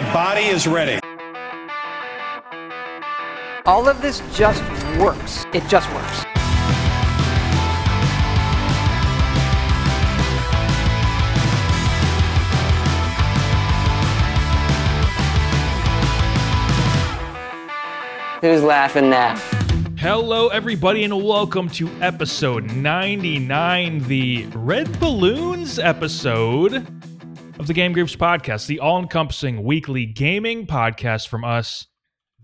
My body is ready. All of this just works. It just works. Who's laughing now? Hello, everybody, and welcome to episode 99, the Red Balloons episode of the Game Groofs podcast, the all encompassing weekly gaming podcast from us,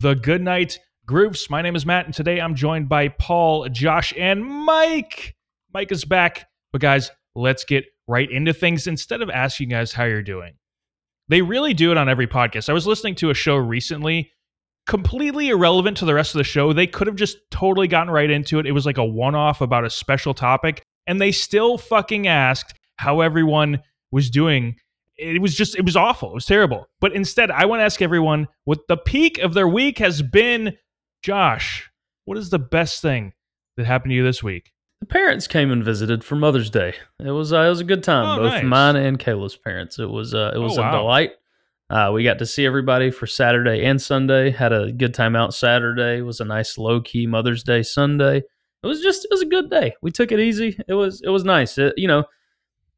the Goodnight Groofs. My name is Matt, and today I'm joined by Paul, Josh, and Mike. Mike is back, but guys, let's get right into things instead of asking you guys how you're doing. They really do it on every podcast. I was listening to a show recently completely irrelevant to the rest of the show. They could have just totally gotten right into it. It was like a one off about a special topic, and they still fucking asked how everyone was doing. It was just, it was awful. It was terrible. But instead, I want to ask everyone what the peak of their week has been. Josh, what is the best thing that happened to you this week? The parents came and visited for Mother's Day. It was uh, it was a good time, Oh, both nice. mine and Kayla's parents. It was uh, it was Oh, wow. a delight. Uh, we got to see everybody for Saturday and Sunday. Had a good time out Saturday. It was a nice low key Mother's Day Sunday. It was just it was a good day. We took it easy. It was it was nice. It, you know,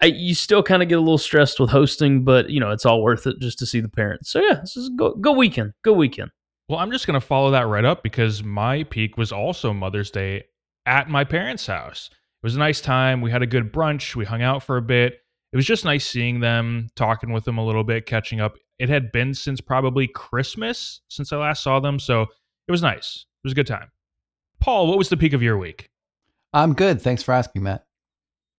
I, you still kind of get a little stressed with hosting, but you know it's all worth it just to see the parents. So yeah, this is a go go weekend. Good weekend. Well, I'm just going to follow that right up because my peak was also Mother's Day at my parents' house. It was a nice time. We had a good brunch. We hung out for a bit. It was just nice seeing them, talking with them a little bit, catching up. It had been since probably Christmas since I last saw them. So it was nice. It was a good time. Paul, what was the peak of your week? I'm good. Thanks for asking, Matt.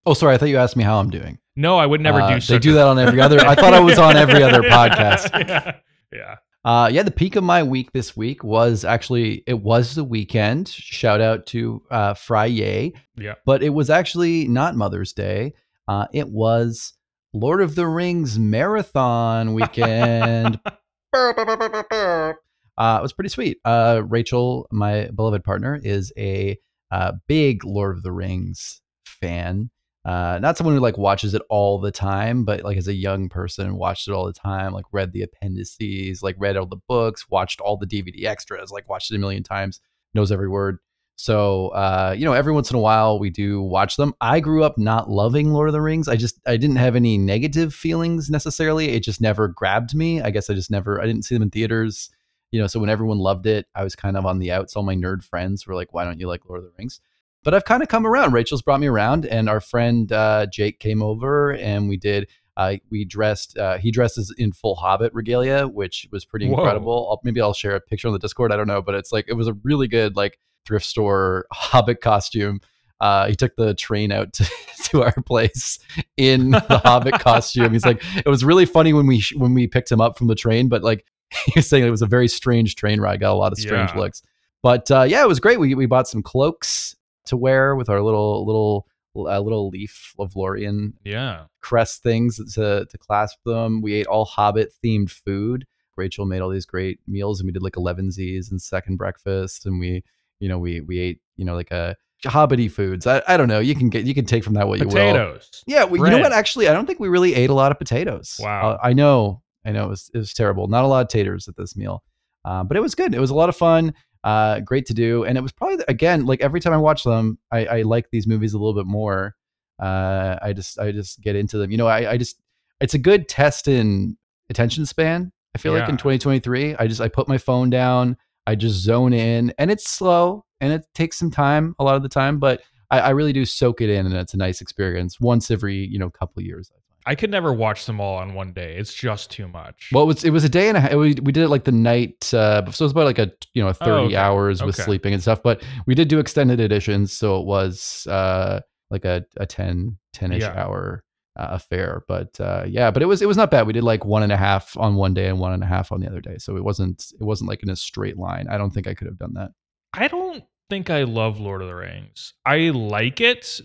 Oh, sorry. I thought you asked me how I'm doing. No, I would never Uh, do such They do that on every other. I thought I was on every other podcast. yeah. yeah. Uh, yeah, the peak of my week this week was actually it was the weekend. Shout out to uh, Friday, Yeah. but it was actually not Mother's Day. Uh, it was Lord of the Rings marathon weekend. uh, it was pretty sweet. Uh, Rachel, my beloved partner, is a uh, big Lord of the Rings fan. Uh, not someone who like watches it all the time, but like as a young person, watched it all the time. Like read the appendices, like read all the books, watched all the DVD extras, like watched it a million times, knows every word. So uh, you know, every once in a while we do watch them. I grew up not loving Lord of the Rings. I just I didn't have any negative feelings necessarily. It just never grabbed me. I guess I just never I didn't see them in theaters. You know, so when everyone loved it, I was kind of on the outs. All my nerd friends were like, "Why don't you like Lord of the Rings?" But I've kind of come around. Rachel's brought me around, and our friend uh, Jake came over, and we did. Uh, we dressed. Uh, he dresses in full Hobbit regalia, which was pretty Whoa. incredible. I'll, maybe I'll share a picture on the Discord. I don't know, but it's like it was a really good like thrift store Hobbit costume. Uh, he took the train out to, to our place in the Hobbit costume. He's like, it was really funny when we when we picked him up from the train, but like he was saying, it was a very strange train ride. Got a lot of strange Yeah. looks, but uh, yeah, it was great. We we bought some cloaks to wear with our little little uh, little leaf of Lorien Yeah. crest things to to clasp them. We ate all Hobbit themed food. Rachel made all these great meals, and we did like elevenses and second breakfast, and we you know we we ate you know like a hobbity foods. I, I don't know. You can get you can take from that what you will. Potatoes. Yeah, well, you know what? Actually, I don't think we really ate a lot of potatoes. Wow. Uh, I know, I know it was it was terrible. Not a lot of taters at this meal, uh, but it was good. It was a lot of fun. Uh, great to do, and it was probably again like every time I watch them, I, I like these movies a little bit more. Uh, I just I just get into them. You know, I, I just it's a good test in attention span. I feel like in 2023, I just I put my phone down, I just zone in, and it's slow and it takes some time a lot of the time, but I, I really do soak it in, and it's a nice experience once every you know couple years. I could never watch them all on one day. It's just too much. Well, it was it was a day and a half. We, we did it like the night, uh, so it was about like a you know thirty Oh, okay. hours with Okay. sleeping and stuff. But we did do extended editions, so it was uh, like a a 10 10 ish Yeah. hour uh, affair. But uh, yeah, but it was it was not bad. We did like one and a half on one day and one and a half on the other day, so it wasn't it wasn't like in a straight line. I don't think I could have done that. I don't think I love Lord of the Rings. I like it.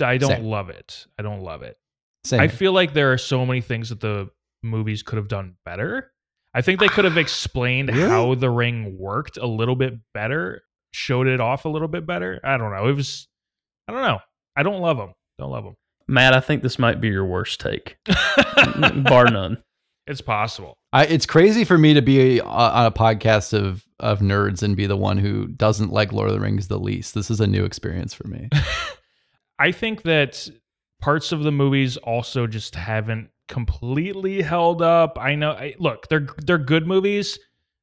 I don't Same. love it. I don't love it. Same. I feel like there are so many things that the movies could have done better. I think they could have explained Really? how the ring worked a little bit better, showed it off a little bit better. I don't know. It was, I don't know. I don't love them. Don't love them. Matt, I think this might be your worst take, bar none. It's possible. I, it's crazy for me to be uh, on a podcast of of nerds and be the one who doesn't like Lord of the Rings the least. This is a new experience for me. I think that parts of the movies also just haven't completely held up. I know. I, look, they're they're good movies.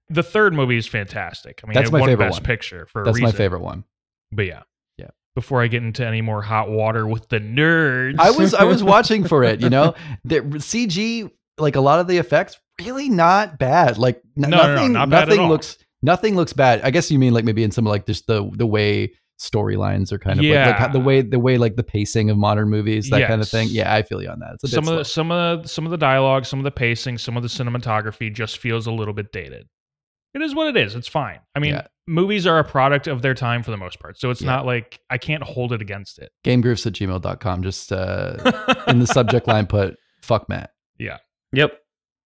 The third movie is fantastic. I mean, That's my won favorite Best one. Picture for a That's my favorite one. But yeah, Yeah. Before I get into any more hot water with the nerds, I was I was watching for it. You know, the CG like a lot of the effects really not bad. Like n- No, no, no, nothing not nothing looks nothing looks bad. I guess you mean like maybe in some like just the the way storylines are kind of like, like Yeah. the way the way like the pacing of modern movies that kind of thing. Yeah, I feel you on that. It's a bit some of slow. the, some of the, some of the dialogue, some of the pacing, some of the cinematography just feels a little bit dated. It is what it is. It's fine. I mean, Yeah. movies are a product of their time for the most part, so it's Yeah. not like I can't hold it against it. gamegroofs at gmail.com. Just uh, in the subject line put fuck Matt. Yeah. Yep.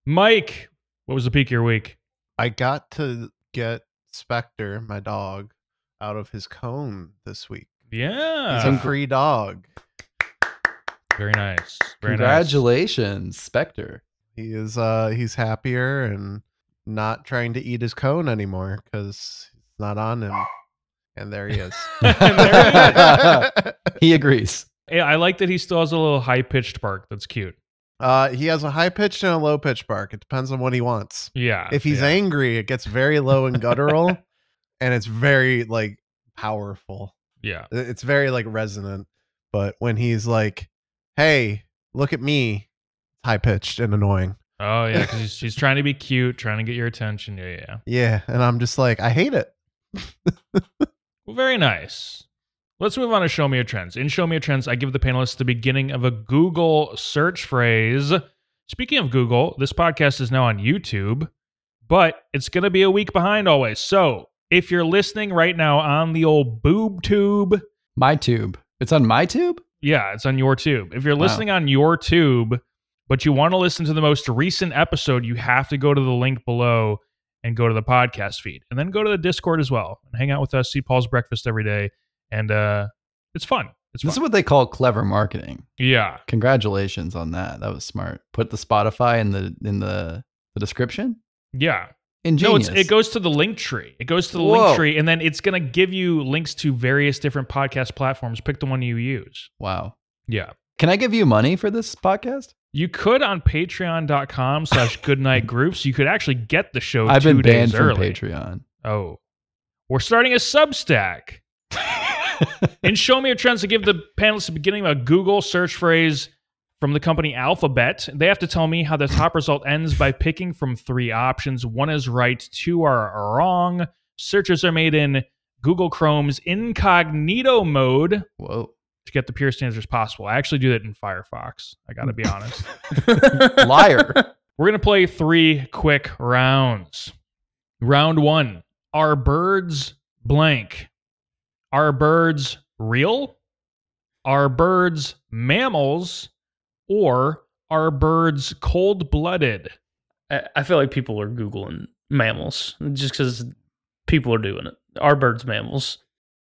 Mike, what was the peak of your week? I got to get Spectre, my dog, out of his cone this week. Yeah, He's a free dog. very nice. Very nice. Congratulations, Spectre. He is uh he's happier and not trying to eat his cone anymore because it's not on him. And there he is. there He agrees. Yeah, I like that he still has a little high pitched bark. That's cute. uh he has a high pitched and a low pitched bark. It depends on what he wants. Yeah. If he's yeah. angry, it gets very low and guttural and it's very like powerful. yeah. It's very like resonant. But when he's like, "Hey, look at me," high pitched and annoying. Oh yeah, because she's, she's trying to be cute, trying to get your attention. Yeah, yeah. Yeah, and I'm just like, I hate it. Well, very nice. Let's move on to Show Me Your Trends. In Show Me Your Trends, I give the panelists the beginning of a Google search phrase. Speaking of Google, this podcast is now on YouTube, but it's going to be a week behind always. So if you're listening right now on the old boob tube, My tube. It's on my tube? yeah, it's on your tube. If you're Wow. listening on your tube, but you want to listen to the most recent episode, you have to go to the link below and go to the podcast feed. And then go to the Discord as well and hang out with us, see Paul's breakfast every day. And uh it's fun. It's This is what they call clever marketing. yeah. Congratulations on that. That was smart. Put the Spotify in the in the, the description. Yeah. Ingenious. No, it's, it goes to the link tree. It goes to the Whoa. link tree, and then it's going to give you links to various different podcast platforms. Pick the one you use. wow. Yeah. Can I give you money for this podcast? You could on patreon.com slash goodnight groofs. You could actually get the show I've two been days banned from early. Patreon. Oh. We're starting a Substack. and Show Me Your Trends, to give the panelists the beginning of a Google search phrase from the company Alphabet. They have to tell me how the top result ends by picking from three options. One is right, two are wrong. Searches are made in Google Chrome's incognito mode Whoa. to get the purest answers possible. I actually do that in Firefox. I got to be honest. Liar. We're going to play three quick rounds. Round one Are birds blank? Are birds real? Are birds mammals? Or are birds cold blooded? I, I feel like people are Googling mammals just because people are doing it. Are birds mammals?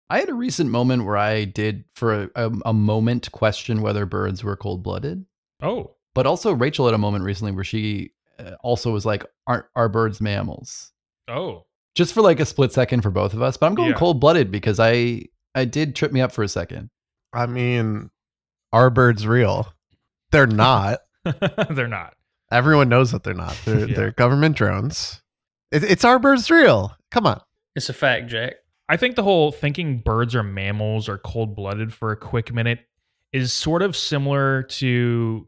I had a recent moment where I did, for a, a, a moment, question whether birds were cold blooded. Oh, But also, Rachel had a moment recently where she uh, also was like, "Aren't are birds mammals?" oh. Just for like a split second for both of us. But I'm going Yeah. cold blooded because I I did trip me up for a second. I mean, are birds real? They're not. They're not. Everyone knows that they're not. They're, Yeah. they're government drones. It, it's our birds real. Come on. It's a fact, Jack. I think the whole thinking birds are mammals or cold blooded for a quick minute is sort of similar to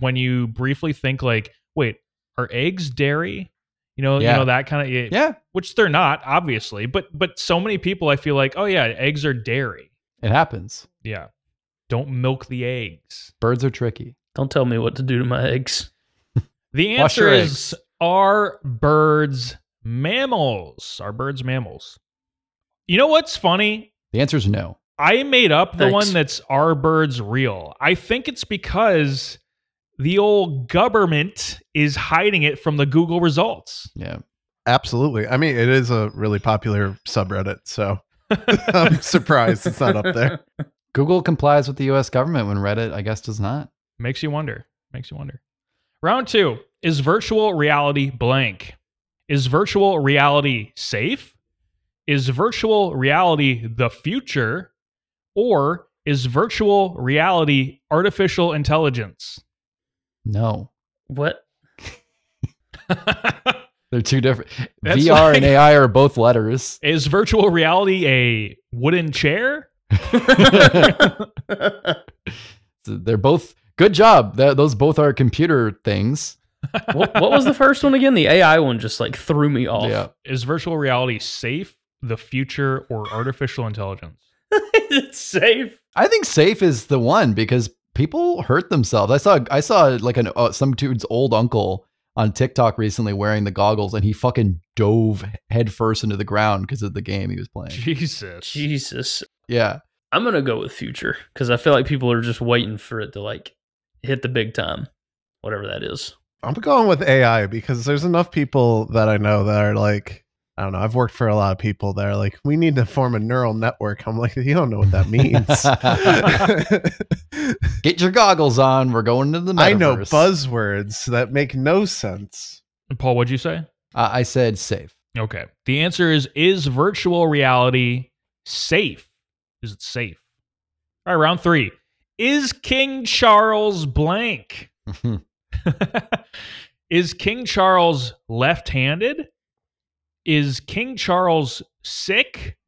when you briefly think like, wait, are eggs dairy? You know, Yeah. you know that kind of Yeah, which they're not, obviously. But but so many people I feel like, oh yeah, eggs are dairy. it happens. Yeah. Don't milk the eggs. Birds are tricky. Don't tell me what to do to my eggs. The Wash answer your is are birds mammals? Are birds mammals? You know what's funny? The answer is no. I made up the Thanks. one that's are birds real. I think it's because the old government is hiding it from the Google results. Yeah. Absolutely. I mean, it is a really popular subreddit. So I'm surprised it's not up there. Google complies with the U.S. government when Reddit, I guess, does not. Makes you wonder. Makes you wonder. Round two is virtual reality blank. Is virtual reality safe? Is virtual reality the future? Or is virtual reality artificial intelligence? No, What? they're two different. That's VR like- and AI are both letters. is virtual reality a wooden chair? They're both good job. Th- those both are computer things. what, what was the first one again? The AI one just like threw me off. Yeah. Is virtual reality safe, the future, or artificial intelligence? it's safe. I think safe is the one because people hurt themselves. I saw I saw like an uh, some dude's old uncle on TikTok recently wearing the goggles and he fucking dove headfirst into the ground because of the game he was playing. Jesus. Jesus. Yeah. I'm gonna go with future because I feel like people are just waiting for it to like hit the big time, whatever that is. I'm going with AI because there's enough people that I know that are like, I don't know. I've worked for a lot of people that are like, we need to form a neural network. I'm like, you don't know what that means. Get your goggles on. We're going to the metaverse. I know buzzwords that make no sense. Paul, what'd you say? Uh, I said safe. Okay. The answer is Is virtual reality safe? Is it safe? All right, round three. Is King Charles blank? Mm-hmm. is King Charles left handed? Is King Charles sick?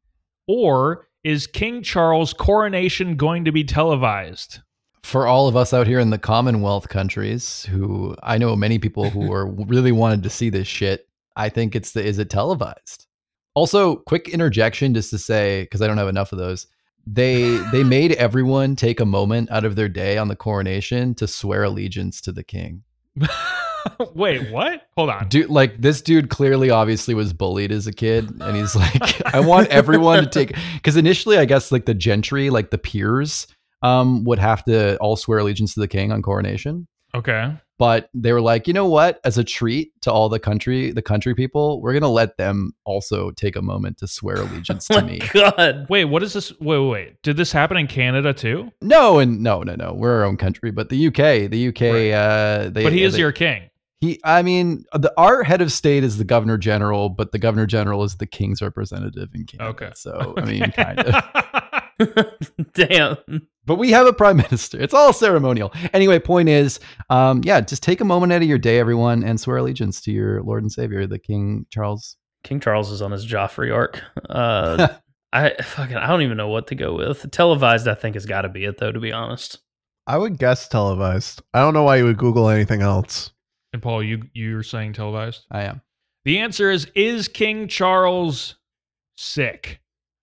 Or is King Charles' coronation going to be televised? For all of us out here in the Commonwealth countries, who I know many people who are really wanted to see this shit, I think it's the is it televised? Also, quick interjection just to say because I don't have enough of those. They they made everyone take a moment out of their day on the coronation to swear allegiance to the king. Wait, what? Hold on. Dude, like this dude clearly obviously was bullied as a kid, and he's like, I want everyone to take because initially, I guess like the gentry, like the peers, um, would have to all swear allegiance to the king on coronation. Okay. But they were like, you know what? As a treat to all the country, the country people, we're gonna let them also take a moment to swear allegiance Oh to me. God. Wait, what is this? Wait, wait, wait. Did this happen in Canada too? No, and no, no, no. We're our own country, but the UK, the UK, Right. uh, they, But he is they- your king. He, I mean, the our head of state is the governor general, but the governor general is the king's representative in Canada. Okay. So I mean, kind of. Damn. But we have a prime minister. It's all ceremonial. Anyway, point is, um, yeah, just take a moment out of your day, everyone, and swear allegiance to your Lord and Savior, the King Charles. King Charles is on his Joffrey arc. Uh, I fucking I don't even know what to go with. Televised, I think has got to be it though. To be honest, I would guess televised. I don't know why you would Google anything else. and Paul, you you're saying televised? I am. The answer is is King Charles sick?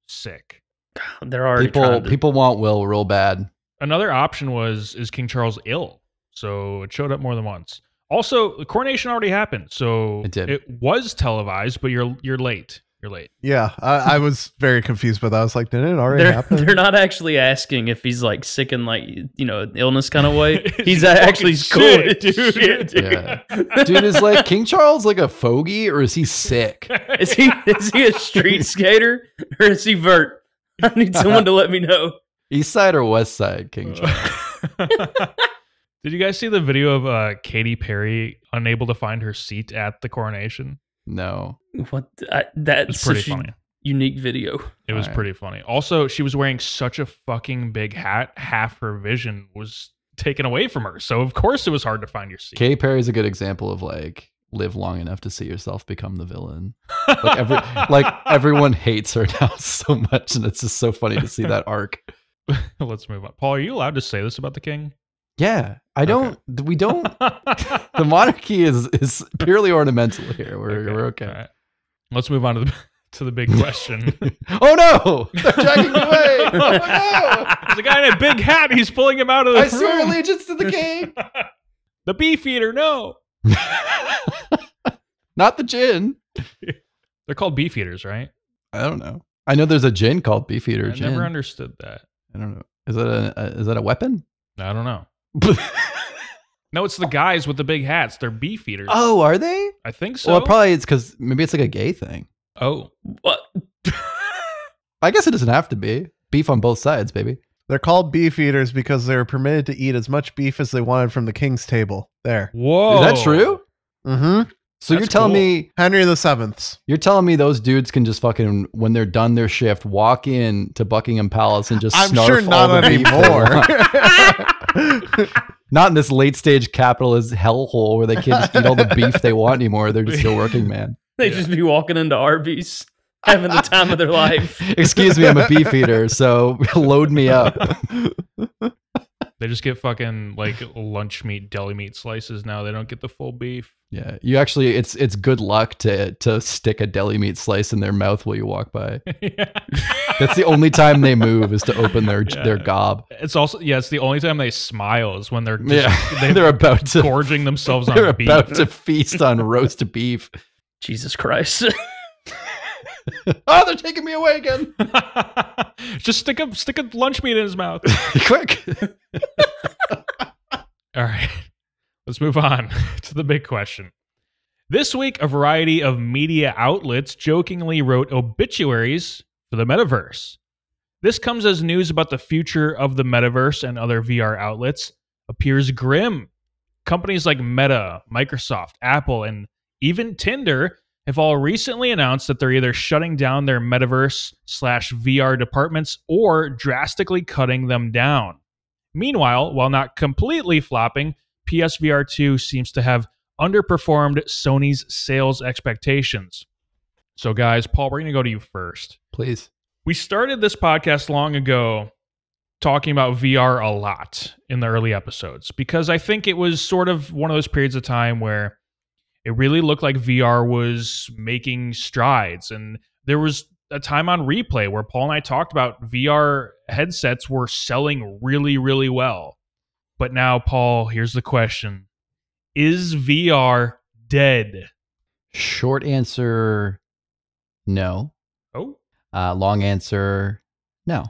Sick. they're People, to- people want Will real bad. Another option was is King Charles ill? So it showed up more than once. Also, the coronation already happened, so It did. It was televised, but you're you're late. You're late. Yeah, I, I was very confused, but I was like, did it already They're, happen? they're not actually asking if he's like sick in like you know illness kind of way. He's actually fucking cool, dude? shit, dude. Yeah. Dude, is like King Charles like a fogey or is he sick? Is he is he a street skater or is he vert? I need someone to let me know. East side or west side, King Charles? Did you guys see the video of uh, Katy Perry unable to find her seat at the coronation? No. What I, that's It's pretty funny. unique video. It was Alright. pretty funny. Also, she was wearing such a fucking big hat, half her vision was taken away from her. So of course it was hard to find your seat. Katy Perry is a good example of like live long enough to see yourself become the villain. Like every like everyone hates her now so much, and it's just so funny to see that arc. Let's move on. Paul, are you allowed to say this about the king? Yeah, I don't. We don't. The monarchy is is purely ornamental here. We're we're okay. All right. Let's move on to the to the big question. Oh no! They're dragging me away. Oh no! There's a guy in a big hat. He's pulling him out of the I swear allegiance to the king. the beef eater. No, Not the gin. they're called beef eaters, right? I don't know. I know there's a gin called Beefeater I gin. never understood that. I don't know. Is that a, a is that a weapon? I don't know. No, it's the guys with the big hats. They're beef eaters. oh, are they? I think so. Well, probably it's because maybe it's like a gay thing. oh, What? I guess it doesn't have to be beef on both sides, baby. They're called beef eaters because they were permitted to eat as much beef as they wanted from the king's table. There. Whoa. Is that true? Mm-hmm. So you're telling cool. me Henry the Seventh. you're telling me those dudes can just fucking when they're done their shift walk in to Buckingham Palace and just I'm snarf sure all not the beef they want? anymore. not in this late stage capitalist hellhole where they can't just eat all the beef they want anymore. They're just a working man. They Yeah. just be walking into Arby's, having the time of their life. Excuse me, I'm a beef eater, so load me up. They just get fucking like lunch meat, deli meat slices now. They don't get the full beef. Yeah, you actually it's it's good luck to to stick a deli meat slice in their mouth while you walk by. yeah. That's the only time they move is to open their Yeah. their gob. It's also yeah, it's the only time they smile is when they're just, Yeah, they, they're about to gorging themselves on they're beef. about to feast on roast beef. Jesus Christ. Oh, they're taking me away again! just stick a stick a lunch meat in his mouth. Quick! All right, let's move on to the big question. This week, a variety of media outlets jokingly wrote obituaries for the metaverse. This comes as news about the future of the metaverse and other VR outlets appears grim. Companies like Meta, Microsoft, Apple, and even Tinder have all recently announced that they're either shutting down their metaverse slash VR departments or drastically cutting them down. Meanwhile, while not completely flopping, PSVR 2 seems to have underperformed Sony's sales expectations. So, guys, Paul, we're going to go to you first. Please. We started this podcast long ago talking about VR a lot in the early episodes because I think it was sort of one of those periods of time where it really looked like VR was making strides. And there was a time on replay where Paul and I talked about VR headsets were selling really, really well. But now, Paul, here's the question Is VR dead? Short answer no. Oh, Uh, long answer no.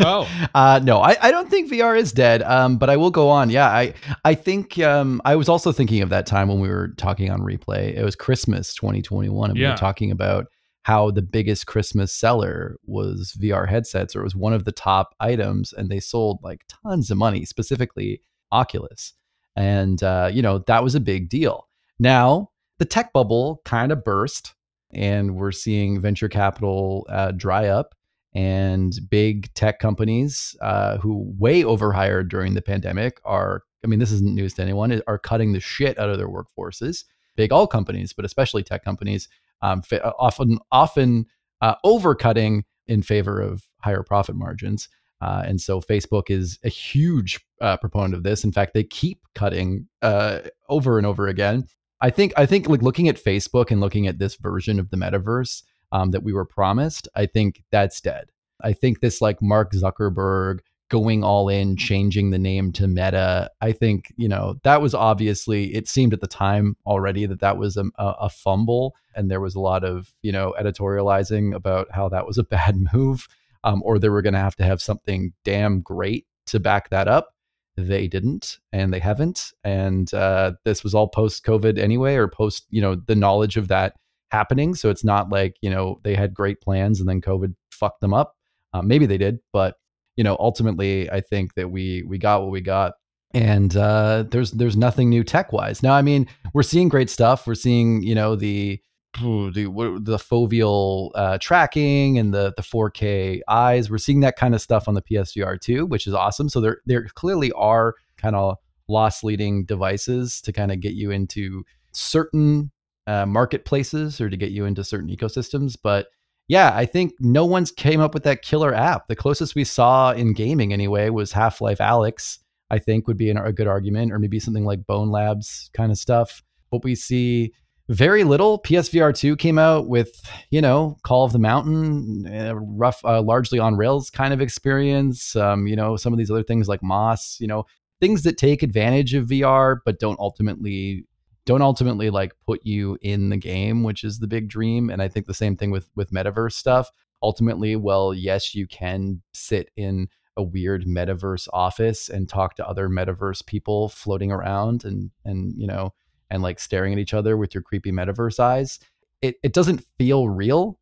Oh. uh, no, I, I don't think VR is dead. Um, but I will go on. Yeah, I I think um, I was also thinking of that time when we were talking on replay. It was Christmas 2021, and we were talking about how the biggest Christmas seller was VR headsets, or it was one of the top items, and they sold like tons of money, specifically Oculus, and uh, you know that was a big deal. Now the tech bubble kind of burst, and we're seeing venture capital uh, dry up and big tech companies uh, who way overhired during the pandemic are i mean this isn't news to anyone are cutting the shit out of their workforces. Big all companies but especially tech companies um, fa- often often uh, overcutting in favor of higher profit margins. Uh, and so facebook is a huge uh, proponent of this. In fact they keep cutting uh, over and over again. I think i think like looking at facebook and looking at this version of the metaverse um, that we were promised, I think that's dead. I think this like Mark Zuckerberg going all in, changing the name to Meta. I think you know that was obviously it seemed at the time already that that was a, a, a fumble, and there was a lot of you know editorializing about how that was a bad move, um, or they were going to have to have something damn great to back that up. They didn't, and they haven't, and uh, this was all post COVID anyway, or post you know the knowledge of that happening. So it's not like, you know, they had great plans and then COVID fucked them up. Uh, maybe they did, but you know, ultimately I think that we we got what we got. And uh, there's there's nothing new tech wise. Now, I mean, we're seeing great stuff. We're seeing, you know, the the the foveal uh, tracking and the the 4K eyes. We're seeing that kind of stuff on the PSVR 2, which is awesome. So there there clearly are kind of loss leading devices to kind of get you into certain uh, marketplaces or to get you into certain ecosystems. But yeah, I think no one's came up with that killer app. The closest we saw in gaming anyway was Half Life Alyx. I think would be an, a good argument, or maybe something like Bone Labs kind of stuff. But we see very little. PSVR two came out with you know Call of the Mountain, uh, rough, uh, largely on rails kind of experience. Um, you know some of these other things like Moss. You know things that take advantage of VR but don't ultimately don't ultimately like put you in the game, which is the big dream. And I think the same thing with with metaverse stuff. Ultimately, well, yes, you can sit in a weird metaverse office and talk to other metaverse people floating around and and you know and like staring at each other with your creepy metaverse eyes. It it doesn't feel real.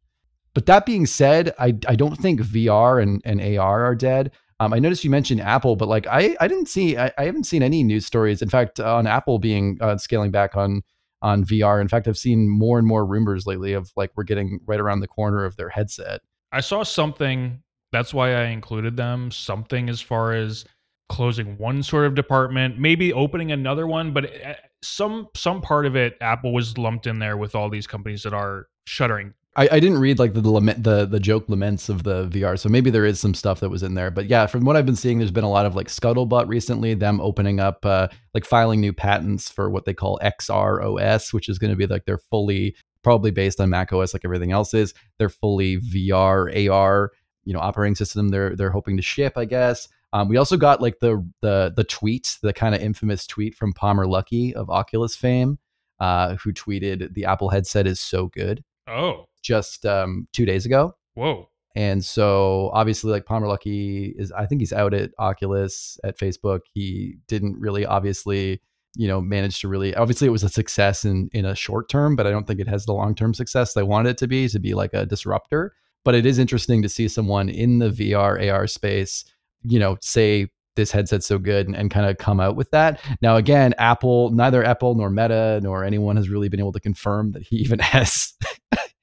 But that being said, I I don't think VR and, and AR are dead. Um, I noticed you mentioned Apple, but like I, I didn't see, I, I haven't seen any news stories. In fact, on Apple being uh, scaling back on on VR. In fact, I've seen more and more rumors lately of like we're getting right around the corner of their headset. I saw something. That's why I included them. Something as far as closing one sort of department, maybe opening another one, but uh, some some part of it, Apple was lumped in there with all these companies that are shuttering I, I didn't read like the, the lament the the joke laments of the VR, so maybe there is some stuff that was in there. But yeah, from what I've been seeing, there's been a lot of like scuttlebutt recently. Them opening up uh, like filing new patents for what they call XROS, which is going to be like they're fully probably based on Mac OS, like everything else is. They're fully VR AR, you know, operating system. They're they're hoping to ship, I guess. Um, we also got like the the the tweet, the kind of infamous tweet from Palmer Luckey of Oculus fame, uh, who tweeted the Apple headset is so good. Oh, just um, two days ago. Whoa. And so obviously, like Palmer Luckey is, I think he's out at Oculus at Facebook. He didn't really obviously, you know, manage to really. Obviously, it was a success in in a short term, but I don't think it has the long term success they wanted it to be to be like a disruptor. But it is interesting to see someone in the VR AR space, you know, say this headset's so good and, and kind of come out with that. Now, again, Apple, neither Apple nor Meta nor anyone has really been able to confirm that he even has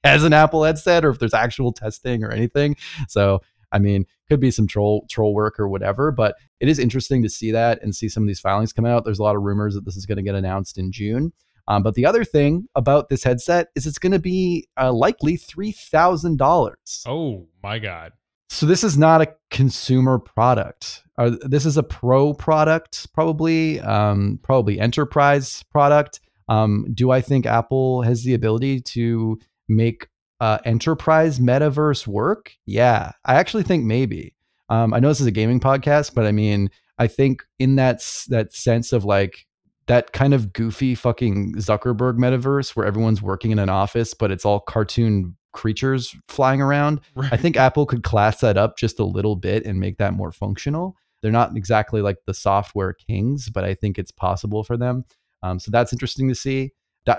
has an Apple headset or if there's actual testing or anything. So, I mean, could be some troll troll work or whatever, but it is interesting to see that and see some of these filings come out. There's a lot of rumors that this is going to get announced in June. Um, but the other thing about this headset is it's going to be uh, likely three thousand dollars. Oh my god! So this is not a consumer product. Uh, this is a pro product, probably, um, probably enterprise product. Um, do I think Apple has the ability to make uh, enterprise metaverse work? Yeah, I actually think maybe. Um, I know this is a gaming podcast, but I mean, I think in that that sense of like that kind of goofy fucking Zuckerberg metaverse where everyone's working in an office, but it's all cartoon creatures flying around. Right. I think Apple could class that up just a little bit and make that more functional. They're not exactly like the software kings, but I think it's possible for them. Um, so that's interesting to see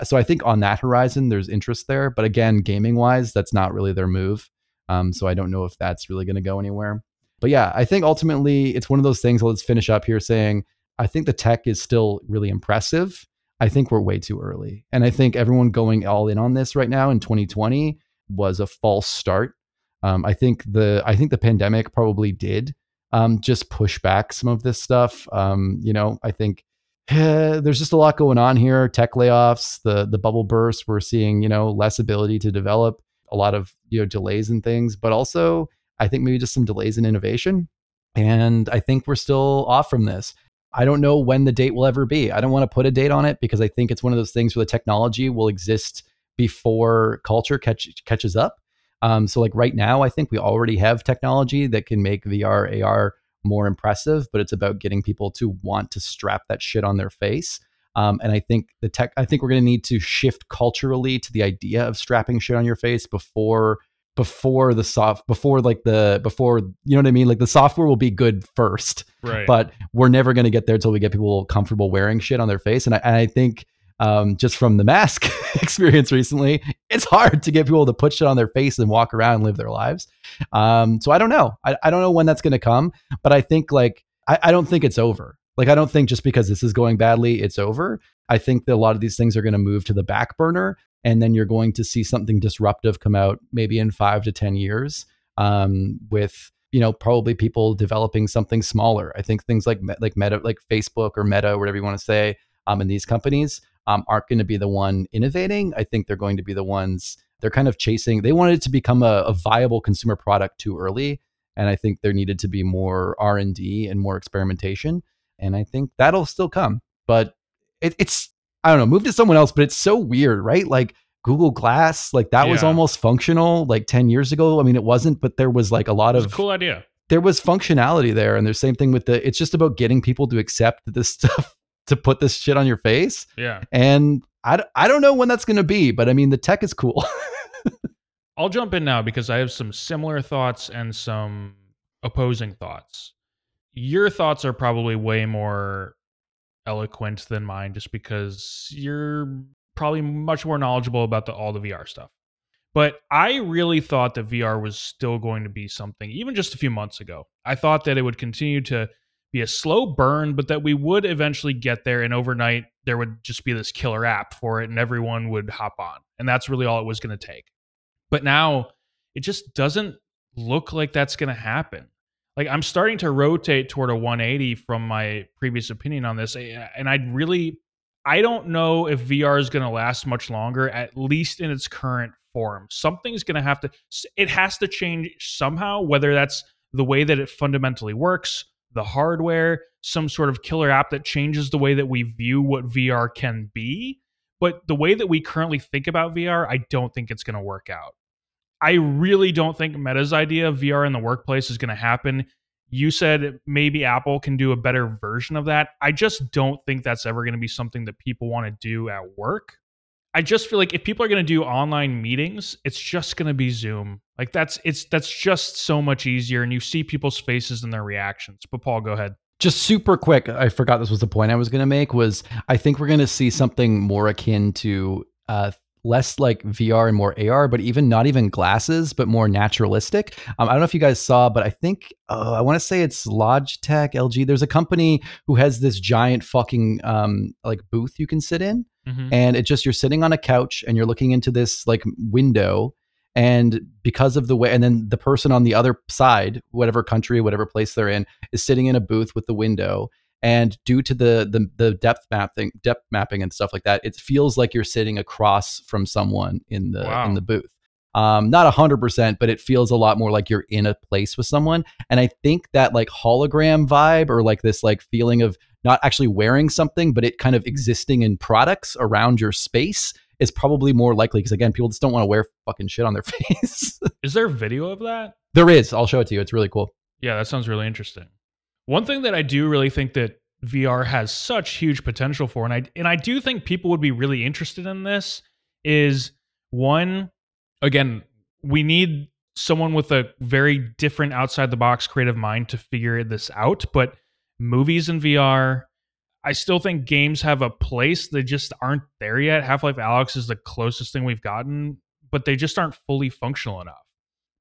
so I think on that horizon, there's interest there. But again, gaming wise, that's not really their move. Um, so I don't know if that's really going to go anywhere. But yeah, I think ultimately it's one of those things. Let's finish up here saying I think the tech is still really impressive. I think we're way too early. And I think everyone going all in on this right now in 2020 was a false start. Um, I think the I think the pandemic probably did um, just push back some of this stuff. Um, you know, I think there's just a lot going on here. Tech layoffs, the the bubble burst. We're seeing you know less ability to develop, a lot of you know delays and things, but also I think maybe just some delays in innovation. And I think we're still off from this. I don't know when the date will ever be. I don't want to put a date on it because I think it's one of those things where the technology will exist before culture catch, catches up. Um, so like right now, I think we already have technology that can make VR, AR more impressive, but it's about getting people to want to strap that shit on their face. Um, and I think the tech, I think we're going to need to shift culturally to the idea of strapping shit on your face before before the soft before like the before you know what I mean? Like the software will be good first right. but we're never going to get there until we get people comfortable wearing shit on their face. And I, and I think um, just from the mask experience recently, it's hard to get people to put shit on their face and walk around and live their lives. Um, so I don't know. I, I don't know when that's going to come, but I think like, I, I don't think it's over. Like, I don't think just because this is going badly, it's over. I think that a lot of these things are going to move to the back burner. And then you're going to see something disruptive come out maybe in five to 10 years um, with, you know, probably people developing something smaller. I think things like, like Meta, like Facebook or Meta, whatever you want to say, um, in these companies um, aren't going to be the one innovating. I think they're going to be the ones they're kind of chasing. They wanted it to become a, a viable consumer product too early, and I think there needed to be more R and D and more experimentation. And I think that'll still come, but it, it's I don't know, move to someone else. But it's so weird, right? Like Google Glass, like that yeah. was almost functional like ten years ago. I mean, it wasn't, but there was like a lot of cool idea there was functionality there and the same thing with the it's just about getting people to accept that this stuff to put this shit on your face. Yeah. And I, I don't know when that's going to be, but I mean, the tech is cool. I'll jump in now because I have some similar thoughts and some opposing thoughts. Your thoughts are probably way more eloquent than mine just because you're probably much more knowledgeable about the, all the VR stuff. But I really thought that VR was still going to be something, even just a few months ago. I thought that it would continue to be a slow burn, but that we would eventually get there. And overnight, there would just be this killer app for it, and everyone would hop on. And that's really all it was going to take. But now it just doesn't look like that's going to happen. Like I'm starting to rotate toward a 180 from my previous opinion on this, eh, and I really, I don't know if VR is going to last much longer, at least in its current form. Something's going to have to, it has to change somehow, whether that's the way that it fundamentally works, the hardware, some sort of killer app that changes the way that we view what VR can be. But the way that we currently think about VR, I don't think it's going to work out. I really don't think Meta's idea of VR in the workplace is going to happen. You said maybe Apple can do a better version of that. I just don't think that's ever going to be something that people want to do at work. I just feel like if people are going to do online meetings, it's just going to be Zoom. Like that's it's that's just so much easier and you see people's faces and their reactions. But Paul, go ahead. Just super quick, I forgot this was the point I was going to make was I think we're going to see something more akin to uh, less like VR and more AR, but even not even glasses, but more naturalistic. Um, I don't know if you guys saw, but I think uh, I want to say it's Logitech, LG. There's a company who has this giant fucking um, like booth you can sit in, mm-hmm. and it just you're sitting on a couch and you're looking into this like window. And because of the way, and then the person on the other side, whatever country, whatever place they're in, is sitting in a booth with the window and due to the, the the depth mapping depth mapping and stuff like that it feels like you're sitting across from someone in the wow. in the booth um, not 100% but it feels a lot more like you're in a place with someone and i think that like hologram vibe or like this like feeling of not actually wearing something but it kind of existing in products around your space is probably more likely because again people just don't want to wear fucking shit on their face. Is there a video of that? There is. I'll show it to you. It's really cool. Yeah that sounds really interesting. One thing that I do really think that VR has such huge potential for, and I and I do think people would be really interested in this, is one, again, we need someone with a very different outside the box creative mind to figure this out. But movies in VR, I still think games have a place. They just aren't there yet. Half Life Alyx is the closest thing we've gotten, but they just aren't fully functional enough.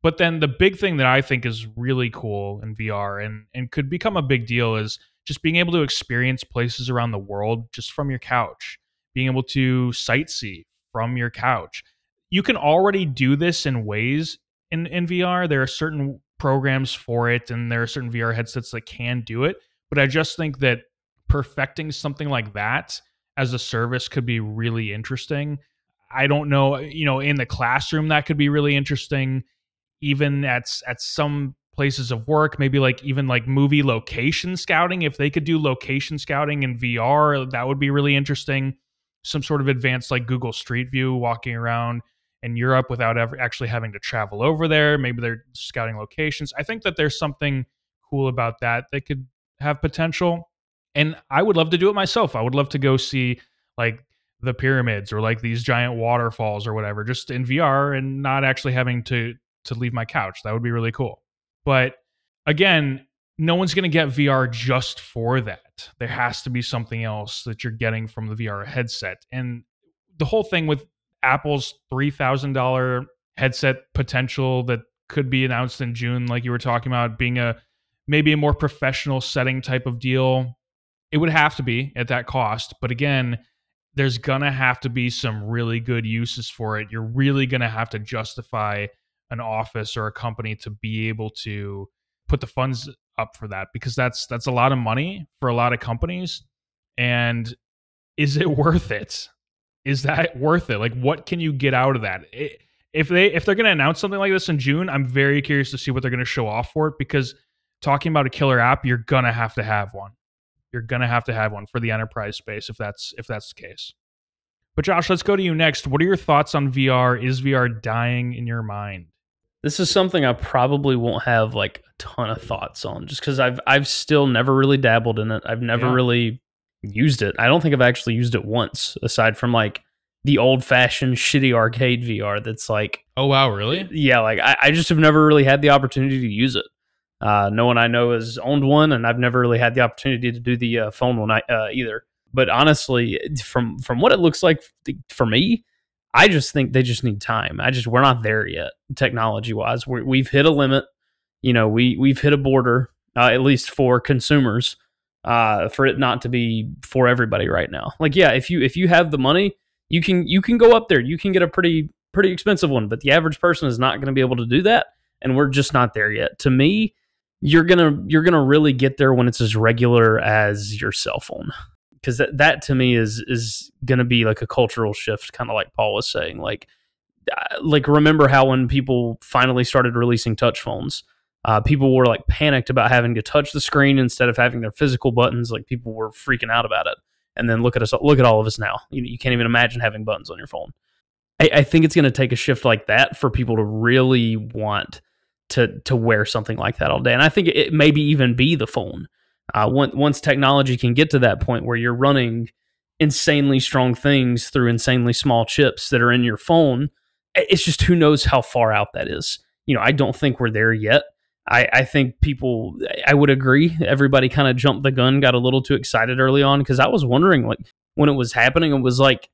But then the big thing that I think is really cool in VR and and could become a big deal is just being able to experience places around the world just from your couch, being able to sightsee from your couch. You can already do this in ways in, in VR. There are certain programs for it and there are certain VR headsets that can do it. But I just think that perfecting something like that as a service could be really interesting. I don't know, you know, in the classroom that could be really interesting even at at some places of work maybe like even like movie location scouting if they could do location scouting in VR that would be really interesting. Some sort of advanced like Google Street View walking around in Europe without ever actually having to travel over there. Maybe they're scouting locations. I think that there's something cool about that that could have potential and i would love to do it myself i would love to go see like the pyramids or like these giant waterfalls or whatever just in VR and not actually having to to leave my couch. That would be really cool. But again, no one's going to get VR just for that. There has to be something else that you're getting from the VR headset. And the whole thing with Apple's $3,000 headset potential that could be announced in June, like you were talking about, being a maybe a more professional setting type of deal, it would have to be at that cost. But again, there's going to have to be some really good uses for it. You're really going to have to justify an office or a company to be able to put the funds up for that because that's that's a lot of money for a lot of companies and is it worth it is that worth it like what can you get out of that if they if they're going to announce something like this in June I'm very curious to see what they're going to show off for it because talking about a killer app you're going to have to have one you're going to have to have one for the enterprise space if that's if that's the case but Josh let's go to you next what are your thoughts on VR is VR dying in your mind this is something I probably won't have like a ton of thoughts on just because I've I've still never really dabbled in it. I've never yeah. really used it. I don't think I've actually used it once, aside from like the old fashioned shitty arcade VR that's like Oh wow, really? Yeah, like I, I just have never really had the opportunity to use it. Uh, no one I know has owned one, and I've never really had the opportunity to do the uh, phone one uh, either. But honestly, from from what it looks like for me, I just think they just need time. I just we're not there yet, technology wise. we we've hit a limit. You know, we we've hit a border, uh, at least for consumers, uh, for it not to be for everybody right now. Like, yeah, if you if you have the money, you can you can go up there. You can get a pretty pretty expensive one, but the average person is not going to be able to do that, and we're just not there yet. To me, you're gonna you're gonna really get there when it's as regular as your cell phone. Because that, that to me is is to be like a cultural shift kind of like paul was saying like uh, like remember how when people finally started releasing touch phones uh, people were like panicked about having to touch the screen instead of having their physical buttons like people were freaking out about it. And then look at us look at all of us now. You, you can't even imagine having buttons on your phone. I, I think it's going to take a shift like that for people to really want to to wear something like that all day and i think it maybe even be the phone uh, once, technology can get to that point where you're running insanely strong things through insanely small chips that are in your phone, it's just who knows how far out that is. You know, I don't think we're there yet. I, I think people, I would agree. Everybody kind of jumped the gun, got a little too excited early on because I was wondering, like, when it was happening, it was like,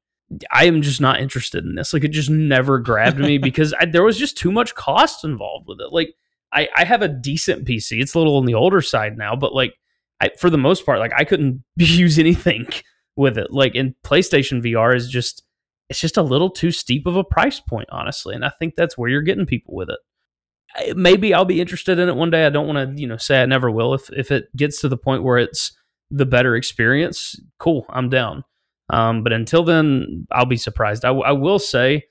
I am just not interested in this. Like, it just never grabbed me because I, there was just too much cost involved with it. Like, I, I have a decent PC. It's a little on the older side now, but like, I, for the most part, like I couldn't use anything with it. Like in PlayStation VR is just it's just a little too steep of a price point, honestly. And I think that's where you're getting people with it. Maybe I'll be interested in it one day. I don't want to, you know, say I never will. If if it gets to the point where it's the better experience, cool, I'm down. Um, but until then, I'll be surprised. I, w- I will say,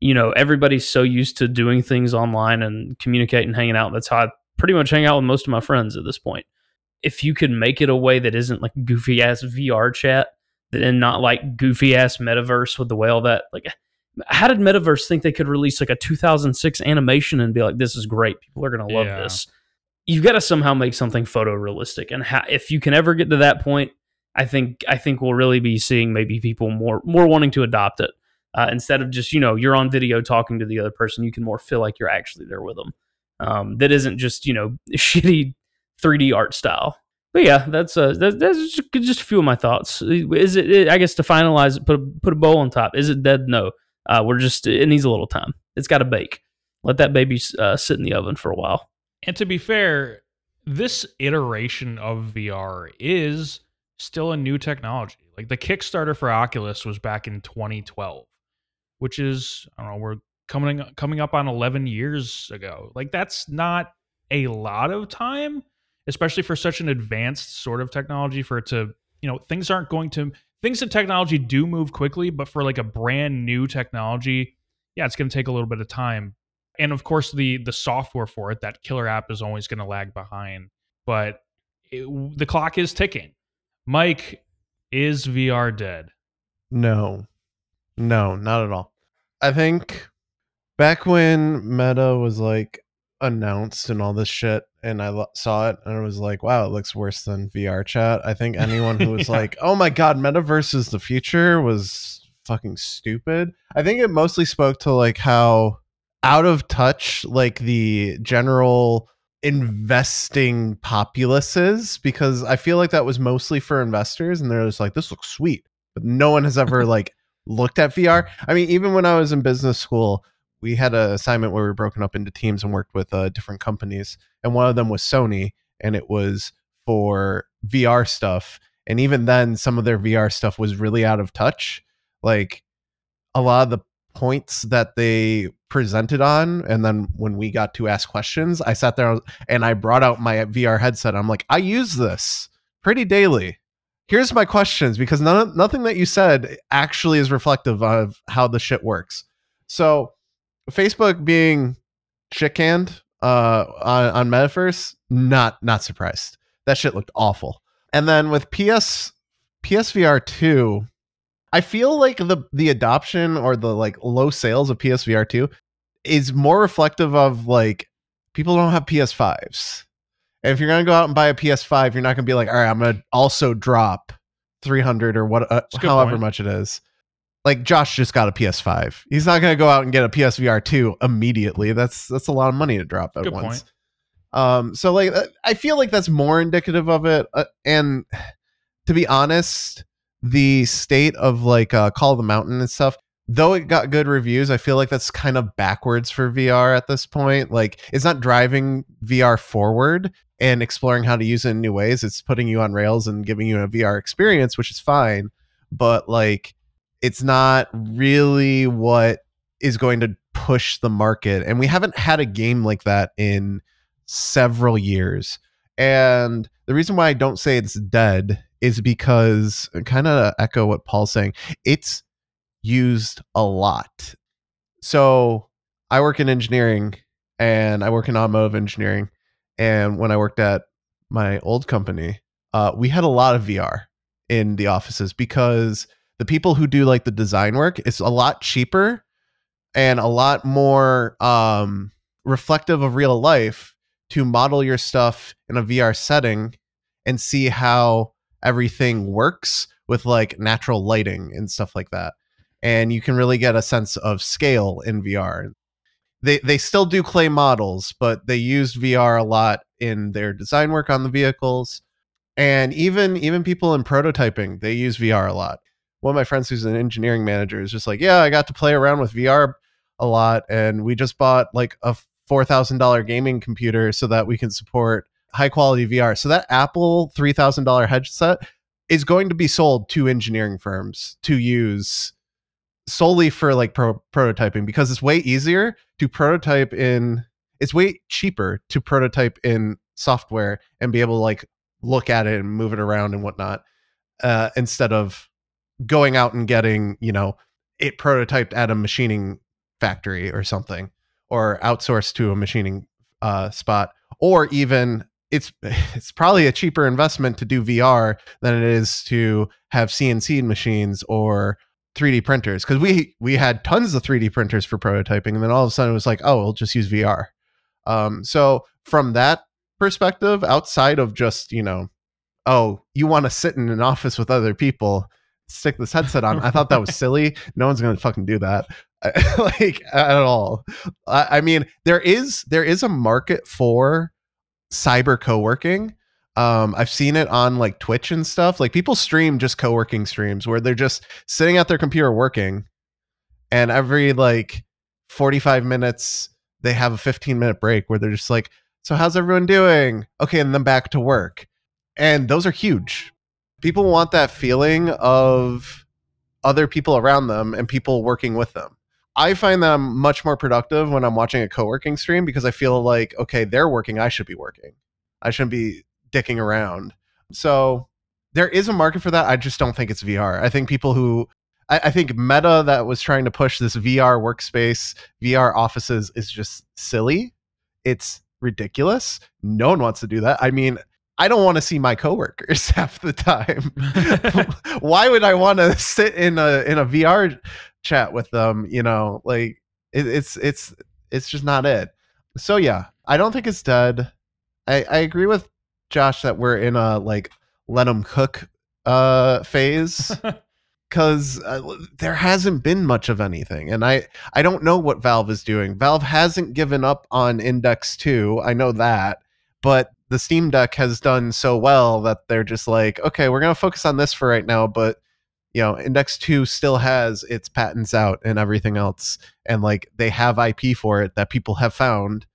you know, everybody's so used to doing things online and communicating, and hanging out. That's how I pretty much hang out with most of my friends at this point if you could make it a way that isn't like goofy ass VR chat and not like goofy ass metaverse with the way all that like how did metaverse think they could release like a 2006 animation and be like this is great people are going to love yeah. this you've got to somehow make something photorealistic and ha- if you can ever get to that point i think i think we'll really be seeing maybe people more more wanting to adopt it uh, instead of just you know you're on video talking to the other person you can more feel like you're actually there with them um, that isn't just you know shitty 3D art style. But yeah, that's uh, that, that's just, just a few of my thoughts. Is it? I guess to finalize it, put a, put a bow on top. Is it dead? No. Uh, we're just it needs a little time. It's got to bake. Let that baby uh, sit in the oven for a while. And to be fair, this iteration of VR is still a new technology. Like the Kickstarter for Oculus was back in 2012, which is I don't know, we're coming coming up on 11 years ago. Like that's not a lot of time especially for such an advanced sort of technology for it to you know things aren't going to things in technology do move quickly but for like a brand new technology yeah it's going to take a little bit of time and of course the the software for it that killer app is always going to lag behind but it, the clock is ticking mike is vr dead no no not at all i think back when meta was like announced and all this shit and I lo- saw it and I was like, wow, it looks worse than VR chat. I think anyone who was yeah. like, oh my god, metaverse is the future was fucking stupid. I think it mostly spoke to like how out of touch like the general investing populace is because I feel like that was mostly for investors and they're just like, this looks sweet. But no one has ever like looked at VR. I mean, even when I was in business school, we had an assignment where we were broken up into teams and worked with uh, different companies, and one of them was Sony, and it was for VR stuff. And even then, some of their VR stuff was really out of touch. Like a lot of the points that they presented on, and then when we got to ask questions, I sat there and I brought out my VR headset. I'm like, I use this pretty daily. Here's my questions because none, nothing that you said actually is reflective of how the shit works. So Facebook being shit canned uh, on, on Metaverse, not not surprised. That shit looked awful. And then with PS PSVR two, I feel like the the adoption or the like low sales of PSVR two is more reflective of like people don't have PS5s. And if you're gonna go out and buy a PS5, you're not gonna be like, all right, I'm gonna also drop 300 or what, uh, however point. much it is like Josh just got a PS5. He's not going to go out and get a PSVR 2 immediately. That's that's a lot of money to drop at Good once. Point. Um so like uh, I feel like that's more indicative of it uh, and to be honest, the state of like uh Call of the Mountain and stuff though it got good reviews, I feel like that's kind of backwards for VR at this point. Like it's not driving VR forward and exploring how to use it in new ways. It's putting you on rails and giving you a VR experience, which is fine, but like it's not really what is going to push the market. And we haven't had a game like that in several years. And the reason why I don't say it's dead is because kind of echo what Paul's saying. It's used a lot. So I work in engineering and I work in automotive engineering. And when I worked at my old company, uh, we had a lot of VR in the offices because the people who do like the design work, it's a lot cheaper and a lot more um, reflective of real life to model your stuff in a VR setting and see how everything works with like natural lighting and stuff like that. And you can really get a sense of scale in VR. They they still do clay models, but they used VR a lot in their design work on the vehicles. And even even people in prototyping, they use VR a lot. One of my friends who's an engineering manager is just like, "Yeah, I got to play around with VR a lot and we just bought like a $4,000 gaming computer so that we can support high quality VR. So that Apple $3,000 headset is going to be sold to engineering firms to use solely for like pro- prototyping because it's way easier to prototype in it's way cheaper to prototype in software and be able to like look at it and move it around and whatnot uh, instead of going out and getting you know it prototyped at a machining factory or something or outsourced to a machining uh, spot or even it's it's probably a cheaper investment to do VR than it is to have CNC machines or 3D printers because we we had tons of 3D printers for prototyping and then all of a sudden it was like oh we'll just use VR. Um, so from that perspective, outside of just you know oh you want to sit in an office with other people stick this headset on i thought that was silly. No one's gonna fucking do that. Like at all. I, I mean there is there is a market for cyber co-working. Um i've seen it on like twitch and stuff. Like people stream just co-working streams where they're just sitting at their computer working and every like 45 minutes they have a 15 minute break where they're just like so how's everyone doing? Okay and then back to work. And those are huge. People want that feeling of other people around them and people working with them I find that I'm much more productive when I'm watching a co-working stream because I feel like, okay, they're working, I should be working. I shouldn't be dicking around. So there is a market for that. I just don't think it's VR. I think people who I, I think Meta that was trying to push this VR workspace, VR offices is just silly. It's ridiculous. No one wants to do that. I mean, I don't want to see my coworkers half the time. Why would I want to sit in a in a VR chat with them you know like it, it's it's it's just not it. So yeah i don't think it's dead. I i agree with josh that we're in a like let them cook uh phase because uh, there hasn't been much of anything and i i don't know what valve is doing. Valve hasn't given up on index 2 i know that but the steam deck has done so well that they're just like okay we're going to focus on this for right now but you know index 2 still has its patents out and everything else and like they have ip for it that people have found.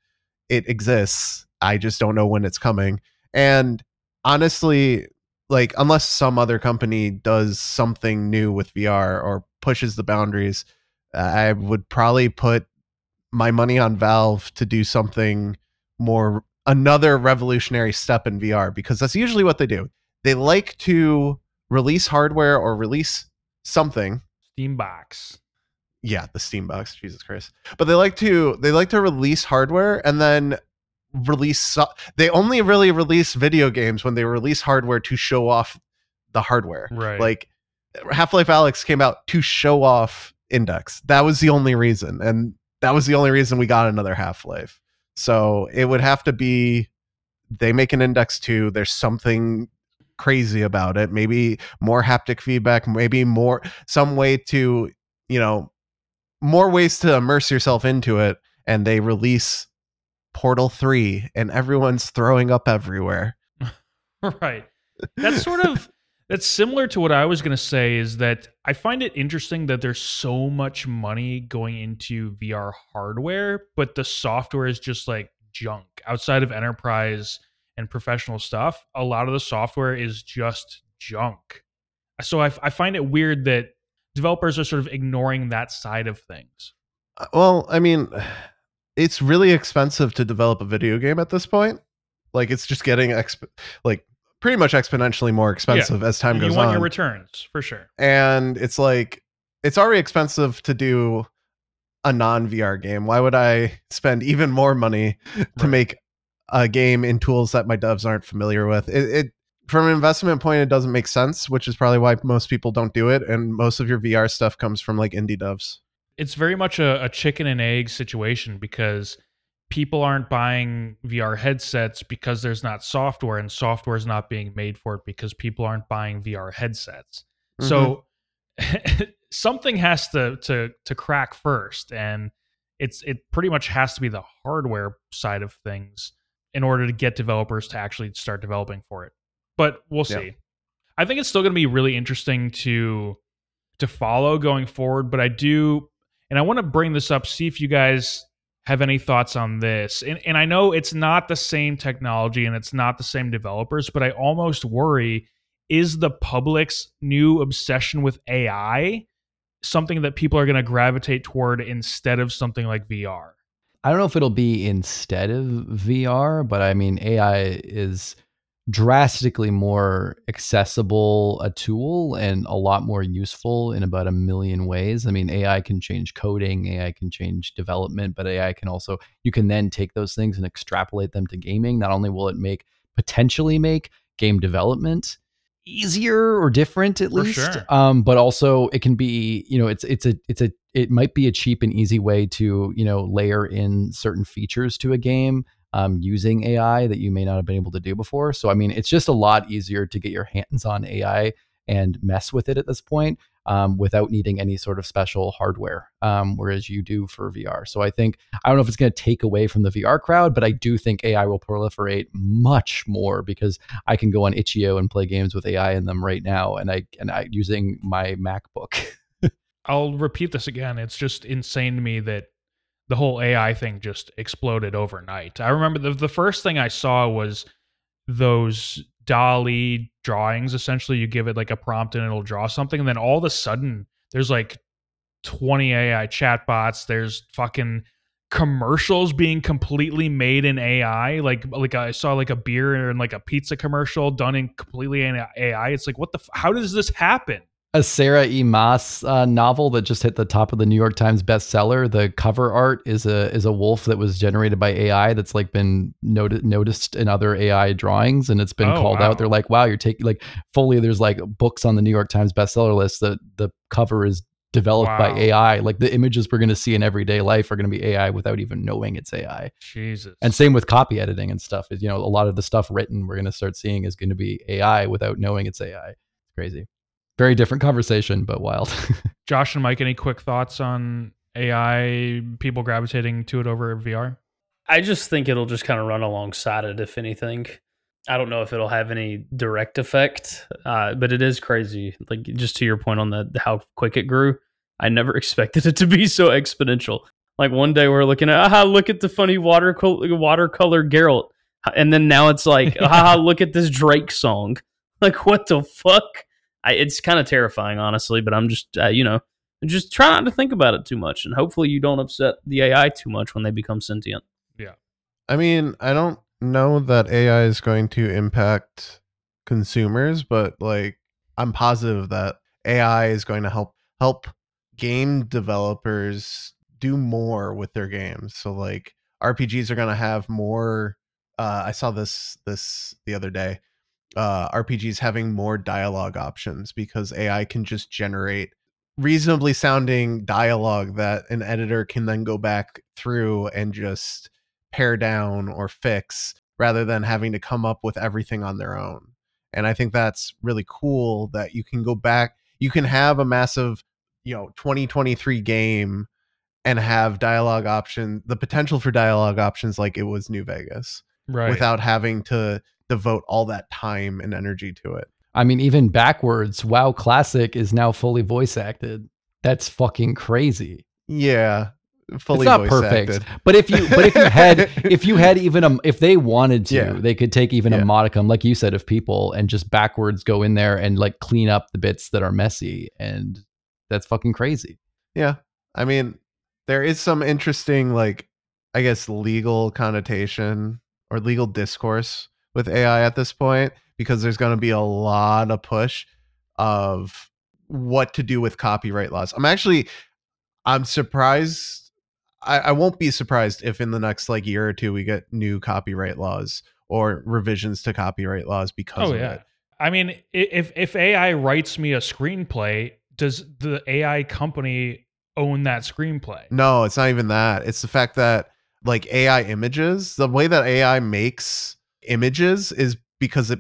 It exists. I just don't know when it's coming. And honestly like unless some other company does something new with vr or pushes the boundaries uh, i would probably put my money on valve to do something more another revolutionary step in vr because that's usually what they do. They like to release hardware or release something. Steam box. Yeah, the Steam box. Jesus Christ. But they like to they like to release hardware and then release they only really release video games when they release hardware to show off the hardware. Right. Like Half-Life Alyx came out to show off Index. That was the only reason and that was the only reason we got another Half-Life. So it would have to be they make an Index 2, there's something crazy about it maybe more haptic feedback maybe more some way to you know more ways to immerse yourself into it and they release portal 3 and everyone's throwing up everywhere right that's sort of That's similar to what I was going to say is that I find it interesting that there's so much money going into VR hardware, but the software is just like junk. Outside of enterprise and professional stuff, a lot of the software is just junk. So I, I find it weird that developers are sort of ignoring that side of things. Uh, Well, I mean, it's really expensive to develop a video game at this point. Like it's just getting exp- like pretty much exponentially more expensive as time And goes on. you want your returns for sure. and it's like it's already expensive to do a non VR game. Why would I spend even more money to Right. make a game in tools that my devs aren't familiar with? It, it from an investment point, it doesn't make sense, which is probably why most people don't do it. And most of your VR stuff comes from like indie devs. it's very much a, a chicken and egg situation because people aren't buying VR headsets because there's not software and software is not being made for it because people aren't buying VR headsets. So mm-hmm. something has to to to crack first and it's it pretty much has to be the hardware side of things in order to get developers to actually start developing for it. But we'll Yeah. see. I think it's still going to be really interesting to to follow going forward, but I do and I want to bring this up see if you guys have any thoughts on this. And and I know it's not the same technology and it's not the same developers, but I almost worry is the public's new obsession with AI something that people are going to gravitate toward instead of something like VR? I don't know if it'll be instead of VR, but I mean, AI is drastically more accessible a tool and a lot more useful in about a million ways. I mean, AI can change coding, AI can change development, but AI can also, you can then take those things and extrapolate them to gaming. Not only will it make, potentially make game development easier or different at For least sure. um but also it can be you know it's it's a it's a it might be a cheap and easy way to you know layer in certain features to a game um, using AI that you may not have been able to do before. So I mean, it's just a lot easier to get your hands on AI and mess with it at this point um, without needing any sort of special hardware, um, whereas you do for VR. So I think I don't know if it's going to take away from the VR crowd, but I do think AI will proliferate much more because I can go on itch.io and play games with AI in them right now, and I and I using my MacBook. I'll repeat this again. It's just insane to me that the whole AI thing just exploded overnight. I remember the the first thing I saw was those DALL-E drawings. Essentially, you give it like a prompt and it'll draw something, and then all of a sudden, there's like 20 AI chatbots. There's fucking commercials being completely made in AI. Like like I saw like a beer and like a pizza commercial done in completely in AI. It's like what the f- how does this happen? A Sarah E. Maas uh, novel that just hit the top of the New York Times bestseller. The cover art is a is a wolf that was generated by AI that's like been noti- noticed in other AI drawings, and it's been Oh, called wow. out. They're like, "Wow, you're taking like fully." There's like books on the New York Times bestseller list that the cover is developed Wow. by AI. Like the images we're going to see in everyday life are going to be AI without even knowing it's AI. Jesus. And same with copy editing and stuff. Is you know a lot of the stuff written we're going to start seeing is going to be AI without knowing it's AI. It's crazy. Very different conversation, but wild. Josh and Mike, any quick thoughts on AI people gravitating to it over VR? I just think it'll just kind of run alongside it, if anything. I don't know if it'll have any direct effect, uh, but it is crazy. Like just to your point on the how quick it grew, I never expected it to be so exponential. Like one day we're looking at, aha, look at the funny watercolor watercolor Geralt, and then now it's like, aha, look at this Drake song. Like what the fuck? I, it's kind of terrifying, honestly. But I'm just, uh, you know, just try not to think about it too much, and hopefully you don't upset the AI too much when they become sentient. Yeah, I mean, I don't know that AI is going to impact consumers, but like I'm positive that AI is going to help help game developers do more with their games. So like RPGs are going to have more uh I saw this this the other day. Uh RPGs having more dialogue options because AI can just generate reasonably sounding dialogue that an editor can then go back through and just pare down or fix rather than having to come up with everything on their own. And I think that's really cool that you can go back, you can have a massive, you know, 2023 game and have dialogue option, the potential for dialogue options like it was New Vegas Right. without having to devote all that time and energy to it. I mean, even backwards, WoW Classic is now fully voice acted. That's fucking crazy. Yeah, fully it's not voice perfect, acted. but if you but if you had if you had even a if they wanted to, Yeah. they could take even a modicum, like you said, of people and just backwards go in there and like clean up the bits that are messy, and that's fucking crazy. Yeah. I mean, there is some interesting, like, I guess, legal connotation or legal discourse with AI at this point because there's going to be a lot of push of what to do with copyright laws. I'm actually, I'm surprised. I, I won't be surprised if in the next like year or two we get new copyright laws or revisions to copyright laws because Oh of yeah. it. I mean, if if AI writes me a screenplay, does the AI company own that screenplay? No, it's not even that. It's the fact that like AI images, the way that AI makes images is because it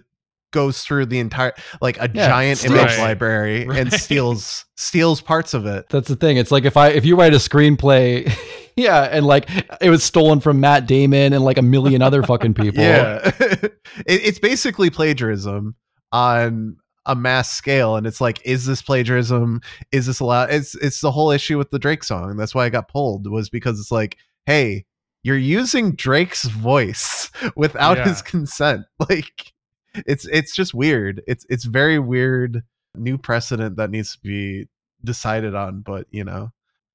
goes through the entire like a Yeah, giant image Right. library and steals steals parts of it. That's the thing. It's like if I if you write a screenplay, yeah, and like it was stolen from Matt Damon and like a million other fucking people. Yeah. it, it's basically plagiarism on a mass scale and it's like is this plagiarism is this allowed it's it's the whole issue with the drake song that's why i got pulled was because it's like hey you're using drake's voice without Yeah. his consent like it's it's just weird it's it's very weird new precedent that needs to be decided on but you know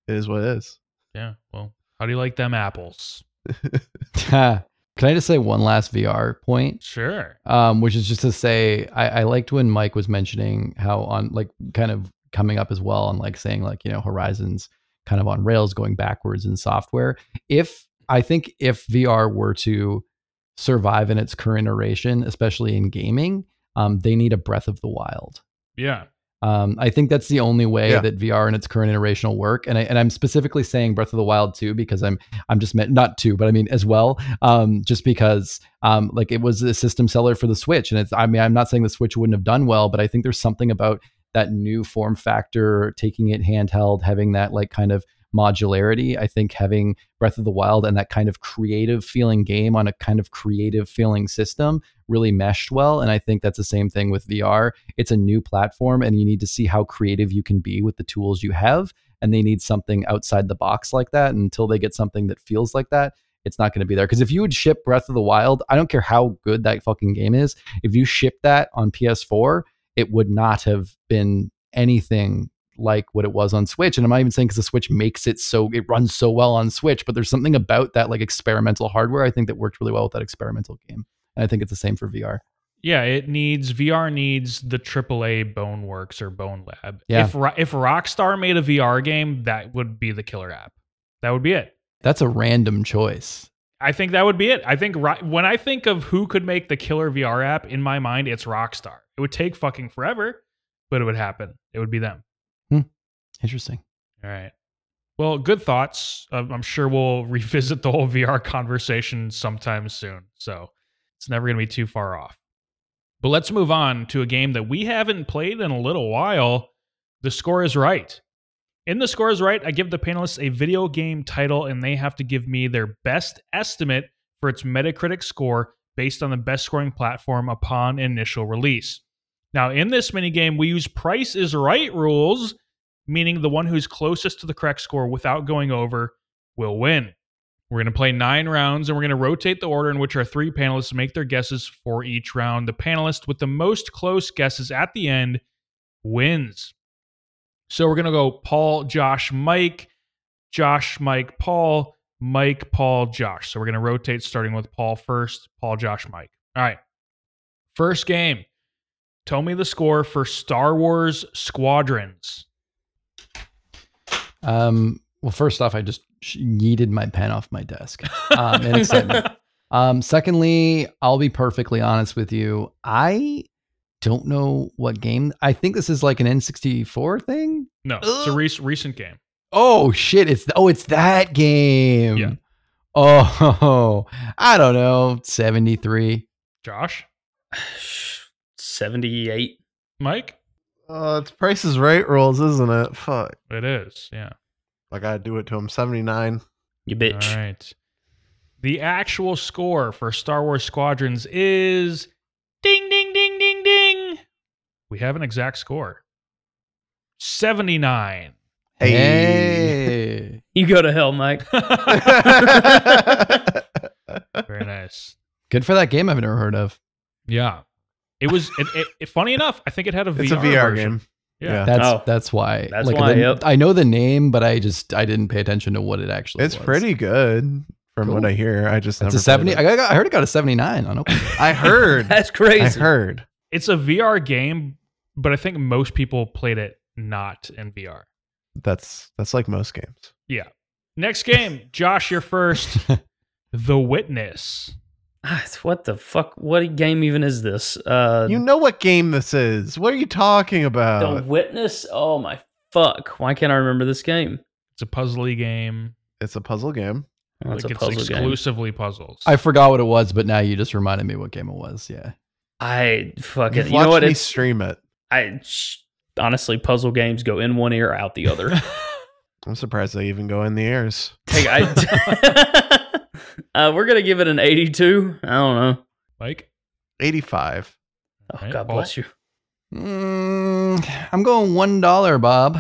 it is what it is Yeah. Well, how do you like them apples? Can I just say one last VR point? Sure. um, which is just to say I, I liked when Mike was mentioning how on like kind of coming up as well and like saying like you know Horizons kind of on rails going backwards in software. If I think if VR were to survive in its current iteration, especially in gaming, um, they need a Breath of the Wild. Yeah. Um, I think that's the only way Yeah. that VR in its current iteration will work, and I, and I'm specifically saying Breath of the Wild too because I'm I'm just meant not two, but I mean as well, um, just because um, like it was a system seller for the Switch, and it's I mean I'm not saying the Switch wouldn't have done well, but I think there's something about that new form factor, taking it handheld, having that like kind of modularity. I think having Breath of the Wild and that kind of creative feeling game on a kind of creative feeling system really meshed well, and I think that's the same thing with VR it's a new platform and you need to see how creative you can be with the tools you have and they need something outside the box like that and until they get something that feels like that it's not going to be there because if you would ship breath of the wild i don't care how good that fucking game is if you ship that on ps4 it would not have been anything like what it was on switch and i'm not even saying because the switch makes it so it runs so well on switch but there's something about that like experimental hardware i think that worked really well with that experimental game and i think it's the same for vr Yeah, it needs VR needs the AAA Boneworks or Bone Lab. Yeah. If if Rockstar made a VR game, that would be the killer app. That would be it. that's a random choice I think that would be it. I think when I think of who could make the killer VR app in my mind, it's Rockstar. It would take fucking forever, but it would happen. It would be them. Interesting All right. Well, good thoughts. I'm sure we'll revisit the whole VR conversation sometime soon. So it's never going to be too far off. But let's move on to a game that we haven't played in a little while. The score is right. In the score is right, I give the panelists a video game title and they have to give me their best estimate for its Metacritic score based on the best scoring platform upon initial release. Now, in this minigame, we use Price is Right rules meaning the one who's closest to the correct score without going over will win. We're going to play nine rounds and we're going to rotate the order in which our three panelists make their guesses for each round. The panelist with the most close guesses at the end wins. So we're going to go Paul, Josh, Mike, Josh, Mike, Paul, Mike, Paul, Josh. So we're going to rotate starting with Paul first, Paul, Josh, Mike. All right. First game. Tell me the score for Star Wars Squadrons. Um, well, first off, I just sh- yeeted my pen off my desk um, in excitement. Um, secondly, I'll be perfectly honest with you. I don't know what game. I think this is like an N64 thing. No, it's a rec- recent game. Oh shit! It's oh, it's that game. Yeah. Oh, I don't know. Seventy three. Josh, 78. Mike, uh it's price is right rules isn't it fuck it is. Yeah. i gotta do it to him 79 You bitch. All right. The actual score for Star Wars Squadrons is ding, ding, ding, ding, ding. we have an exact score 79. Hey. You go to hell, Mike. Very nice. Good for that game I've never heard of. Yeah. It was, it, it, it- funny enough, I think it had a VR. it's a VR version. game. Yeah. Yeah. That's Oh. that's why. That's like, why, the- yep. I know the name, but I just I didn't pay attention to what it actually It's was. pretty good from what I hear. I just It's never a seventy. played I, got, I heard it got a seventy nine on open. it. I heard. That's crazy. I heard. It's a VR game, but I think most people played it not in VR. That's that's like most games. Yeah. Next game, Josh, you're first. the Witness. Ah, What the fuck? What game even is this? Uh, You know what game this is? What are you talking about? the? Witness. Oh my fuck! Why can't I remember this game? It's a puzzly game. It's a puzzle game. Oh, it's like a it's puzzle game. exclusively puzzles. I forgot what it was, but now you just reminded me what game it was. Yeah. I fuck it. You've You know what? me It's stream it. I sh- honestly puzzle games go in one ear out the other. I'm surprised they even go in the ears. Take I. uh, we're gonna give it an eighty-two. I don't know. Mike? 85. Oh, Right, God Paul? bless you. Mm, I'm going one dollar, Bob.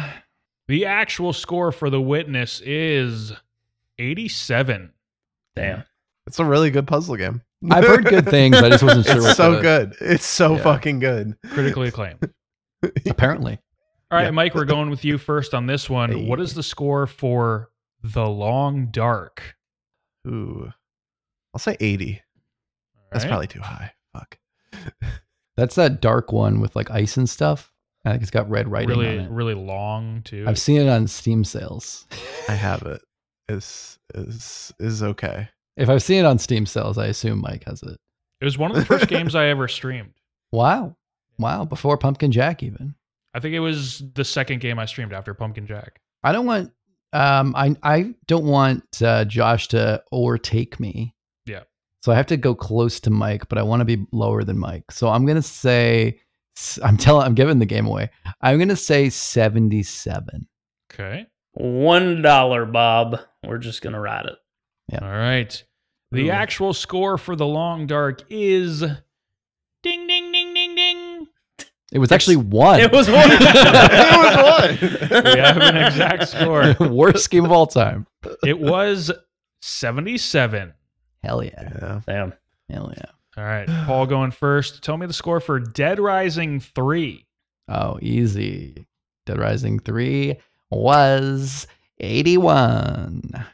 The actual score for The Witness is 87. Damn. It's a really good puzzle game. I've heard good things. I just wasn't sure. It's what so the- good. It's so Yeah. fucking good. Critically acclaimed. Apparently, All right, Yeah. Mike, we're going with you first on this one. Hey. What is the score for The Long Dark? Ooh. I'll say 80. That's All right. probably too high. Fuck. that's that dark one with like ice and stuff. I think it's got red writing really, on it. really long, too. I've seen it on Steam sales. I have it. Is is is okay. if I've seen it on Steam sales, I assume Mike has it. It was one of the first games I ever streamed. Wow, wow! Before Pumpkin Jack, even. I think it was the second game I streamed after Pumpkin Jack. I don't want. Um, I I don't want uh, Josh to overtake me. Yeah. So I have to go close to Mike, but I want to be lower than Mike. So I'm gonna say, I'm telling, I'm giving the game away. I'm gonna say seventy-seven. Okay. One dollar, Bob. We're just gonna ride it. Yeah. All right. The Ooh. actual score for The Long Dark is ding, ding, ding, ding, ding. It was actually one. It was one. It was one. We have an exact score. Worst game of all time. It was 77. Hell yeah. Yeah. Damn. Hell yeah. All right. Paul going first. Tell me the score for Dead Rising 3. Oh, easy. Dead Rising 3 was 81.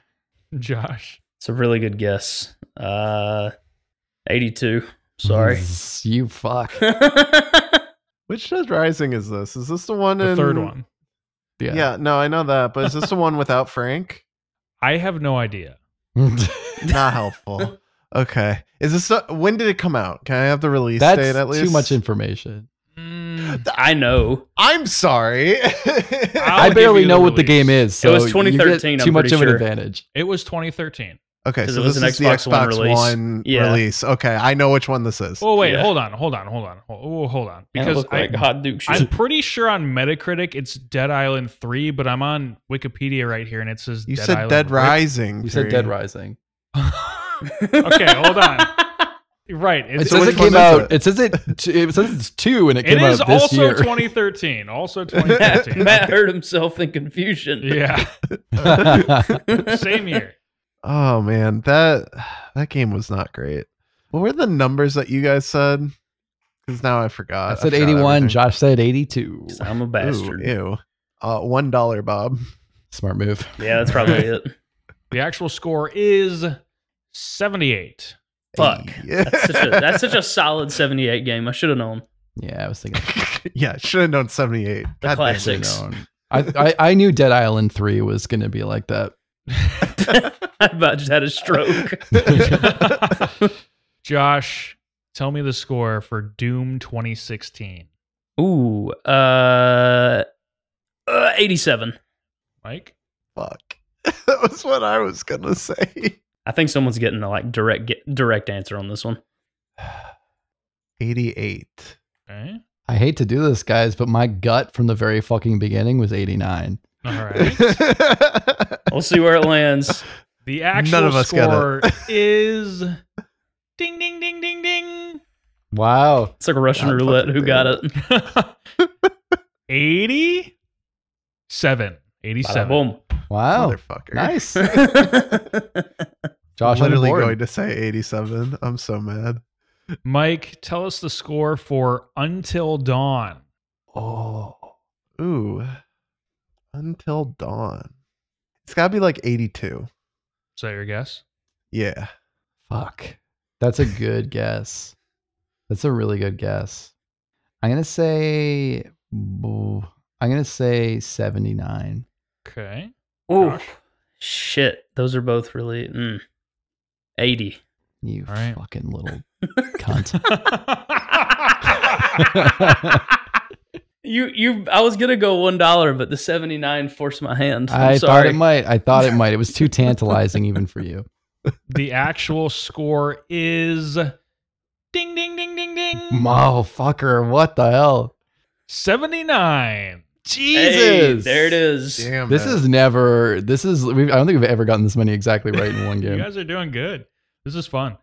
Josh. It's a really good guess. Uh, eighty-two. Sorry. You fuck. Which Dead Rising is this? Is this the one The in third one. Yeah. Yeah, no, I know that, but is this the one without Frank? I have no idea. Not helpful. Okay. Is this the, when did it come out? Can I have the release That's date at least? too much information. Mm, I know. I'm sorry. I'll I give barely know the what the game is. So it was you get 2013, Too I'm much pretty of an advantage. it was 2013. Okay, 'Cause so it was this an is Xbox the One Xbox release. One Yeah. release. Okay, I know which one this is. Oh, wait. Yeah. Hold on. Hold on. Hold on. Oh, hold on. Hold, hold on. Because looked like I, hot Duke I'm pretty sure on Metacritic it's Dead Island 3, but I'm on Wikipedia right here and it says you Dead said Island Dead Rip. Rising. You said Dead Rising. okay, hold on. Right. It It's, says which it came out. it? It says it. It says it's two, and it it came is out this also year. 2013. Also 2013. Matt hurt himself in confusion. yeah. Same year. Oh man, that that game was not great. What were the numbers that you guys said? Because now I forgot. I said forgot 81. everything. Josh said 82. I'm a Ooh, bastard. ew. Uh, one dollar, Bob. Smart move. Yeah, that's probably it. The actual score is 78. Fuck. Hey. That's such, a, that's such a solid 78 game. I should have known. Yeah, I was thinking. yeah, should have known seventy eight. The classics. I, I I knew Dead Island 3 was going to be like that. I about just had a stroke. Josh, tell me the score for Doom 2016. Ooh, uh, uh 87. Mike? Fuck. that was what I was gonna say. I think someone's getting a like direct get, direct answer on this one. Eighty eight. Okay. I hate to do this, guys, but my gut from the very fucking beginning was 89. All right. We'll see where it lands. The actual None of us get score is ding, ding, ding, ding, ding. Wow. It's like a Russian God roulette. Who got it? 87. 87. Boom. Wow. Motherfucker. Nice. I'm Josh on literally going to say 87. I'm so mad. Mike, tell us the score for Until Dawn. Oh. Ooh. Until dawn. It's got to be like 82. Is that your guess? Yeah. Fuck. That's a good guess. That's a really good guess. I'm gonna say. I'm gonna say 79. Okay. Oh shit! Those are both really mm. eighty. You All right. fucking little cunt. You you. I was gonna go one dollar, but the seventy nine forced my hand. I'm I thought it might. I thought it might. It was too tantalizing even for you. the actual score is ding ding ding ding ding. Oh fucker! What the hell? 79. Hey, Jesus! there it is. Damn. This man. is never. This is. We've, I don't think we've ever gotten this many exactly right in one game. You guys are doing good. This is fun.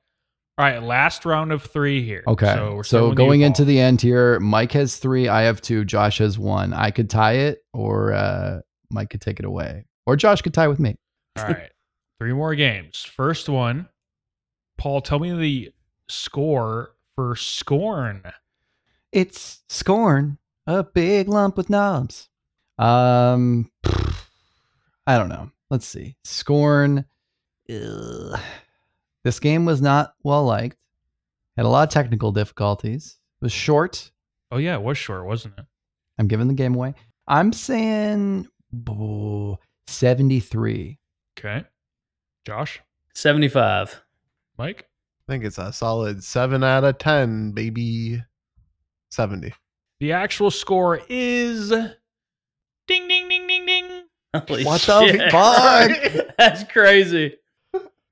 All right, last round of three here. Okay. So, we're So, going into the end here, Mike has three. I have two. Josh has one. I could tie it, or uh, Mike could take it away, or Josh could tie with me. All right. Three more games. First one, Paul, tell me the score for Scorn. It's scorn, a big lump with knobs. Um, I don't know. Let's see. Scorn. ugh. This game was not well liked. Had a lot of technical difficulties. Was short. Oh, yeah, it was short, wasn't it? I'm giving the game away. I'm saying oh, 73. Okay. Josh, Seventy five. Mike, I think it's a solid 7 out of 10, baby. 70. the actual score is ding, ding, ding, ding, ding. Holy What the fuck? That's crazy.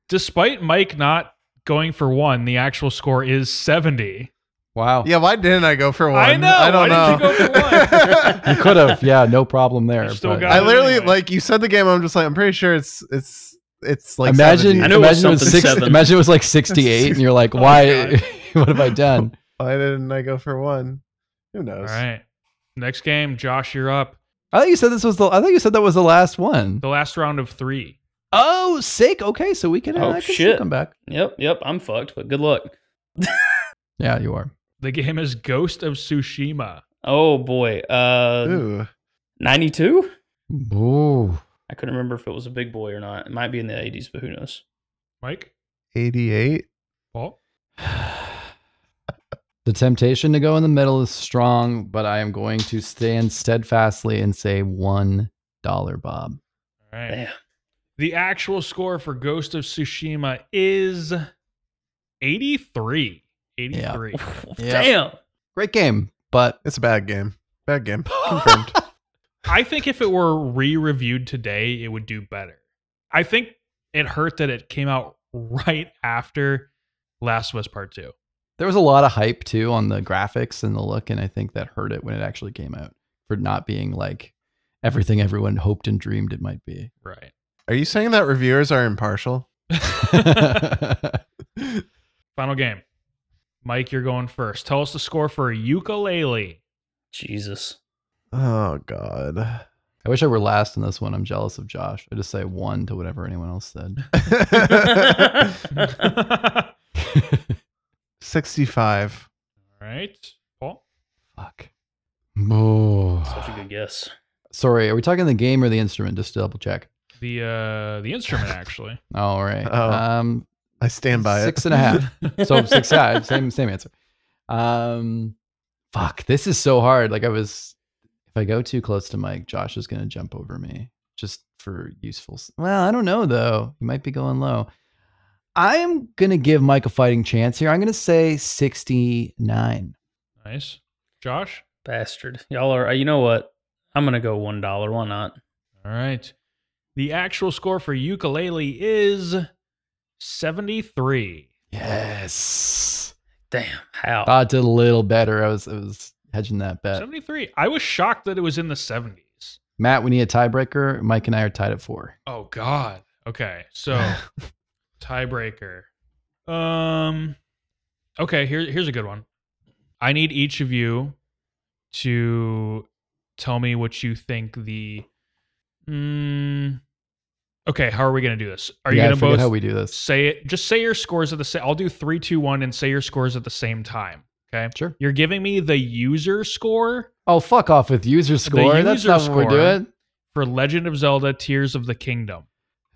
Despite Mike not going for one, the actual score is 70. Wow. Yeah, why didn't I go for one? I know, I don't why know. didn't you go for one? You could have. Yeah, no problem there. Still got I literally anyway. like you said the game. I'm just like I'm pretty sure it's it's it's like imagine, 70. I knew it was imagine it was six, seven. imagine it was like 68 and you're like, Oh, why, what have I done? Why didn't I go for one? Who knows? All right. Next game, Josh, you're up. I thought you said this was the, I thought you said that was the last one. The last round of three. Oh, sick. Okay. So we can, Oh, I can shit. come back. Yep, yep. I'm fucked, but good luck. Yeah, you are. The game is Ghost of Tsushima. Oh boy. Uh 92? Ooh. I couldn't remember if it was a big boy or not. It might be in the 80s, but who knows? Mike, 88. Paul, The temptation to go in the middle is strong, but I am going to stand steadfastly and say $1, Bob. All right. Damn. The actual score for Ghost of Tsushima is 83. 83. Yeah. Damn. Great game, but It's a bad game. Bad game. Confirmed. I think if it were re-reviewed today, it would do better. I think it hurt that it came out right after Last of Us Part 2. there was a lot of hype too on the graphics and the look, and I think that hurt it when it actually came out for not being like everything everyone hoped and dreamed it might be. Right. Are you saying that reviewers are impartial? Final game. Mike, you're going first. Tell us the score for a Ukulele. Jesus. Oh God. I wish I were last in this one. I'm jealous of Josh. I just say one to whatever anyone else said. 65. right. Paul? Fuck. Oh. Such a good guess. Sorry, are we talking the game or the instrument? Just to double check. The uh the instrument actually. All right. Oh. Um, I stand by six it. and a half. So six. Yeah, same same answer. Um, fuck. This is so hard. Like I was, if I go too close to Mike, Josh is gonna jump over me just for useful. Well, I don't know though. He might be going low. I'm gonna give Mike a fighting chance here. I'm gonna say 69. Nice. Josh? Bastard. Y'all are, uh, you know what? I'm going to go $1. Why not? All right. The actual score for ukulele is 73. Yes. Damn. How? I did a little better. I was I was hedging that bet. 73. I was shocked that it was in the 70s. Matt, we need a tiebreaker. Mike and I are tied at four. Oh god. Okay. So tiebreaker. Um okay, here here's a good one. I need each of you to tell me what you think the. Mm, okay, how are we going to do this? Are you yeah, I going to both how we do this? say it? Just say your scores at the same. I'll do three, two, one, and say your scores at the same time. Okay. Sure. You're giving me the user score Oh, fuck off with user score. That's user not what we're doing. for Legend of Zelda: Tears of the Kingdom.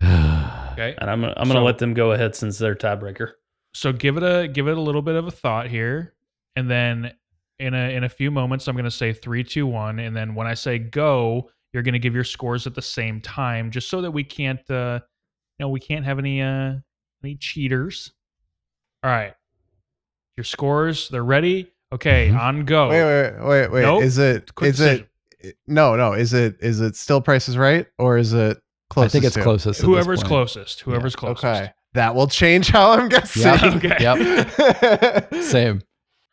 Okay. And I'm gonna, I'm gonna So- let them go ahead since they're tiebreaker. so give it a give it a little bit of a thought here and then in a in a few moments i'm going to say three two one and then when i say go you're going to give your scores at the same time just so that we can't uh you know we can't have any uh any cheaters all right your scores they're ready okay Mhm. on go Wait, wait, wait, wait. Nope. Is it? Quick Is it? No, no. Is it? Is it still Price is Right or is it I think it's to? closest. whoever's closest whoever's closest Okay, that will change how I'm guessing. Yep. Okay. Yep. Same.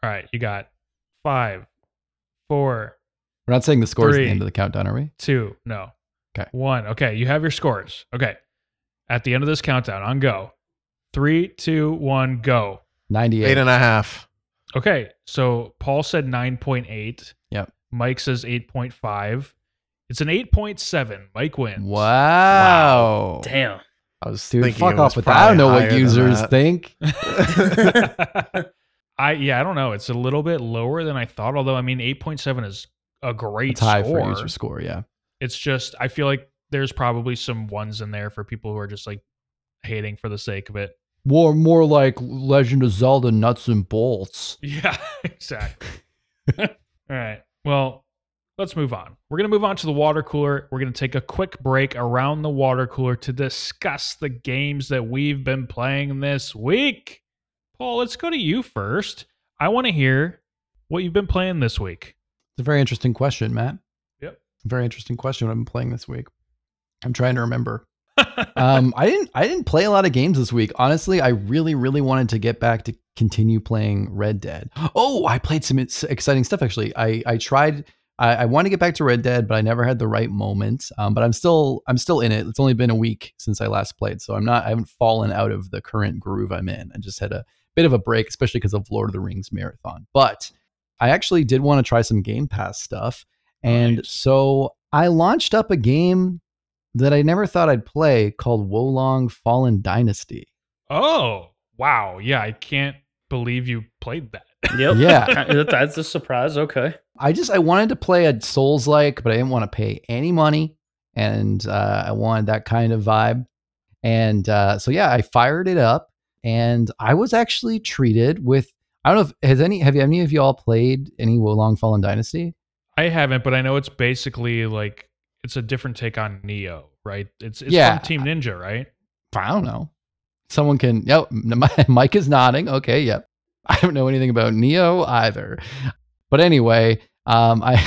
all right you got five four We're not saying the scores at the end of the countdown, are we? two, no. Okay. One. Okay, you have your scores. Okay. At the end of this countdown, on go. Three, two, one, go. 98. Eight and a half. Okay. So Paul said 9.8. Yep. Mike says 8.5. It's an 8.7. Mike wins. wow. Damn. I was Dude, thinking fuck it was off with that. I don't know what users think. I yeah, I don't know. It's a little bit lower than I thought, although I mean 8.7 is a great It's high score. for user score, yeah. It's just I feel like there's probably some ones in there for people who are just like hating for the sake of it. More more like Legend of Zelda nuts and bolts. Yeah, exactly. All right. Well, let's move on. We're going to move on to the water cooler. We're going to take a quick break around the water cooler to discuss the games that we've been playing this week. Paul, let's go to you first. I want to hear what you've been playing this week. A very interesting question, Matt. Yep. Very interesting question what I've been playing this week. I'm trying to remember. um, I didn't I didn't play a lot of games this week. Honestly, I really really wanted to get back to continue playing Red Dead. Oh, I played some exciting stuff actually. I I tried. I, I want to get back to Red Dead, but I never had the right moment. Um, but I'm still I'm still in it. It's only been a week since I last played, so I'm not I haven't fallen out of the current groove I'm in. I just had a bit of a break, especially because of Lord of the Rings marathon. But I actually did want to try some Game Pass stuff, and Nice. so I launched up a game that I never thought I'd play called Wo Long Fallen Dynasty. oh, wow. Yeah, I can't believe you played that. Yep. Yeah. That's a surprise. Okay. I just I wanted to play a Souls like, but I didn't want to pay any money, and uh, I wanted that kind of vibe. And uh, so yeah, I fired it up, and I was actually treated with. I don't know if has any have you any of you all played any Wo Long Fallen Dynasty? I haven't, but I know it's basically like it's a different take on Nioh, right? It's it's Yeah. from Team Ninja, right? I don't know. Someone can. Yep, Mike is nodding. Okay, yep. I don't know anything about Nioh either. But anyway, um, I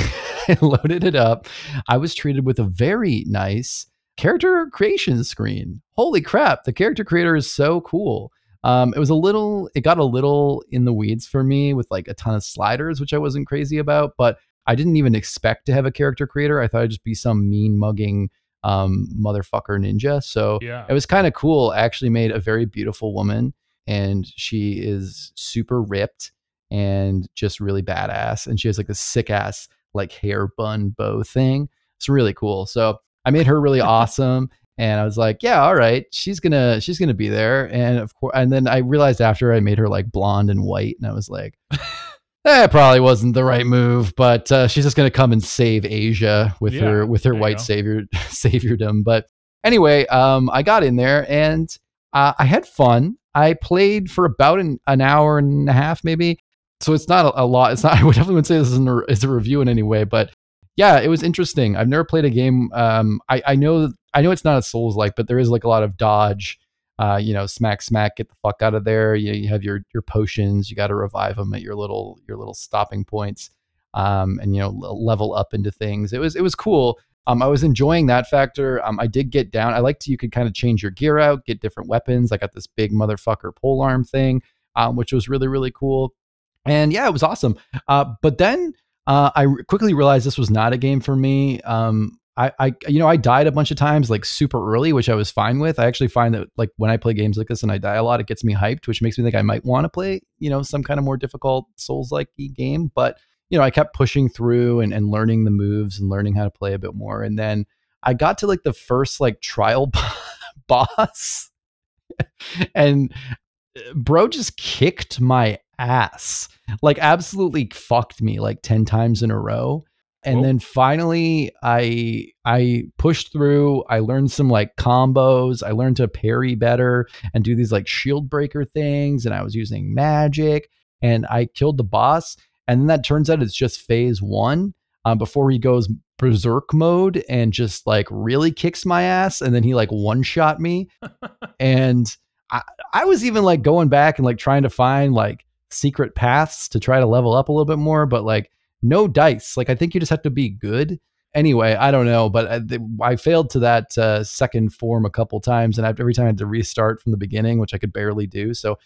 loaded it up. I was treated with a very nice character creation screen. Holy crap! The character creator is so cool. Um, it was a little. It got a little in the weeds for me with like a ton of sliders, which I wasn't crazy about. But I didn't even expect to have a character creator. I thought I'd just be some mean mugging um, motherfucker ninja. So Yeah. it was kind of cool. I actually made a very beautiful woman, and she is super ripped and just really badass. And she has like a sick ass like hair bun bow thing. It's really cool. So I made her really awesome. And I was like, yeah, all right, she's gonna she's gonna be there. And of course, and then I realized after I made her like blonde and white, and I was like, that probably wasn't the right move. But uh, she's just gonna come and save Asia with Yeah, her with her white savior saviordom. But anyway, um, I got in there and uh, I had fun. I played for about an, an hour and a half, maybe. So it's not a, a lot. It's not. I would definitely say this is, a, is a review in any way, but yeah, it was interesting. I've never played a game. Um, I, I know I know it's not a Souls like, but there is like a lot of dodge. Uh, you know, smack, smack, get the fuck out of there. You, you have your your potions. You got to revive them at your little your little stopping points. Um, and you know, level up into things. It was it was cool. Um, I was enjoying that factor. Um, I did get down. I liked you could kind of change your gear out, get different weapons. I got this big motherfucker pole arm thing, um, which was really really cool. And yeah, it was awesome. Uh, but then uh, I quickly realized this was not a game for me. Um, I, I, you know, I died a bunch of times like super early, which I was fine with. I actually find that like when I play games like this and I die a lot, it gets me hyped, which makes me think I might want to play, you know, some kind of more difficult Souls like game. But you know, I kept pushing through and, and learning the moves and learning how to play a bit more. And then I got to like the first like trial boss, and uh, bro just kicked my ass, like absolutely fucked me like ten times in a row and Whoa. then finally i i pushed through i learned some like combos i learned to parry better and do these like shield breaker things and i was using magic and i killed the boss and then that turns out it's just phase one um, before he goes berserk mode and just like really kicks my ass and then he like one shot me and I, I was even like going back and like trying to find like secret paths to try to level up a little bit more but like no dice. Like I think you just have to be good. Anyway, I don't know, but I, I failed to that uh, second form a couple times, and every time I had to restart from the beginning, which I could barely do. So,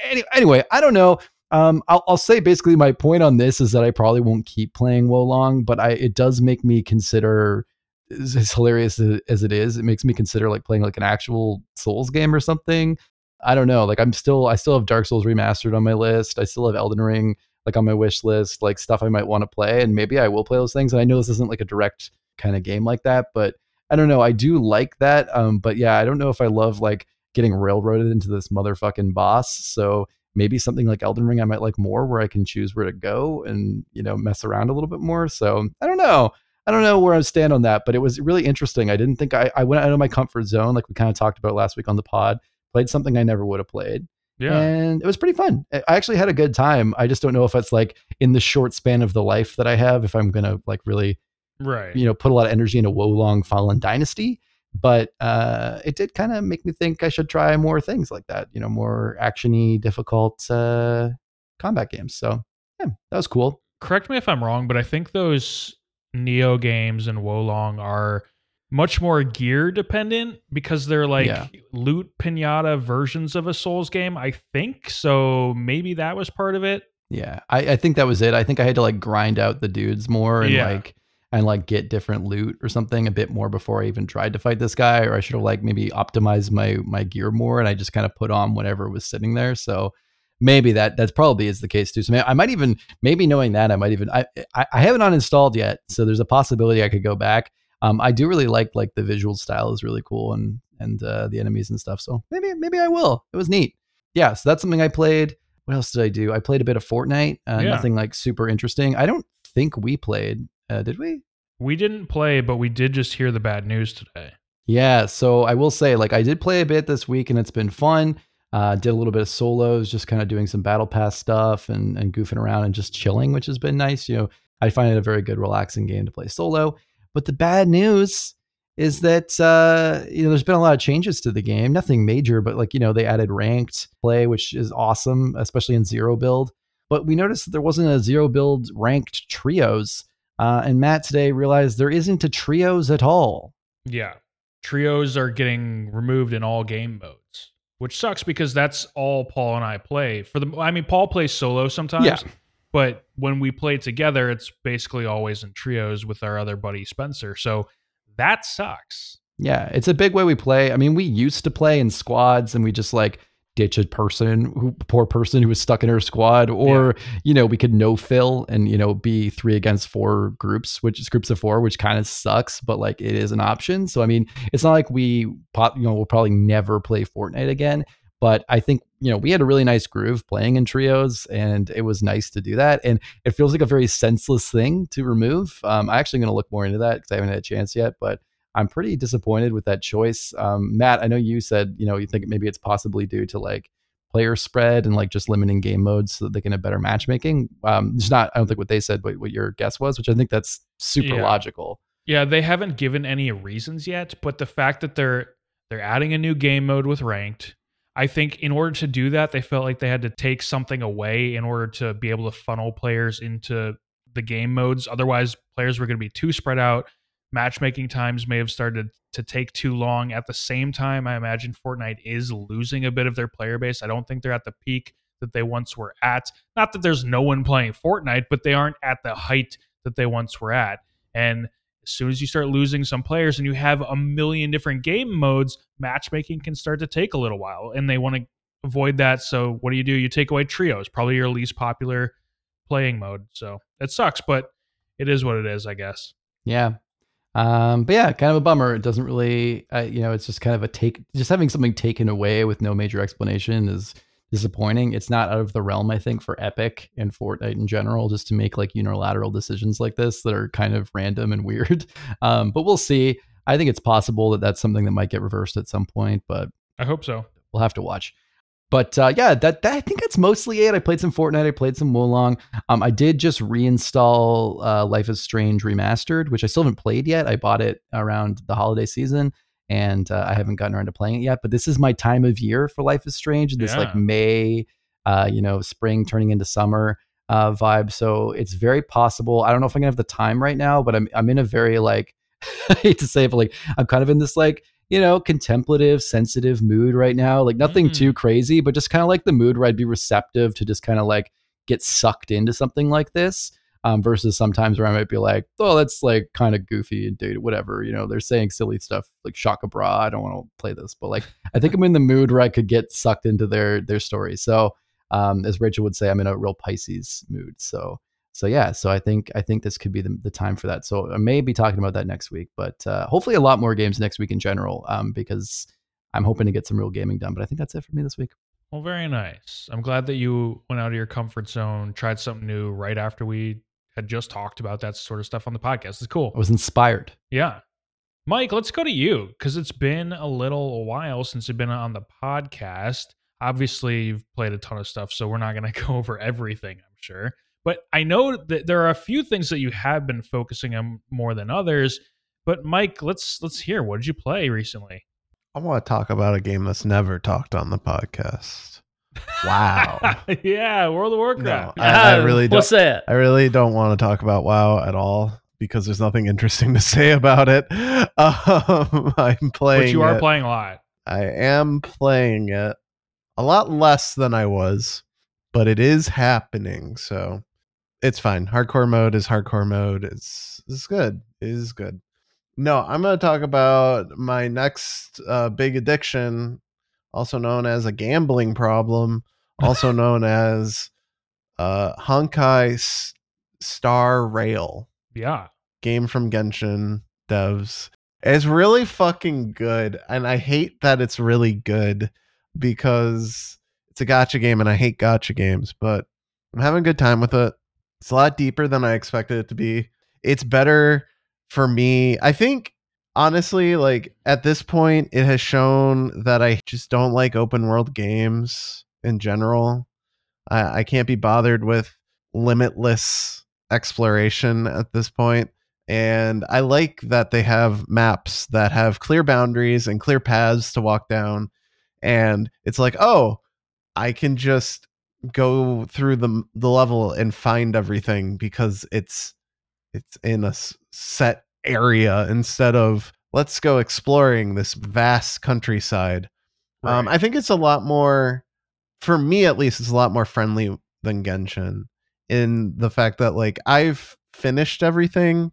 any, anyway, I don't know. Um, I'll, I'll say basically my point on this is that I probably won't keep playing Wo Long, but I it does make me consider as hilarious as it is. It makes me consider like playing like an actual Souls game or something. I don't know. Like I'm still I still have Dark Souls remastered on my list. I still have Elden Ring like on my wish list, like stuff I might want to play, and maybe I will play those things. And I know this isn't like a direct kind of game like that, but I don't know. I do like that. Um, but yeah, I don't know if I love like getting railroaded into this motherfucking boss. So maybe something like Elden Ring I might like more, where I can choose where to go and you know mess around a little bit more. So I don't know. I don't know where I stand on that, but it was really interesting. I didn't think I, I went out of my comfort zone, like we kind of talked about last week on the pod. Played something I never would have played. Yeah. And it was pretty fun. I actually had a good time. I just don't know if it's like in the short span of the life that I have, if I'm going to like really, right. you know, put a lot of energy into Wo Long Fallen Dynasty. But uh, it did kind of make me think I should try more things like that, you know, more actiony, difficult uh, combat games. So yeah, that was cool. Correct me if I'm wrong, but I think those Nioh games and Wo Long are much more gear dependent because they're like Yeah. loot pinata versions of a Souls game, I think. So maybe that was part of it. Yeah, I, I think that was it. I think I had to like grind out the dudes more and Yeah. like and like get different loot or something a bit more before I even tried to fight this guy. Or I should have like maybe optimized my my gear more and I just kind of put on whatever was sitting there. So maybe that that's probably is the case too. So may- I might even maybe knowing that I might even I I, I haven't uninstalled yet. So there's a possibility I could go back. Um, I do really like like the visual style is really cool and and uh, the enemies and stuff. So maybe maybe I will. It was neat. Yeah, so that's something I played. What else did I do? I played a bit of Fortnite. Uh, Yeah. Nothing like super interesting. I don't think we played. Uh, did we? We didn't play, but we did just hear the bad news today. Yeah. So I will say, like, I did play a bit this week, and it's been fun. Uh, did a little bit of solos, just kind of doing some battle pass stuff and and goofing around and just chilling, which has been nice. You know, I find it a very good, relaxing game to play solo. But the bad news is that uh, you know there's been a lot of changes to the game. Nothing major, but like you know they added ranked play, which is awesome, especially in zero build. But we noticed that there wasn't a zero build ranked trios. Uh, and Matt today realized there isn't a trios at all. Yeah. Trios are getting removed in all game modes, which sucks because that's all Paul and I play. For the I mean Paul plays solo sometimes, Yeah. But when we play together it's basically always in trios with our other buddy Spencer. So that sucks. Yeah, it's a big way we play. I mean, we used to play in squads and we just like ditch a person who poor person who was stuck in her squad or you know we could no fill and you know be three against four groups which is groups of four which kind of sucks but like it is an option so i mean it's not like we pop you know we'll probably never play fortnite again but i think you know we had a really nice groove playing in trios and it was nice to do that and it feels like a very senseless thing to remove um, i'm actually going to look more into that because i haven't had a chance yet but I'm pretty disappointed with that choice. Um, Matt, I know you said you know you think maybe it's possibly due to like player spread and like just limiting game modes so that they can have better matchmaking. Um, it's not I don't think what they said, but what your guess was, which I think that's super Yeah. logical. Yeah, they haven't given any reasons yet, but the fact that they're they're adding a new game mode with ranked, I think in order to do that, they felt like they had to take something away in order to be able to funnel players into the game modes. Otherwise, players were going to be too spread out. Matchmaking times may have started to take too long. At the same time, I imagine Fortnite is losing a bit of their player base. I don't think they're at the peak that they once were at. Not that there's no one playing Fortnite, but they aren't at the height that they once were at. And as soon as you start losing some players and you have a million different game modes, matchmaking can start to take a little while. And they want to avoid that. So what do you do? You take away trios, probably your least popular playing mode. So it sucks, but it is what it is, I guess. Yeah. Um, but yeah, kind of a bummer. It doesn't really, uh, you know, it's just kind of a take, just having something taken away with no major explanation is disappointing. It's not out of the realm, I think, for Epic and Fortnite in general, just to make like unilateral decisions like this that are kind of random and weird. Um, but we'll see. I think it's possible that that's something that might get reversed at some point, but I hope so. we'll have to watch. But uh, yeah, that, that I think that's mostly it. I played some Fortnite. I played some Wo Long. Um, I did just reinstall uh, Life is Strange Remastered, which I still haven't played yet. I bought it around the holiday season, and uh, I haven't gotten around to playing it yet. But this is my time of year for Life is Strange. This like May, uh, you know, spring turning into summer uh, vibe. So it's very possible. I don't know if I'm gonna have the time right now, but I'm I'm in a very like I hate to say it, but like I'm kind of in this like you know contemplative, sensitive mood right now. Like nothing Mm. too crazy, but just kind of like the mood where I'd be receptive to just kind of like get sucked into something like this. Um, versus sometimes where I might be like, oh, that's like kind of goofy and dated, whatever. You know, they're saying silly stuff like Shaka Bra. I don't want to play this, but like I think I'm in the mood where I could get sucked into their their story. So um, as Rachel would say, I'm in a real Pisces mood. So so yeah, so I think I think this could be the, the time for that. So I may be talking about that next week, but uh, hopefully a lot more games next week in general, um, because I'm hoping to get some real gaming done. But I think that's it for me this week. Well, very nice. I'm glad that you went out of your comfort zone, tried something new right after we had just talked about that sort of stuff on the podcast. It's cool. I was inspired. Yeah. Mike, let's go to you because it's been a little while since you've been on the podcast. Obviously, you've played a ton of stuff, so we're not going to go over everything, I'm sure. But I know that there are a few things that you have been focusing on more than others. But Mike, let's let's hear. What did you play recently? I want to talk about a game that's never talked on the podcast. Wow. yeah, World of Warcraft. No, I, I really don't. What's that? I really don't want to talk about WoW at all because there's nothing interesting to say about it. Um, I'm playing. but you are it. playing a lot. I am playing it a lot less than I was, but it is happening. So it's fine. Hardcore mode is hardcore mode. It's it's good. It is good. No, I'm going to talk about my next uh, big addiction, also known as a gambling problem, also known as uh, Honkai S- Star Rail Yeah. game from Genshin devs. It's really fucking good. And I hate that it's really good because it's a gotcha game and I hate gotcha games, but I'm having a good time with it. It's a lot deeper than I expected it to be. It's better for me. I think honestly, like at this point, it has shown that I just don't like open world games in general. I, I can't be bothered with limitless exploration at this point and i like that they have maps that have clear boundaries and clear paths to walk down and it's like oh i can just go through the the level and find everything because it's it's in a set area instead of let's go exploring this vast countryside um i think it's a lot more for me at least it's a lot more friendly than genshin in the fact that like I've finished everything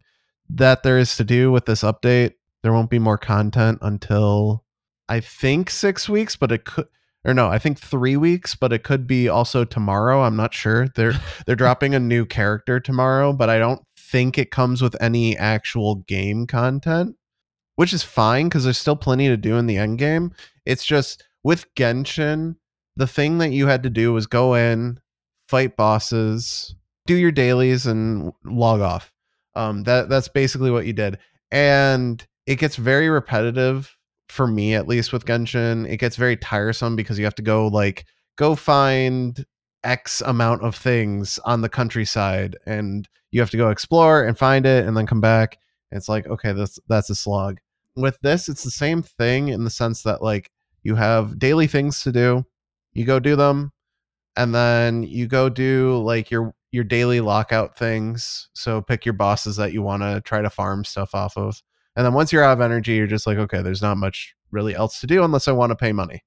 that there is to do with this update. There won't be more content until I think 6 weeks, but it could or no, I think 3 weeks, but it could be also tomorrow. I'm not sure. They're they're dropping a new character tomorrow, but I don't think it comes with any actual game content, which is fine cuz there's still plenty to do in the end game. It's just with Genshin, the thing that you had to do was go in, fight bosses, do your dailies, and log off. Um, that that's basically what you did, and it gets very repetitive for me, at least with Genshin. It gets very tiresome because you have to go like go find X amount of things on the countryside, and you have to go explore and find it, and then come back. It's like okay, that's that's a slog. With this, it's the same thing in the sense that like you have daily things to do, you go do them, and then you go do like your your daily lockout things. So pick your bosses that you want to try to farm stuff off of. And then once you're out of energy you're just like okay there's not much really else to do unless i want to pay money.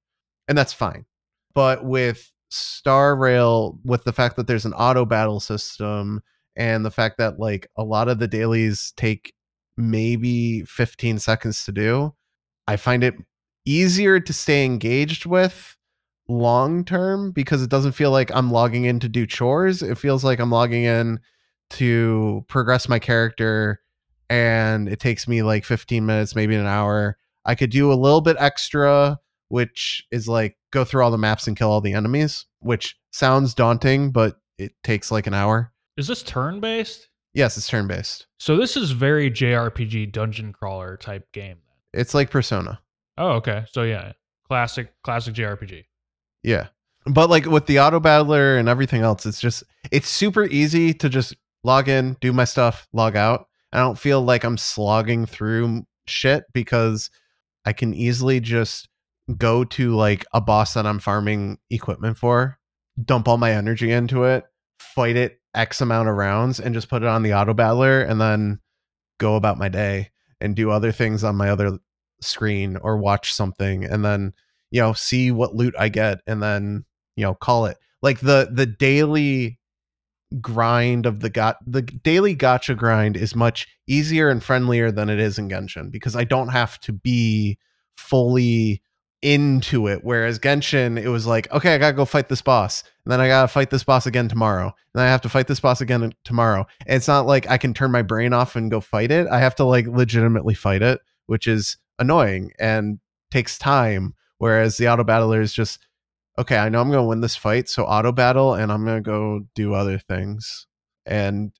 And that's fine. But with star rail with the fact that there's an auto battle system and the fact that like a lot of the dailies take maybe 15 seconds to do, I find it easier to stay engaged with long term because it doesn't feel like I'm logging in to do chores. It feels like I'm logging in to progress my character and it takes me like 15 minutes, maybe an hour. I could do a little bit extra, which is like go through all the maps and kill all the enemies, which sounds daunting, but it takes like an hour. Is this turn based? Yes, it's turn based. So this is very JRPG dungeon crawler type game. It's like Persona. Oh, okay. So yeah, classic classic JRPG. Yeah. But like with the auto battler and everything else, it's just it's super easy to just log in, do my stuff, log out. I don't feel like I'm slogging through shit because I can easily just go to like a boss that I'm farming equipment for, dump all my energy into it, fight it X amount of rounds, and just put it on the auto battler and then go about my day and do other things on my other screen or watch something and then you know see what loot i get and then you know call it. Like the the daily grind of the got the daily gotcha grind is much easier and friendlier than it is in Genshin because I don't have to be fully into it whereas Genshin it was like okay I got to go fight this boss and then I got to fight this boss again tomorrow and I have to fight this boss again tomorrow and it's not like I can turn my brain off and go fight it I have to like legitimately fight it which is annoying and takes time whereas the auto battler is just okay, I know I'm to win this fight, so auto battle, and I'm to go do other things. And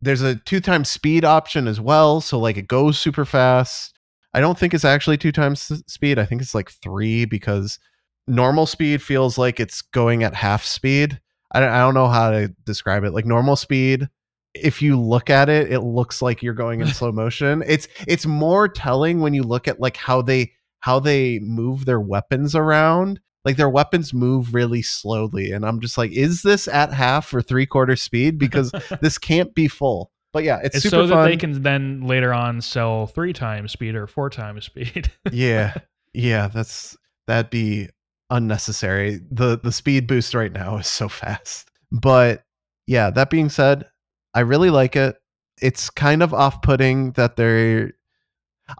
there's a two times speed option as well, so like it goes super fast. I don't think it's actually two times speed. I think it's like three because normal speed feels like it's going at half speed. I don't, I don't know how to describe it. Like normal speed, if you look at it, it looks like you're going in slow motion. It's it's more telling when you look at like how they how they move their weapons around like their weapons move really slowly and i'm just like is this at half or three quarter speed because this can't be full but yeah it's, It's so that fun. they can then later on sell three times speed or four times speed. yeah. Yeah that's that'd be unnecessary. The the speed boost right now is so fast. But yeah that being said i really like it. It's kind of off-putting that they're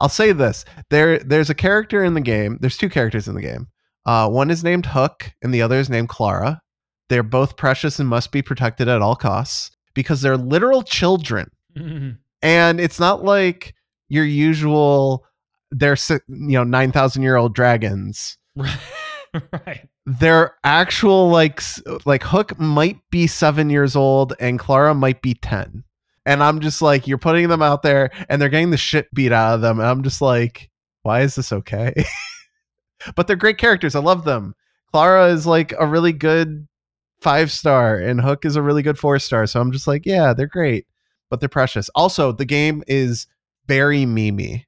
i'll say this there there's a character in the game there's two characters in the game. Uh, one is named Hook, and the other is named Clara. They're both precious and must be protected at all costs because they're literal children. Mm-hmm. And it's not like your usual, they're you know nine thousand year old dragons. right. They're actual like like Hook might be seven years old and Clara might be ten. And I'm just like, you're putting them out there, and they're getting the shit beat out of them. And I'm just like, why is this okay? but they're great characters. I love them. Clara is like a really good five star, and Hook is a really good four star. So I'm just like, yeah, they're great, but they're precious. Also, the game is very memey.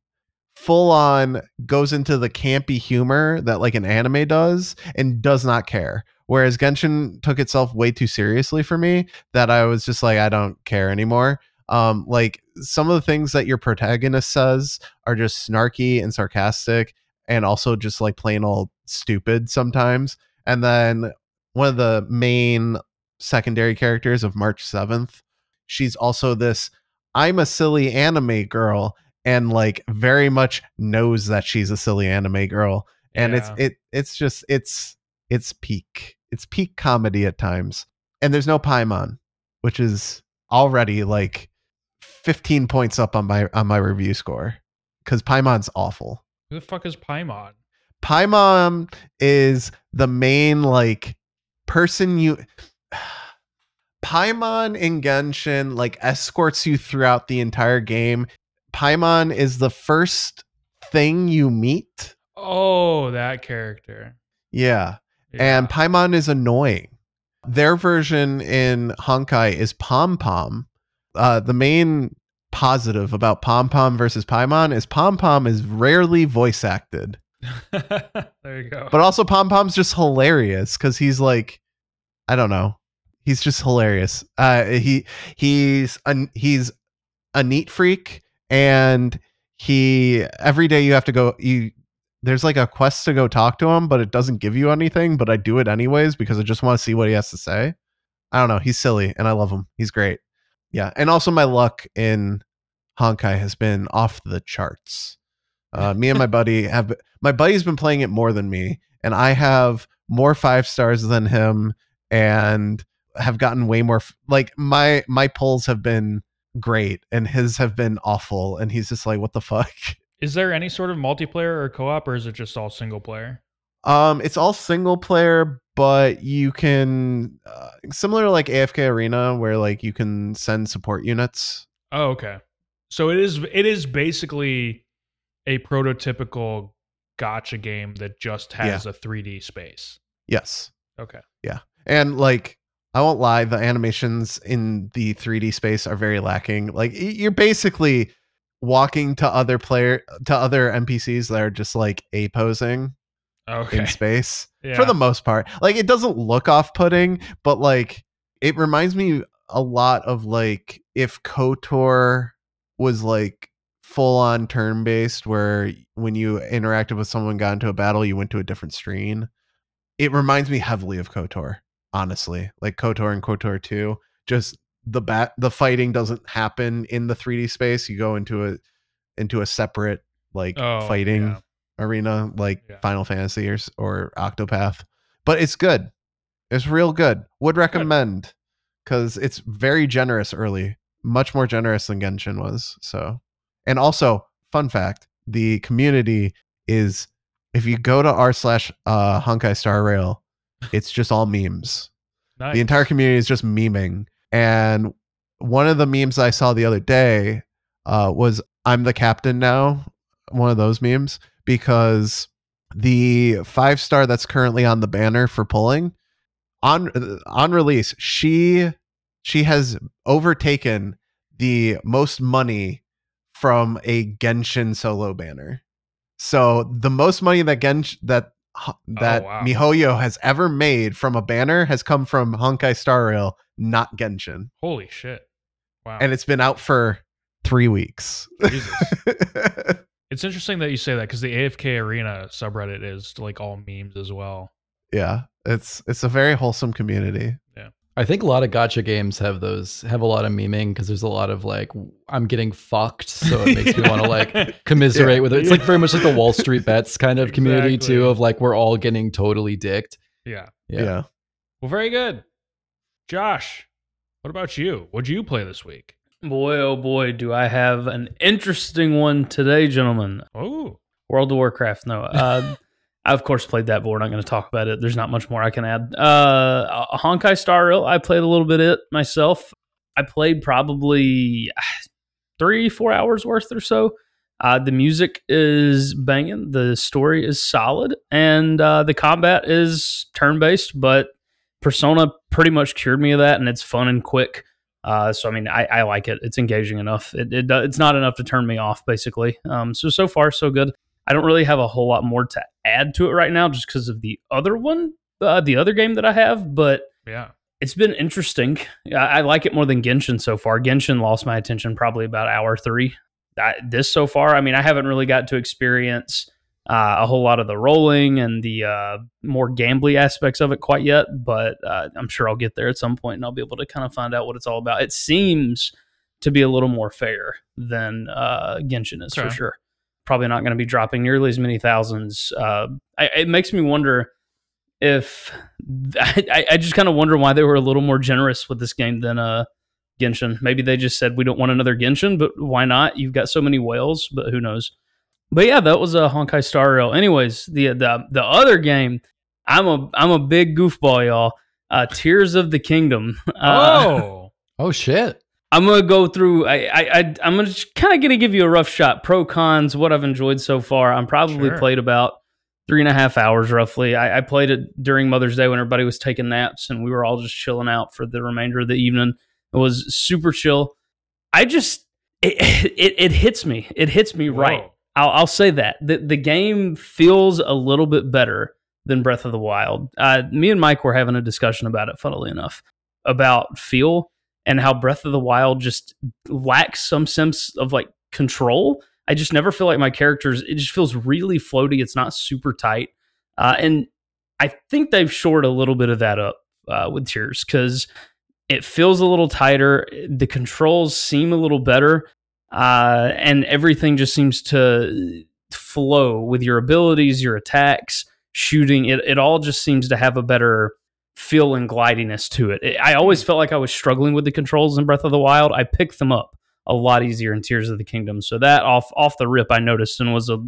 Full on goes into the campy humor that like an anime does and does not care. Whereas Genshin took itself way too seriously for me that I was just like, I don't care anymore. Um, like some of the things that your protagonist says are just snarky and sarcastic and also just like plain old stupid sometimes. And then one of the main secondary characters of March 7th, she's also this I'm a silly anime girl and like very much knows that she's a silly anime girl. And it's it it's just it's it's peak. It's peak comedy at times. And there's no Paimon, which is already like 15 points up on my on my review score cuz Paimon's awful. Who the fuck is Paimon? Paimon is the main like person you Paimon in Genshin like escorts you throughout the entire game. Paimon is the first thing you meet. Oh, that character. Yeah. Yeah. And Paimon is annoying. Their version in Honkai is Pom Pom. Uh, the main positive about Pom Pom versus Paimon is Pom Pom is rarely voice acted. there you go. But also Pom Pom's just hilarious because he's like, I don't know, he's just hilarious. Uh, he he's a, he's a neat freak, and he every day you have to go you. There's like a quest to go talk to him, but it doesn't give you anything. But I do it anyways because I just want to see what he has to say. I don't know. He's silly, and I love him. He's great. Yeah, and also my luck in Honkai has been off the charts. Uh, me and my buddy have my buddy's been playing it more than me, and I have more five stars than him, and have gotten way more. f- Like my my pulls have been great, and his have been awful, and he's just like, "What the fuck." Is there any sort of multiplayer or co-op, or is it just all single player? Um, it's all single player, but you can uh, similar to like AFK Arena, where like you can send support units. Oh, okay. So it is it is basically a prototypical gotcha game that just has a 3D space. Yes, Okay. Yeah. And like I won't lie, the animations in the 3D space are very lacking. Like you're basically walking to other player to other NPCs that are just like a posing Okay. in space Yeah. for the most part. Like it doesn't look off putting, but like it reminds me a lot of like if KOTOR was like full on turn based where when you interacted with someone got into a battle you went to a different screen. It reminds me heavily of KOTOR, honestly. Like KOTOR and KOTOR 2, just the bat the fighting doesn't happen in the 3D space. You go into a into a separate like Oh, fighting yeah. arena like Yeah. Final Fantasy or, or Octopath. But it's good. It's real good. Would recommend because it's very generous early, much more generous than Genshin was. So, and also, fun fact: the community is if you go to r slash uh, Honkai Star Rail, it's just all memes. Nice. The entire community is just memeing. And one of the memes I saw the other day uh, was I'm the captain now, one of those memes, because the five star that's currently on the banner for pulling on on release, she she has overtaken the most money from a Genshin solo banner. So the most money that Gensh that oh, that wow. MiHoYo has ever made from a banner has come from Honkai Star Rail, not Genshin. Holy shit. Wow. And it's been out for three weeks. Jesus. It's interesting that you say that because the AFK Arena subreddit is like all memes as well. yeah, it's it's a very wholesome community. I think a lot of gotcha games have those have a lot of memeing because there's a lot of like I'm getting fucked, so it makes me want to like commiserate Yeah. with it. It's like very much like the Wall Street bets kind of community too, of like we're all getting totally dicked. yeah. Yeah. Yeah. Well, very good. Josh, what about you? What'd you play this week? Boy, oh boy, do I have an interesting one today, gentlemen. Oh, World of Warcraft. No, uh, I of course played that, but we're not going to talk about it. There's not much more I can add. Uh, Honkai Star Rail. I played a little bit of it myself. I played probably ah, three, four hours worth or so. Uh, the music is banging. The story is solid, and uh, the combat is turn based. But Persona pretty much cured me of that, and it's fun and quick. Uh, so I mean, I, I like it. It's engaging enough. It, it it's not enough to turn me off, basically. Um, so so far so good. I don't really have a whole lot more to add to it right now, just because of the other one, uh, the other game that I have. But yeah. it's been interesting. I, I like it more than Genshin so far. Genshin lost my attention probably about hour three. I, this so far, I mean, I haven't really got to experience uh, a whole lot of the rolling and the uh, more gambly aspects of it quite yet, but uh, I'm sure I'll get there at some point and I'll be able to kind of find out what it's all about. It seems to be a little more fair than uh, Genshin is for sure. Probably not going to be dropping nearly as many thousands. Uh, I, it makes me wonder if I, I just kind of wonder why they were a little more generous with this game than uh, Genshin. Maybe they just said we don't want another Genshin, but why not? You've got so many whales, but who knows? But yeah, that was a Honkai Star Rail. Anyways, the the the other game, I'm a I'm a big goofball, y'all. Uh, Tears of the Kingdom. Uh, Oh, Oh shit. I'm gonna go through. I, I, I I'm gonna kind of gonna give you a rough shot. Pro cons, what I've enjoyed so far. I'm probably Sure. played about three and a half hours roughly. I, I played it during Mother's Day when everybody was taking naps and we were all just chilling out for the remainder of the evening. It was super chill. I just it it, it hits me. It hits me right. I'll, I'll say that the the game feels a little bit better than Breath of the Wild. Uh, me and Mike were having a discussion about it, funnily enough, about feel and how Breath of the Wild just lacks some sense of like control. I just never feel like my characters. It just feels really floaty. It's not super tight, uh, and I think they've shored a little bit of that up uh, with Tears because it feels a little tighter. The controls seem a little better. uh, and everything just seems to flow with your abilities, your attacks, shooting. It it all just seems to have a better feel and glidiness to it. it. I always felt like I was struggling with the controls in Breath of the Wild. I picked them up a lot easier in Tears of the Kingdom. So that off off the rip, I noticed and was a,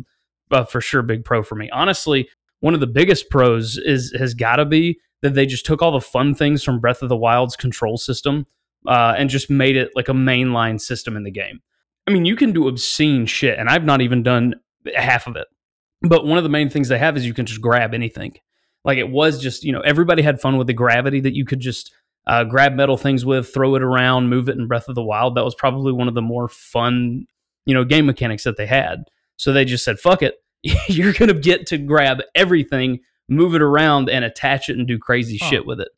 a for sure big pro for me. Honestly, one of the biggest pros is has got to be that they just took all the fun things from Breath of the Wild's control system uh, and just made it like a mainline system in the game. I mean, you can do obscene shit, and I've not even done half of it. But one of the main things they have is you can just grab anything. Like it was just, you know, everybody had fun with the gravity that you could just uh, grab metal things with, throw it around, move it in Breath of the Wild. That was probably one of the more fun, you know, game mechanics that they had. So they just said, fuck it. You're going to get to grab everything, move it around, and attach it and do crazy Huh. shit with it.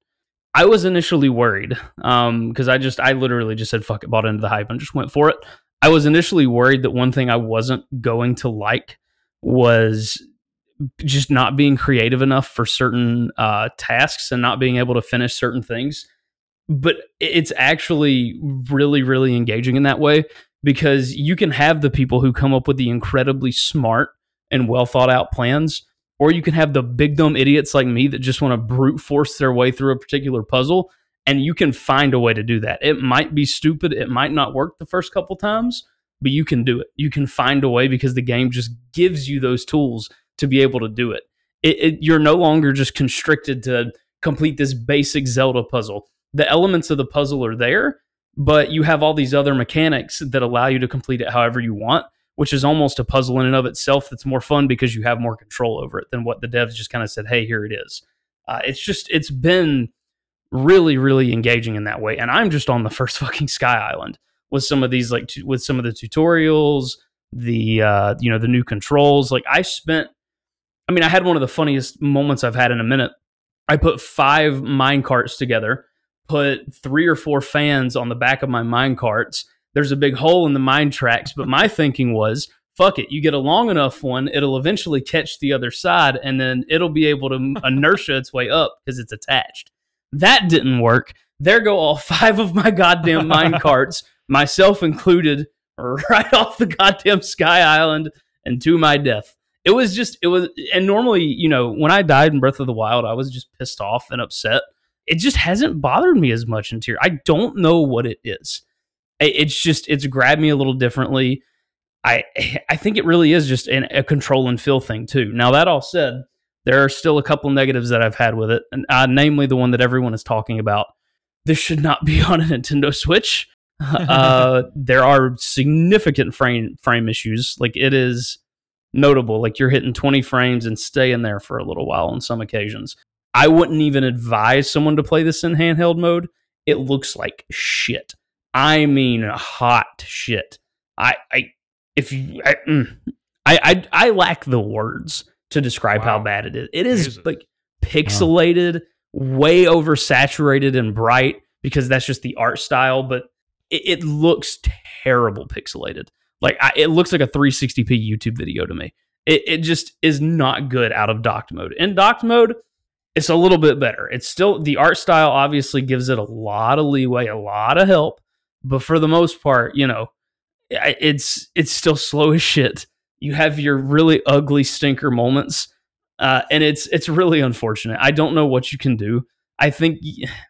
I was initially worried because I just, I literally just said, fuck it, bought into the hype and just went for it. I was initially worried that one thing I wasn't going to like was just not being creative enough for certain uh, tasks and not being able to finish certain things. But it's actually really, really engaging in that way because you can have the people who come up with the incredibly smart and well thought out plans, or you can have the big dumb idiots like me that just want to brute force their way through a particular puzzle. And you can find a way to do that. It might be stupid, it might not work the first couple times, but you can do it. You can find a way because the game just gives you those tools to be able to do it. It, it. You're no longer just constricted to complete this basic Zelda puzzle. The elements of the puzzle are there, but you have all these other mechanics that allow you to complete it however you want, which is almost a puzzle in and of itself that's more fun because you have more control over it than what the devs just kind of said, hey, here it is. Uh, it's just, it's been really, really engaging in that way. And I'm just on the first fucking Sky Island with some of these, like, tu- with some of the tutorials, the, uh, you know, the new controls. Like, I spent, I mean, I had one of the funniest moments I've had in a minute. I put five mine carts together, put three or four fans on the back of my mine carts. There's a big hole in the mine tracks, but my thinking was, fuck it, you get a long enough one, it'll eventually catch the other side, and then it'll be able to inertia its way up because it's attached. That didn't work. There go all five of my goddamn mine carts, myself included, right off the goddamn Sky Island and to my death it was just it was and normally you know when i died in breath of the wild i was just pissed off and upset. It just hasn't bothered me as much in tier i don't know what it is. It's just it's grabbed me a little differently. I i think it really is just an, a control and feel thing too. Now that all said there are still a couple negatives that i've had with it and uh, namely the one that everyone is talking about. This should not be on a nintendo switch. Uh, there are significant frame frame issues. Like it is notable. Like you're hitting 20 frames and staying there for a little while on some occasions. I wouldn't even advise someone to play this in handheld mode. It looks like shit. I mean, hot shit. I, I, if you, I, mm, I, I, I lack the words to describe how bad it is. It is Jesus. like pixelated, way oversaturated and bright because that's just the art style. But it, it looks terrible pixelated. Like I, it looks like a 360p YouTube video to me. It, it just is not good out of docked mode. In docked mode, it's a little bit better. It's still the art style obviously gives it a lot of leeway, a lot of help, but for the most part, you know, it's it's still slow as shit. You have your really ugly stinker moments, uh, and it's it's really unfortunate. I don't know what you can do. I think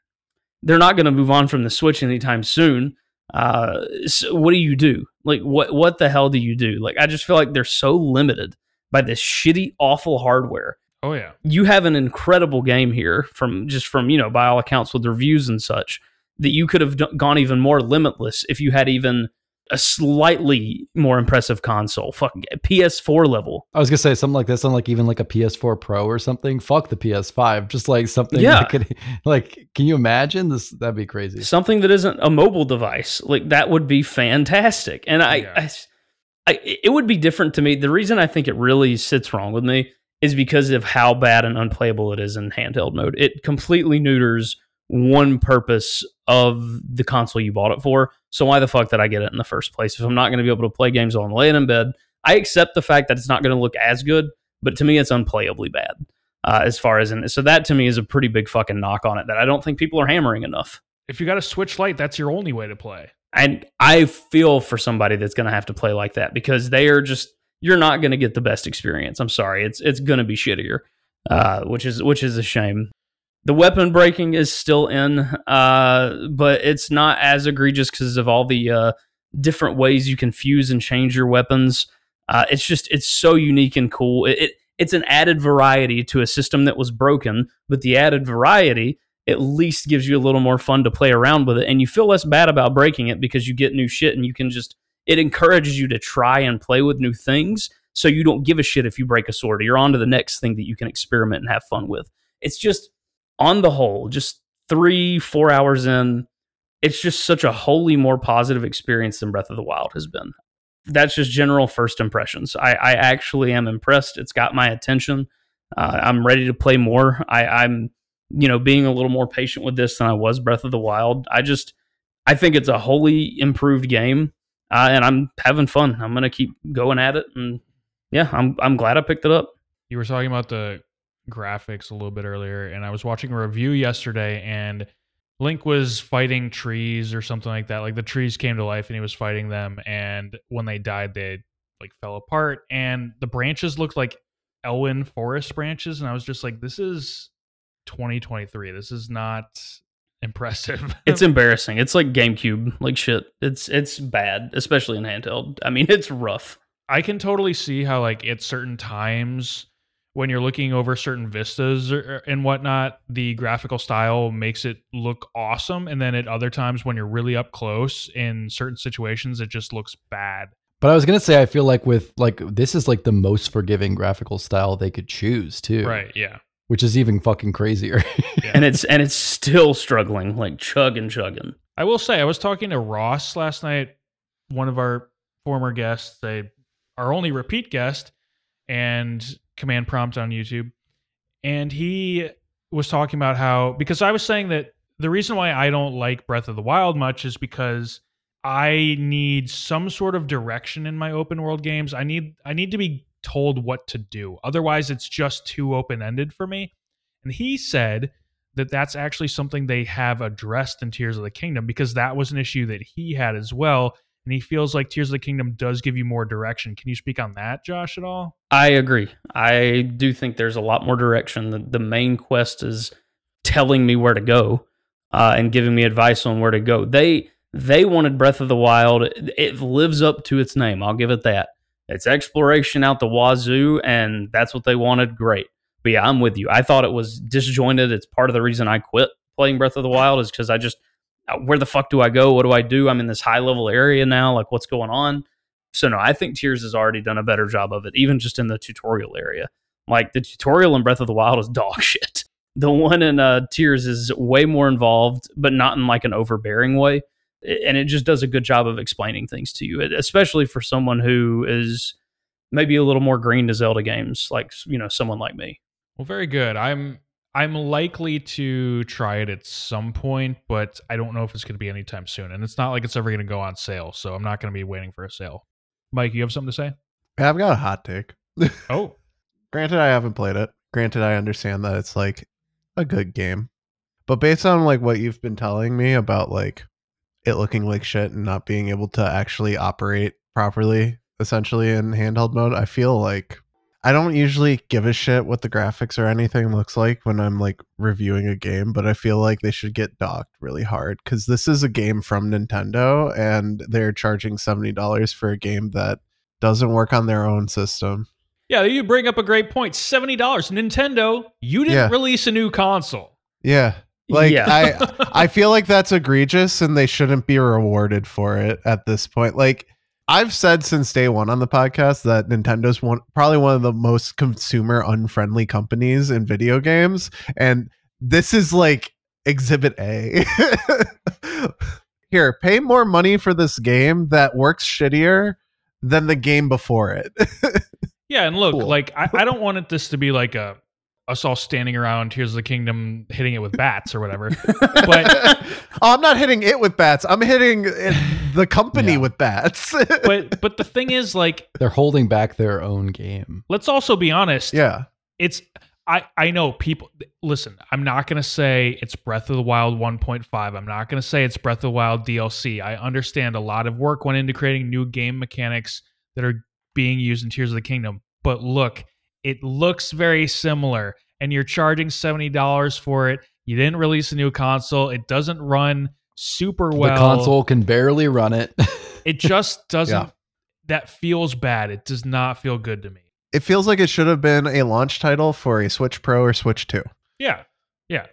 they're not going to move on from the Switch anytime soon. Uh, so what do you do? Like, what what the hell do you do? Like, I just feel like they're so limited by this shitty, awful hardware Oh yeah. you have an incredible game here from just from you know by all accounts with reviews and such that you could have d- gone even more limitless if you had even a slightly more impressive console fucking ps4 level I was gonna say something like this on like even like a PS4 Pro or something. Fuck the PS5, just like something. Yeah. that could, like, can you imagine this? That'd be crazy. something that isn't a mobile device like that would be fantastic and I, Yeah. I, I it would be different to me the reason i think it really sits wrong with me is because of how bad and unplayable it is in handheld mode it completely neuters one purpose of the console you bought it for so why the fuck did i get it in the first place if i'm not going to be able to play games while i'm laying in bed i accept the fact that it's not going to look as good but to me it's unplayably bad uh, as far as in so that to me is a pretty big fucking knock on it that i don't think people are hammering enough If you got a Switch Lite, that's your only way to play. And I feel for somebody that's going to have to play like that because they are just you're not going to get the best experience. I'm sorry, it's it's going to be shittier, uh, which is which is a shame. The weapon breaking is still in, uh, but it's not as egregious because of all the uh, different ways you can fuse and change your weapons. Uh, it's just it's so unique and cool. It, it it's an added variety to a system that was broken, but the added variety at least gives you a little more fun to play around with it, and you feel less bad about breaking it because you get new shit and you can just it encourages you to try and play with new things. So you don't give a shit if you break a sword. You're on to the next thing that you can experiment and have fun with. It's just on the whole, just three, four hours in, it's just such a wholly more positive experience than Breath of the Wild has been. That's just general first impressions. I, I actually am impressed. It's got my attention. Uh, I'm ready to play more. I, I'm, you know, being a little more patient with this than I was Breath of the Wild. I just, I think it's a wholly improved game, uh, and I'm having fun. I'm gonna keep going at it, and yeah, I'm I'm glad I picked it up. You were talking about the graphics a little bit earlier, and I was watching a review yesterday, and Link was fighting trees or something like that. Like the trees came to life, and he was fighting them, and when they died, they like fell apart, and the branches looked like Elwynn forest branches, and I was just like, this is 2023. This is not impressive. It's embarrassing. It's like GameCube, like shit. It's it's bad, especially in handheld. I mean, it's rough. I can totally see how like at certain times when you're looking over certain vistas or, and whatnot, the graphical style makes it look awesome, and then at other times when you're really up close in certain situations, it just looks bad. But I was gonna say, I feel like with like this is like the most forgiving graphical style they could choose too, Right? Yeah. Which is even fucking crazier. yeah. And it's and it's still struggling, like chugging, chugging. I will say, I was talking to Ross last night, one of our former guests, a, our only repeat guest, and command prompt on YouTube. And he was talking about how, because I was saying that the reason why I don't like Breath of the Wild much is because I need some sort of direction in my open world games. I need I need to be told what to do. Otherwise, it's just too open ended for me. And he said that that's actually something they have addressed in Tears of the Kingdom because that was an issue that he had as well. And he feels like Tears of the Kingdom does give you more direction. Can you speak on that, Josh, at all? I agree. I do think there's a lot more direction. The, the main quest is telling me where to go uh, and giving me advice on where to go. They they wanted Breath of the Wild. It lives up to its name. I'll give it that. It's exploration out the wazoo, and that's what they wanted. Great. But yeah, I'm with you. I thought it was disjointed. It's part of the reason I quit playing Breath of the Wild is because I just where the fuck do I go? What do I do? I'm in this high level area now. Like, what's going on? So no, I think Tears has already done a better job of it, even just in the tutorial area. Like the tutorial in Breath of the Wild is dog shit. The one in uh, Tears is way more involved, but not in like an overbearing way, and it just does a good job of explaining things to you, especially for someone who is maybe a little more green to Zelda games, like you know someone like me. Well, very good. I'm I'm likely to try it at some point, but I don't know if it's going to be anytime soon. And it's not like it's ever going to go on sale, so I'm not going to be waiting for a sale. Mike, you have something to say? I've got a hot take. Oh, Granted, I haven't played it. Granted, I understand that it's like a good game. But based on like what you've been telling me about like it looking like shit and not being able to actually operate properly, essentially in handheld mode, I feel like I don't usually give a shit what the graphics or anything looks like when I'm like reviewing a game, but I feel like they should get docked really hard because this is a game from Nintendo and they're charging $70 for a game that doesn't work on their own system. yeah, you bring up a great point. $70. Nintendo, you didn't Yeah. release a new console. Yeah. Like Yeah. I I feel like that's egregious and they shouldn't be rewarded for it at this point. Like I've said since day one on the podcast that Nintendo's one probably one of the most consumer unfriendly companies in video games. And this is like exhibit A. Here, pay more money for this game that works shittier than the game before it. Yeah, and look, Cool. like I, I don't want it this to be like a us all standing around Tears of the Kingdom hitting it with bats or whatever. But oh, I'm not hitting it with bats. I'm hitting it, the company Yeah. with bats. but but the thing is like They're holding back their own game. let's also be honest. yeah. It's I I know people listen, I'm not going to say it's Breath of the Wild 1.5. I'm not going to say it's Breath of the Wild DLC. I understand a lot of work went into creating new game mechanics that are being used in Tears of the Kingdom. But look, it looks very similar and you're charging $70 for it. You didn't release a new console. It doesn't run super well. the console can barely run it. It just doesn't Yeah. that feels bad. It does not feel good to me. It feels like it should have been a launch title for a Switch Pro or Switch 2. Yeah. Yeah.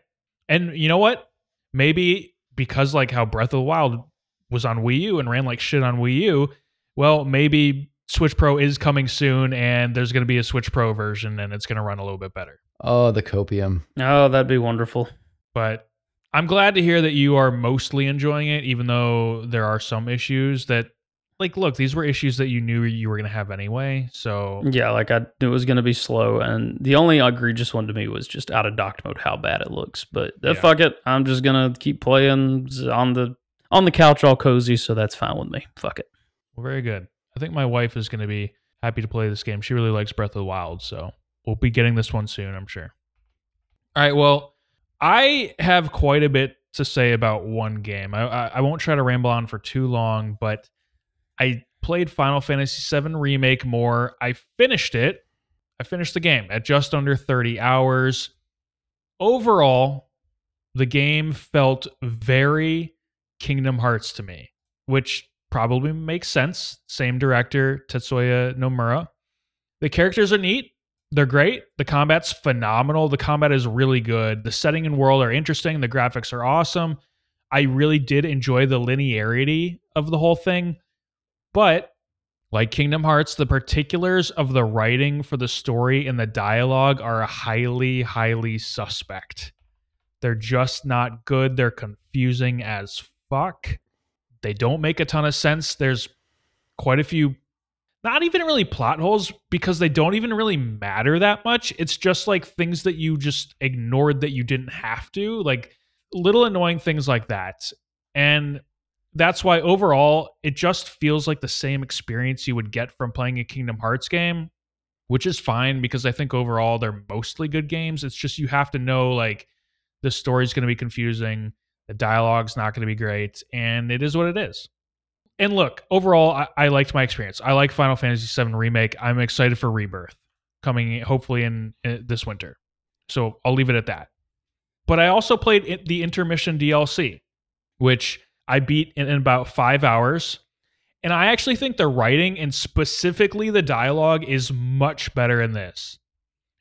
And you know what? Maybe because like how Breath of the Wild was on Wii U and ran like shit on Wii U, well, maybe Switch Pro is coming soon and there's going to be a Switch Pro version and it's going to run a little bit better. oh, the copium. Oh, that'd be wonderful. But I'm glad to hear that you are mostly enjoying it, even though there are some issues that, like, look, these were issues that you knew you were going to have anyway. So, Yeah, like I knew it was going to be slow, and the only egregious one to me was just out of docked mode how bad it looks. But uh, Yeah. fuck it, I'm just gonna keep playing on the on the couch all cozy, so that's fine with me. Fuck it. well, very good. I think my wife is going to be happy to play this game. She really likes Breath of the Wild. So, we'll be getting this one soon, I'm sure. All right. Well, I have quite a bit to say about one game. I, I, won't try to ramble on for too long, but I played Final Fantasy VII Remake more. I finished it. I finished the game at just under 30 hours. Overall, the game felt very Kingdom Hearts to me, which probably makes sense. Same director, Tetsuya Nomura. The characters are neat. They're great. The combat's phenomenal. The combat is really good. The setting and world are interesting. The graphics are awesome. I really did enjoy the linearity of the whole thing. But like Kingdom Hearts, the particulars of the writing for the story and the dialogue are highly, highly suspect. They're just not good. They're confusing as fuck. They don't make a ton of sense. There's quite a few, not even really plot holes because they don't even really matter that much. It's just like things that you just ignored that you didn't have to, like little annoying things like that. And that's why overall it just feels like the same experience you would get from playing a Kingdom Hearts game, which is fine because I think overall they're mostly good games. It's just you have to know like the story's going to be confusing, the dialogue's not going to be great, and it is what it is. And look, overall, I, I liked my experience. I like Final Fantasy VII Remake. I'm excited for Rebirth coming hopefully in, in this winter. So I'll leave it at that. But I also played the intermission DLC, which I beat in, in about five hours. And I actually think the writing and specifically the dialogue is much better in this.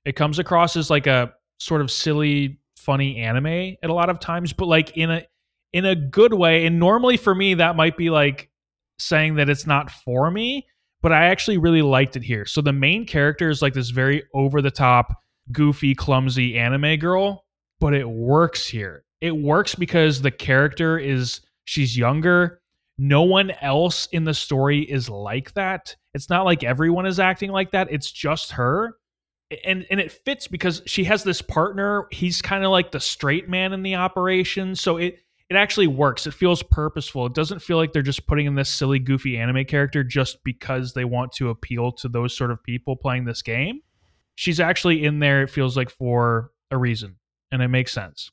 It comes across as like a sort of silly, funny anime at a lot of times, but like in a in a good way. And normally for me, that might be like saying that it's not for me, but I actually really liked it here. So the main character is like this very over the top, goofy, clumsy anime girl, but it works here. It works because the character is she's younger. No one else in the story is like that. It's not like everyone is acting like that. It's just her. And and it fits because she has this partner. He's kind of like the straight man in the operation. So it it actually works. It feels purposeful. It doesn't feel like they're just putting in this silly, goofy anime character just because they want to appeal to those sort of people playing this game. She's actually in there, it feels like, for a reason, and it makes sense.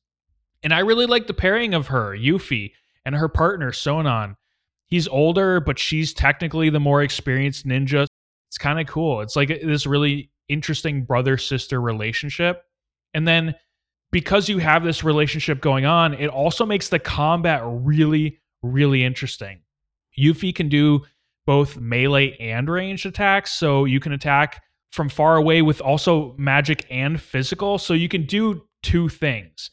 And I really like the pairing of her, Yuffie, and her partner, Sonon. He's older, but she's technically the more experienced ninja. It's kind of cool. It's like this really interesting brother sister relationship. And then because you have this relationship going on, it also makes the combat really, really interesting. Yuffie can do both melee and ranged attacks, so you can attack from far away with also magic and physical. So you can do two things.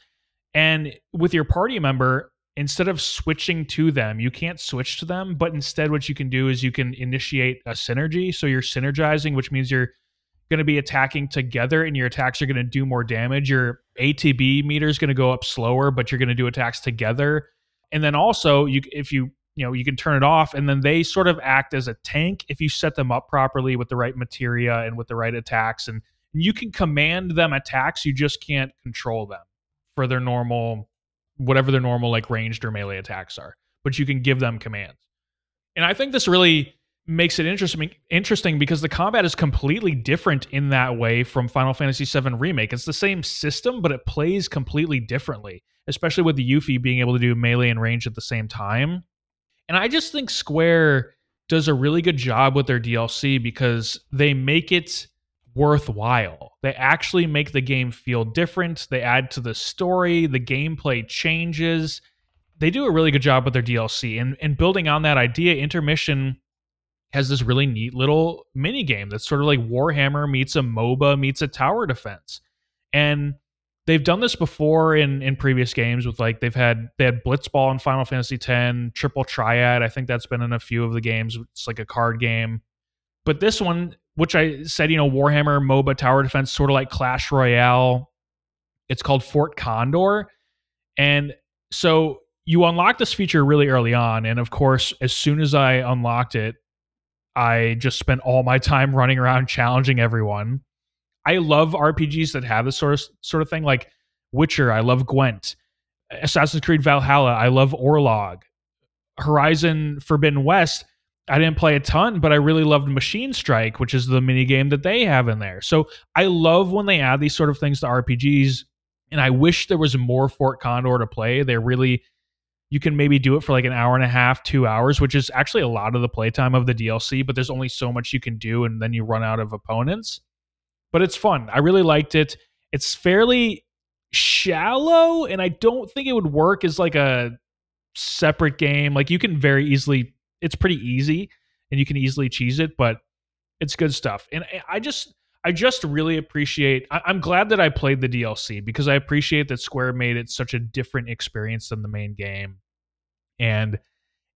And with your party member, instead of switching to them, you can't switch to them, but instead, what you can do is you can initiate a synergy. So you're synergizing, which means you're going to be attacking together and your attacks are going to do more damage. Your ATB meter is going to go up slower, but you're going to do attacks together. And then also, you if you you know you can turn it off, and then they sort of act as a tank if you set them up properly with the right materia and with the right attacks, and you can command them attacks. You just can't control them for their normal whatever their normal like ranged or melee attacks are, but you can give them commands. And I think this really makes it interesting interesting because the combat is completely different in that way from Final Fantasy VII Remake. It's the same system, but it plays completely differently, especially with the Yuffie being able to do melee and range at the same time. And I just think Square does a really good job with their DLC because they make it worthwhile. They actually make the game feel different. They add to the story, the gameplay changes. They do a really good job with their DLC. And, and building on that idea, Intermission has this really neat little mini game that's sort of like Warhammer meets a MOBA meets a tower defense. And they've done this before in in previous games with like they've had they had Blitzball in Final Fantasy X, Triple Triad. I think that's been in a few of the games. It's like a card game. But this one, which I said, you know, Warhammer MOBA tower defense, sort of like Clash Royale. It's called Fort Condor. And so you unlock this feature really early on. And of course, as soon as I unlocked it, I just spent all my time running around challenging everyone. I love RPGs that have this sort of sort of thing, like Witcher. I love Gwent. Assassin's Creed Valhalla. I love Orlog. Horizon Forbidden West. I didn't play a ton, but I really loved Machine Strike, which is the mini game that they have in there. So I love when they add these sort of things to RPGs, and I wish there was more Fort Condor to play. They're really you can maybe do it for like an hour and a half, two hours, which is actually a lot of the playtime of the DLC, but there's only so much you can do and then you run out of opponents. But it's fun. I really liked it. It's fairly shallow, and I don't think it would work as like a separate game. Like you can very easily, it's pretty easy and you can easily cheese it, but it's good stuff. And I just, I just really appreciate. I, am glad that I played the DLC because I appreciate that Square made it such a different experience than the main game. And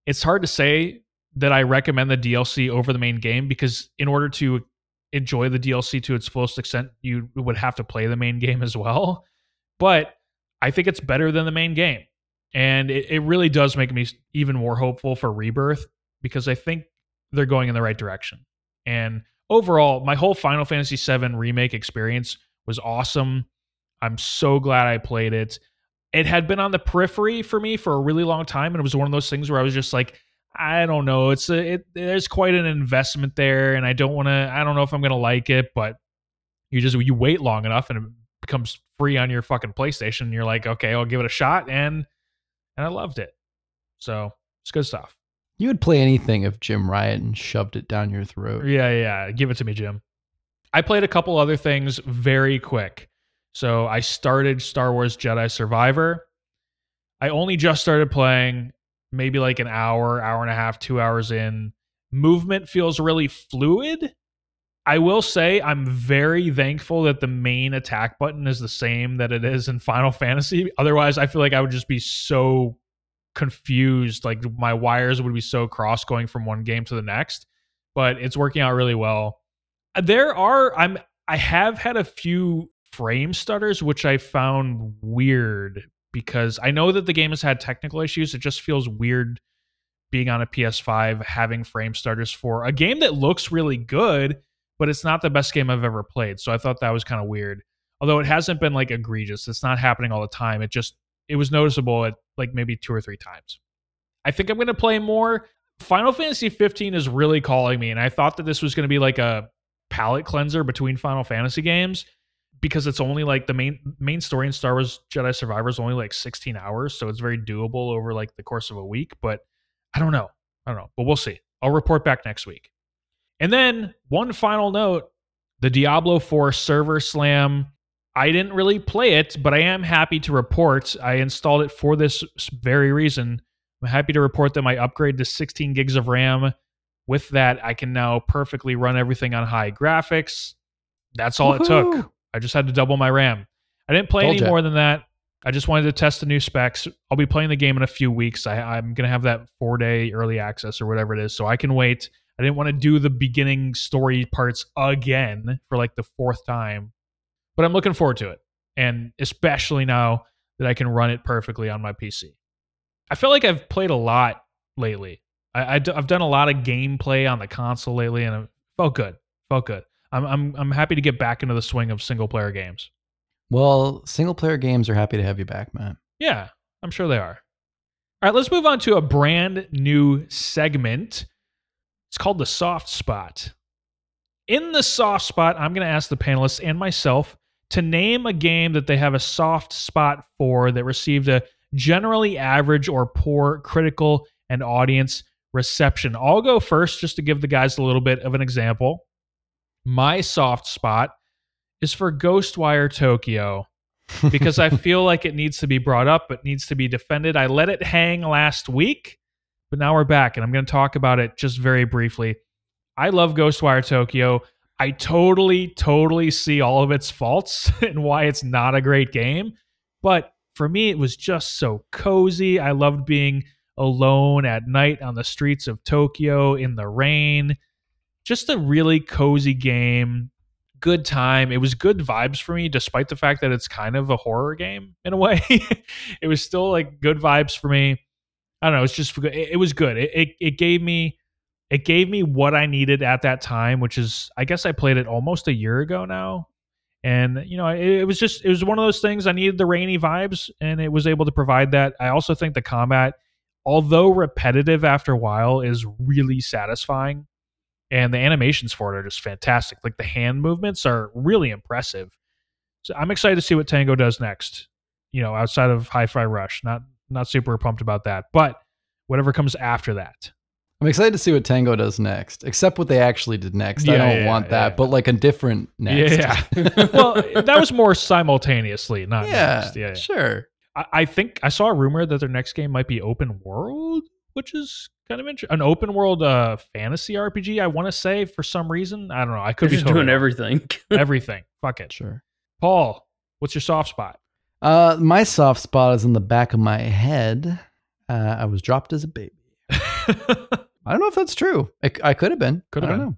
it's hard to say that I recommend the DLC over the main game because in order to enjoy the DLC to its fullest extent, you would have to play the main game as well. But I think it's better than the main game. And it, it really does make me even more hopeful for Rebirth because I think they're going in the right direction. And overall, my whole Final Fantasy VII remake experience was awesome. I'm so glad I played it it had been on the periphery for me for a really long time and it was one of those things where i was just like i don't know. It's a, it, there's quite an investment there and i don't want to i don't know if i'm going to like it but you just you wait long enough and it becomes free on your fucking playstation and you're like okay i'll give it a shot and and i loved it. So it's good stuff. You would play anything if jim ryan shoved it down your throat. Yeah yeah. Give it to me jim. I played a couple other things very quick so I started Star Wars Jedi Survivor. I only just started playing, maybe like an hour, hour and a half, two hours in. Movement feels really fluid. I will say I'm very thankful that the main attack button is the same that it is in Final Fantasy. Otherwise, I feel like I would just be so confused. Like my wires would be so cross going from one game to the next. But it's working out really well. There are I'm I have had a few frame stutters, which I found weird because I know that the game has had technical issues. It just feels weird being on a PS5 having frame stutters for a game that looks really good, but it's not the best game I've ever played. So I thought that was kind of weird. Although it hasn't been like egregious. It's not happening all the time. It just it was noticeable at like maybe two or three times. I think I'm going to play more. Final Fantasy 15 is really calling me and I thought that this was going to be like a palate cleanser between Final Fantasy games because it's only like the main main story in Star Wars Jedi Survivor is only like 16 hours, so it's very doable over like the course of a week. But I don't know, I don't know, but we'll see. I'll report back next week. And then one final note: the Diablo 4 server slam. I didn't really play it, but I am happy to report I installed it for this very reason. I'm happy to report that my upgrade to 16 gigs of RAM. With that, I can now perfectly run everything on high graphics. That's all Woo-hoo! it took. I just had to double my RAM. I didn't play Told any you. more than that. I just wanted to test the new specs. I'll be playing the game in a few weeks. I, am going to have that four day early access or whatever it is, so I can wait. I didn't want to do the beginning story parts again for like the fourth time, but I'm looking forward to it. And especially now that I can run it perfectly on my PC. I feel like I've played a lot lately. I, I, have done a lot of gameplay on the console lately, and it felt good. Felt good. I'm I'm I'm happy to get back into the swing of single player games. Well, single player games are happy to have you back, man. Yeah, I'm sure they are. All right, let's move on to a brand new segment. It's called the soft spot. In the soft spot, I'm going to ask the panelists and myself to name a game that they have a soft spot for that received a generally average or poor critical and audience reception. I'll go first just to give the guys a little bit of an example. My soft spot is for Ghostwire Tokyo because I feel like it needs to be brought up, it needs to be defended. I let it hang last week, but now we're back and I'm going to talk about it just very briefly. I love Ghostwire Tokyo. I totally, totally see all of its faults and why it's not a great game. But for me, it was just so cozy. I loved being alone at night on the streets of Tokyo in the rain. Just a really cozy game. Good time. It was good vibes for me, despite the fact that it's kind of a horror game in a way. it was still like good vibes for me. I don't know. It's just it, it was good. It, it it gave me it gave me what I needed at that time, which is I guess I played it almost a year ago now. And you know, it, it, was just it was one of those things I needed the rainy vibes and it was able to provide that. I also think the combat, although repetitive after a while, is really satisfying. And the animations for it are just fantastic. Like the hand movements are really impressive. So I'm excited to see what Tango does next. You know, outside of Hi-Fi Rush. Not not super pumped about that. But whatever comes after that. I'm excited to see what Tango does next, except what they actually did next. I don't yeah, want yeah, that, yeah. but like a different next. Yeah. well, that was more simultaneously, not yeah, next. Yeah, yeah. sure. I, I think I saw a rumor that their next game might be open world, which is kind of interesting. An open world uh, fantasy RPG. I want to say for some reason. I don't know. I could They're be just totally doing wrong. everything. everything. Fuck it. Sure. Paul, what's your soft spot? Uh, my soft spot is in the back of my head. Uh, I was dropped as a baby. I don't know if that's true. I, I could have been. Could have been. know.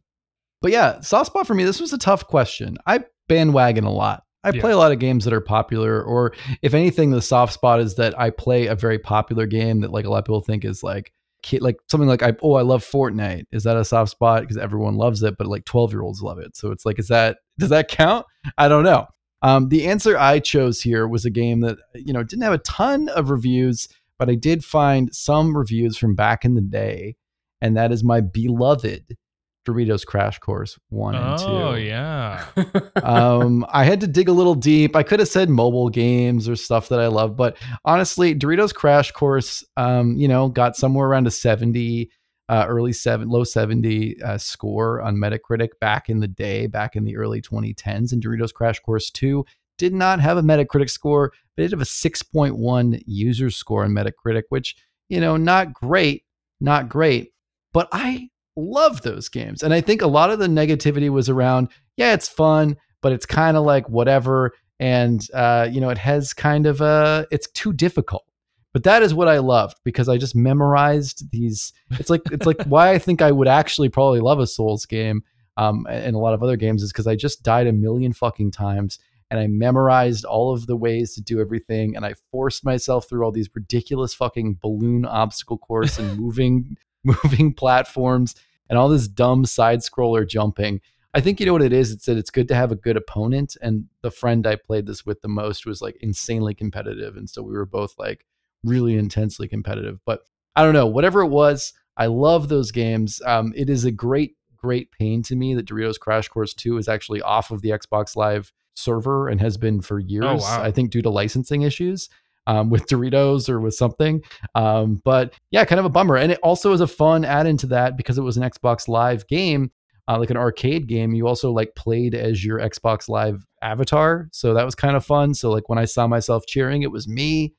But yeah, soft spot for me. This was a tough question. I bandwagon a lot. I Yeah. play a lot of games that are popular, or if anything, the soft spot is that I play a very popular game that like a lot of people think is like kid, like something like I oh I love Fortnite. Is that a soft spot because everyone loves it, but like twelve year olds love it? So it's like is that does that count? I don't know. Um, the answer I chose here was a game that you know didn't have a ton of reviews, but I did find some reviews from back in the day, and that is my beloved Doritos Crash Course one and two oh yeah. um, I had to dig a little deep. I could have said mobile games or stuff that I love, but honestly, Doritos Crash Course, um, you know, got somewhere around a seventy, uh, early seven, low seventy uh, score on Metacritic back in the day, back in the early 2010s. And Doritos Crash Course Two did not have a Metacritic score, but it had a 6.1 user score on Metacritic, which you know, not great, not great, but I love those games. And I think a lot of the negativity was around, yeah, it's fun, but it's kind of like whatever. And, uh, you know, it has kind of a, it's too difficult. But that is what I loved because I just memorized these. It's like, it's like why I think I would actually probably love a Souls game um, and a lot of other games is because I just died a million fucking times and I memorized all of the ways to do everything and I forced myself through all these ridiculous fucking balloon obstacle course and moving moving platforms and all this dumb side scroller jumping. I think you know what it is. It's that it's good to have a good opponent. And the friend I played this with the most was like insanely competitive. And so we were both like really intensely competitive. But I don't know, whatever it was, I love those games. Um, it is a great, great pain to me that Doritos Crash Course 2 is actually off of the Xbox Live server and has been for years. wow. I think due to licensing issues um, with Doritos or with something. Um, but yeah, kind of a bummer. And it also is a fun add into that because it was an Xbox Live game, uh, like an arcade game. You also like played as your Xbox Live avatar. So that was kind of fun. So like when I saw myself cheering, it was me.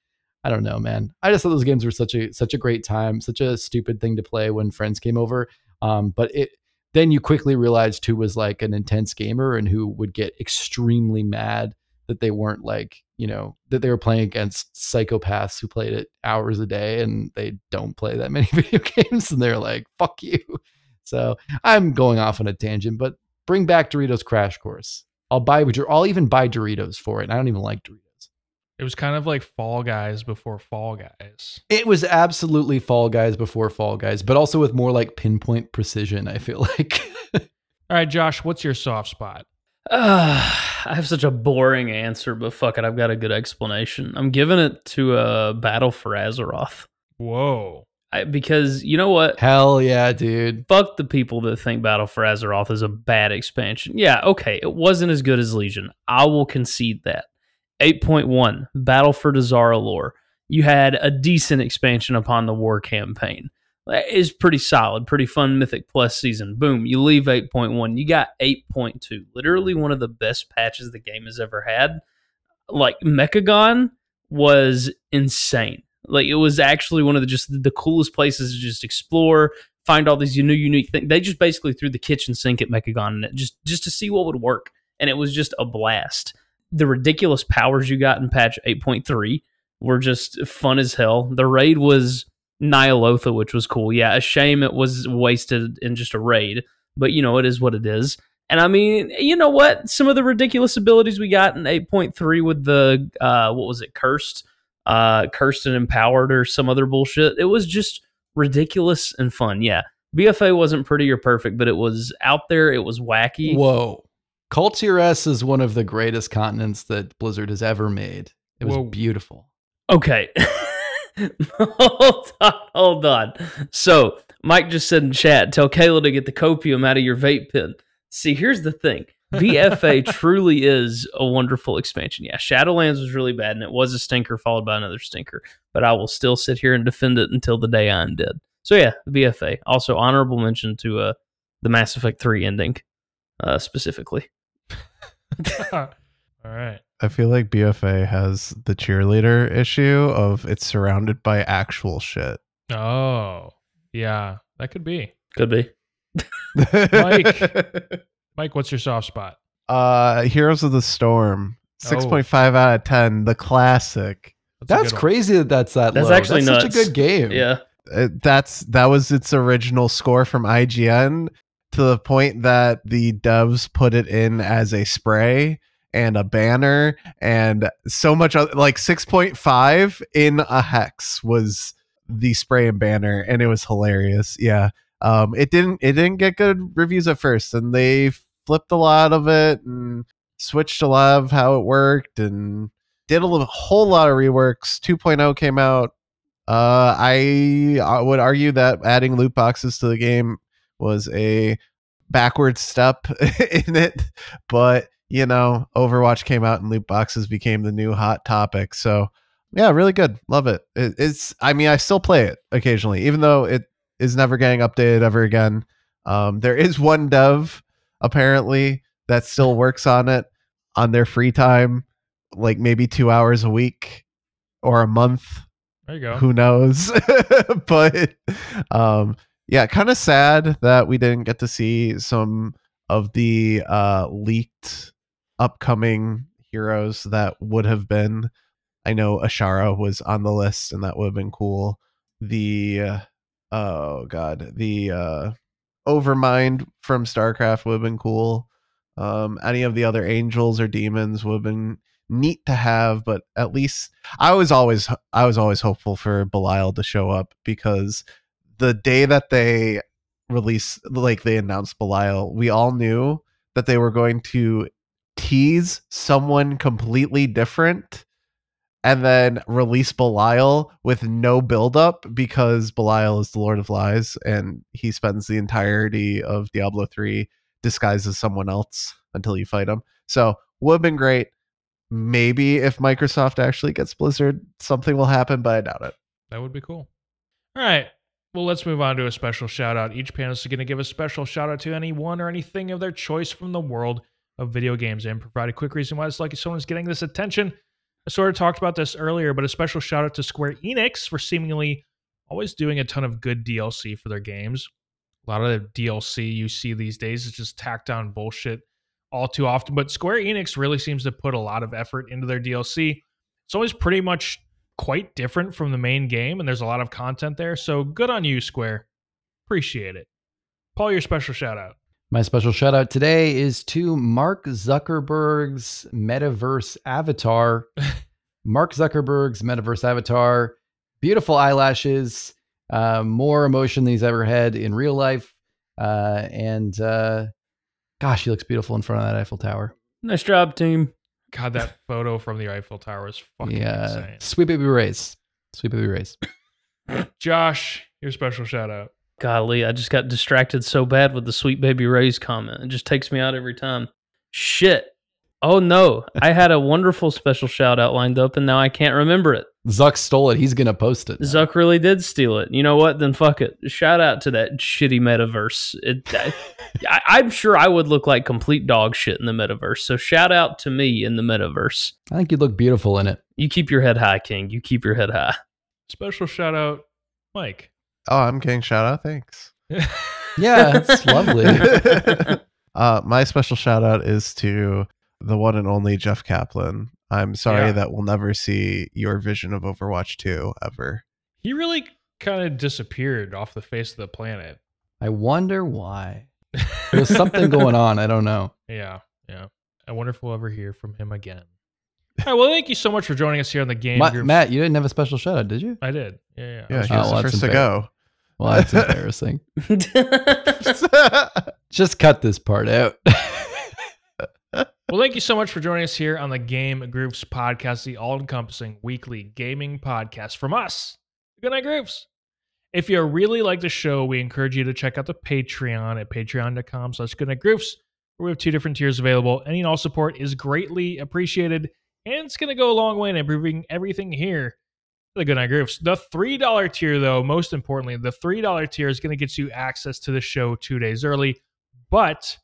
I don't know, man. I just thought those games were such a such a great time, such a stupid thing to play when friends came over. Um, but it then you quickly realized who was like an intense gamer and who would get extremely mad that they weren't like you know that they were playing against psychopaths who played it hours a day and they don't play that many video games and they're like fuck you so i'm going off on a tangent but bring back doritos crash course i'll buy i'll even buy doritos for it and i don't even like doritos It was kind of like Fall Guys before Fall Guys. it was absolutely fall guys before fall guys but also with more like pinpoint precision i feel like All right, Josh, what's your soft spot? Uh, I have such a boring answer, but fuck it, I've got a good explanation. I'm giving it to uh, Battle for Azeroth. Whoa. I, because you know what? Hell yeah, dude. Fuck the people that think Battle for Azeroth is a bad expansion. Yeah, okay, it wasn't as good as Legion. I will concede that. 8.1, Battle for Dazar'alor. You had a decent expansion upon the war campaign. Is pretty solid, pretty fun Mythic Plus season. Boom, you leave 8.1. You got 8.2. Literally one of the best patches the game has ever had. Like Mechagon was insane. Like it was actually one of the just the coolest places to just explore, find all these new unique things. They just basically threw the kitchen sink at Mechagon it just just to see what would work, and it was just a blast. The ridiculous powers you got in patch 8.3 were just fun as hell. The raid was Ny'alotha, which was cool. Yeah, a shame it was wasted in just a raid, but you know it is what it is. And I mean, you know what? Some of the ridiculous abilities we got in 8.3 with the uh, what was it, cursed, uh, cursed and empowered, or some other bullshit. It was just ridiculous and fun. Yeah, BFA wasn't pretty or perfect, but it was out there. It was wacky. Whoa. Kul Tiras is one of the greatest continents that Blizzard has ever made. It was Whoa. beautiful. Okay. hold on, hold on. So Mike just said in chat, tell Kayla to get the copium out of your vape pen. See, here's the thing. BFA truly is a wonderful expansion. Yeah, Shadowlands was really bad and it was a stinker followed by another stinker. But I will still sit here and defend it until the day I'm dead. So yeah, BFA. Also honorable mention to uh the Mass Effect 3 ending, uh specifically. All right. I feel like BFA has the cheerleader issue of it's surrounded by actual shit. Oh, yeah, that could be. Could be. Mike. Mike, what's your soft spot? uh Heroes of the Storm. Oh. 6.5 out of 10, the classic. a That's crazy that that's that That's low. actually that's nuts. such a good game. Yeah. Uh, that's that was its original score from IGN to the point that the devs put it in as a spray and a banner and so much other, like 6.5 in a hex was the spray and banner and it was hilarious. Yeah. Um it didn't it didn't get good reviews at first and they flipped a lot of it and switched a lot of how it worked and did a little, whole lot of reworks. 2.0 came out. Uh, I, I would argue that adding loot boxes to the game was a backward step in it, but you know, Overwatch came out and loot boxes became the new hot topic. So, yeah, really good. Love it. it. It's, I mean, I still play it occasionally, even though it is never getting updated ever again. Um, there is one dev apparently that still works on it on their free time, like maybe two hours a week or a month There you go. who knows but um yeah kind of sad that we didn't get to see some of the uh leaked upcoming heroes that would have been. I know Azshara was on the list and that would have been cool. The uh, oh god the uh overmind from starcraft would have been cool. Um any of the other angels or demons would have been neat to have but at least I was always I was always hopeful for Belial to show up because the day that they released like they announced Belial, we all knew that they were going to tease someone completely different and then release Belial with no buildup because Belial is the Lord of Lies and he spends the entirety of Diablo 3 disguised as someone else until you fight him. So would have been great. Maybe if Microsoft actually gets Blizzard, something will happen, but I doubt it. That would be cool. All right. Well, let's move on to a special shout out. Each panelist is going to give a special shout out to anyone or anything of their choice from the world of video games and provide a quick reason why it's like someone's getting this attention. I sort of talked about this earlier, but a special shout out to Square Enix for seemingly always doing a ton of good DLC for their games. A lot of the DLC you see these days is just tacked on bullshit all too often, but Square Enix really seems to put a lot of effort into their DLC. It's always pretty much quite different from the main game, and there's a lot of content there. So good on you, Square. Appreciate it. Paul, your special shout out. My special shout out today is to Mark Zuckerberg's metaverse avatar. Mark Zuckerberg's metaverse avatar, beautiful eyelashes, uh, more emotion than he's ever had in real life. Uh, and uh, gosh, he looks beautiful in front of that Eiffel Tower. Nice job, team. God, that photo from the Eiffel Tower is fucking yeah, insane. sweet baby Ray's, sweet baby Ray's. Josh, Your special shout out. Golly, I just got distracted so bad with the sweet baby Ray's comment. It just takes me out every time. Shit. Oh no, I had a wonderful special shout out lined up and now I can't remember it. Zuck stole it. He's gonna post it. now. Zuck really did steal it. You know what? Then fuck it. Shout out to that shitty metaverse. It, I, I, I'm sure I would look like complete dog shit in the metaverse. So shout out to me in the metaverse. I think you'd look beautiful in it. You keep your head high, King. You keep your head high. Special shout out, Mike. Oh, I'm getting shout out. Thanks. Yeah, it's lovely. uh, my special shout out is to the one and only Jeff Kaplan. I'm sorry Yeah. that we'll never see your vision of Overwatch 2 ever. He really kind of disappeared off the face of the planet. I wonder why. There's something going on. I don't know. Yeah, yeah. I wonder if we'll ever hear from him again. All right, well, thank you so much for joining us here on the Game Ma- Matt, you didn't have a special shout out, did you? I did. Yeah, yeah. Yeah, he Oh, was well, the that's first to go. Well, that's embarrassing. Just cut this part out. Well, thank you so much for joining us here on the Game Groofs podcast, the all encompassing weekly gaming podcast from us, Goodnight Groofs. If you really like the show, we encourage you to check out the Patreon at patreon.com slash Goodnight Groofs, where we have two different tiers available. Any and all support is greatly appreciated, and it's going to go a long way in improving everything here the Goodnight Groofs. The $3 tier, though, most importantly, the $3 tier is going to get you access to the show two days early, but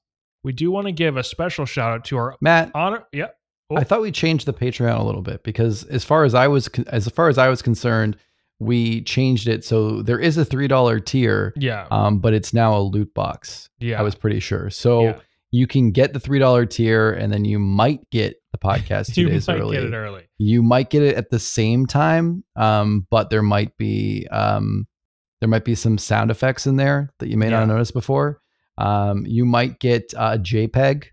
we do want to give a special shout out to our Matt, honor. Yep. Oh. I thought we changed the Patreon a little bit because as far as I was as far as I was concerned, we changed it so there is a three dollar tier, Yeah. um, but it's now a loot box. yeah. I was pretty sure. So Yeah. you can get the three dollar tier, and then you might get the podcast two you days might early. get it early. You might get it at the same time, um, but there might be um, there might be some sound effects in there that you may not Yeah. have noticed before. Um, you might get a JPEG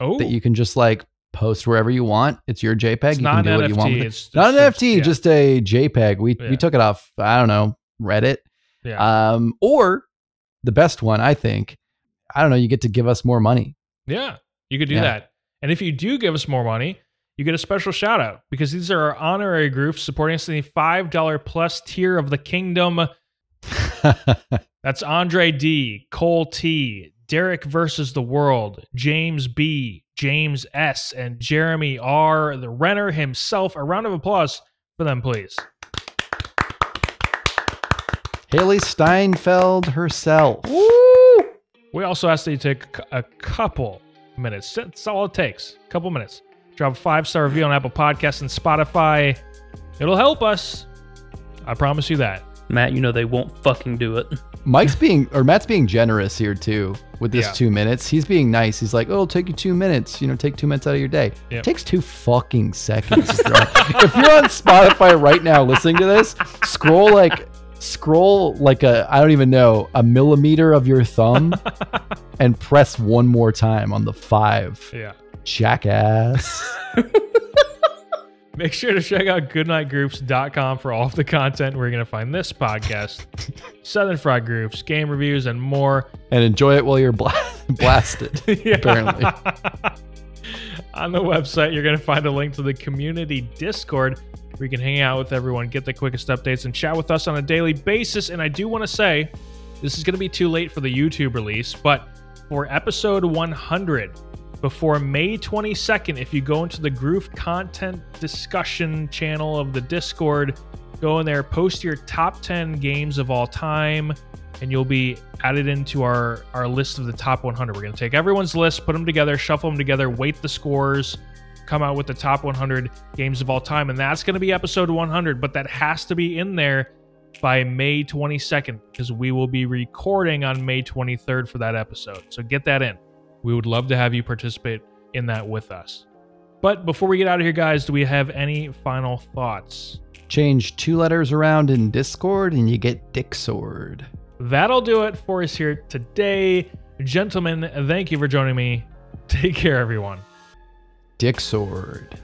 Oh, that you can just like post wherever you want. It's your JPEG. it's you not can do an what you want. NFT. with it. It's, Not an NFT, yeah, just a JPEG. We Yeah. we took it off. I don't know Reddit. yeah. Um, or the best one, I think. I don't know. You get to give us more money. yeah. You could do that. And if you do give us more money, you get a special shout out because these are our honorary groups supporting us in the five dollar plus tier of the kingdom. That's Andre D, Cole T, Derek versus the World, James B, James S, and Jeremy R, the Renner himself. A round of applause for them, please. Hailee Steinfeld herself. We also asked that you take a couple minutes. That's all it takes. A couple minutes. Drop a five star review on Apple Podcasts and Spotify. It'll help us. I promise you that. Matt, you know they won't fucking do it. Mike's being or Matt's being generous here too with this Yeah. two minutes. He's being nice. He's like, "Oh, it'll take you two minutes. You know, take two minutes out of your day. Yep. It takes two fucking seconds." if you're on Spotify right now listening to this, scroll like scroll like a I don't even know a millimeter of your thumb and press one more time on the five. Yeah. Jackass. Make sure to check out goodnightgroofs.com for all of the content where you're going to find this podcast, Southern Fried Groofs, game reviews, and more. and enjoy it while you're bla- blasted. Apparently. On the website, you're going to find a link to the community Discord where you can hang out with everyone, get the quickest updates, and chat with us on a daily basis. And I do want to say this is going to be too late for the YouTube release, but for episode 100, before May 22nd, if you go into the Groove content discussion channel of the Discord, go in there, post your top 10 games of all time, and you'll be added into our, our list of the top 100. We're going to take everyone's list, put them together, shuffle them together, weight the scores, come out with the top 100 games of all time. And that's going to be episode 100, but that has to be in there by May 22nd because we will be recording on May 23rd for that episode. So get that in. We would love to have you participate in that with us. But before we get out of here, guys, do we have any final thoughts? Change two letters around in Discord and you get Dick Sword. That'll do it for us here today. Gentlemen, thank you for joining me. Take care, everyone. Dick Sword.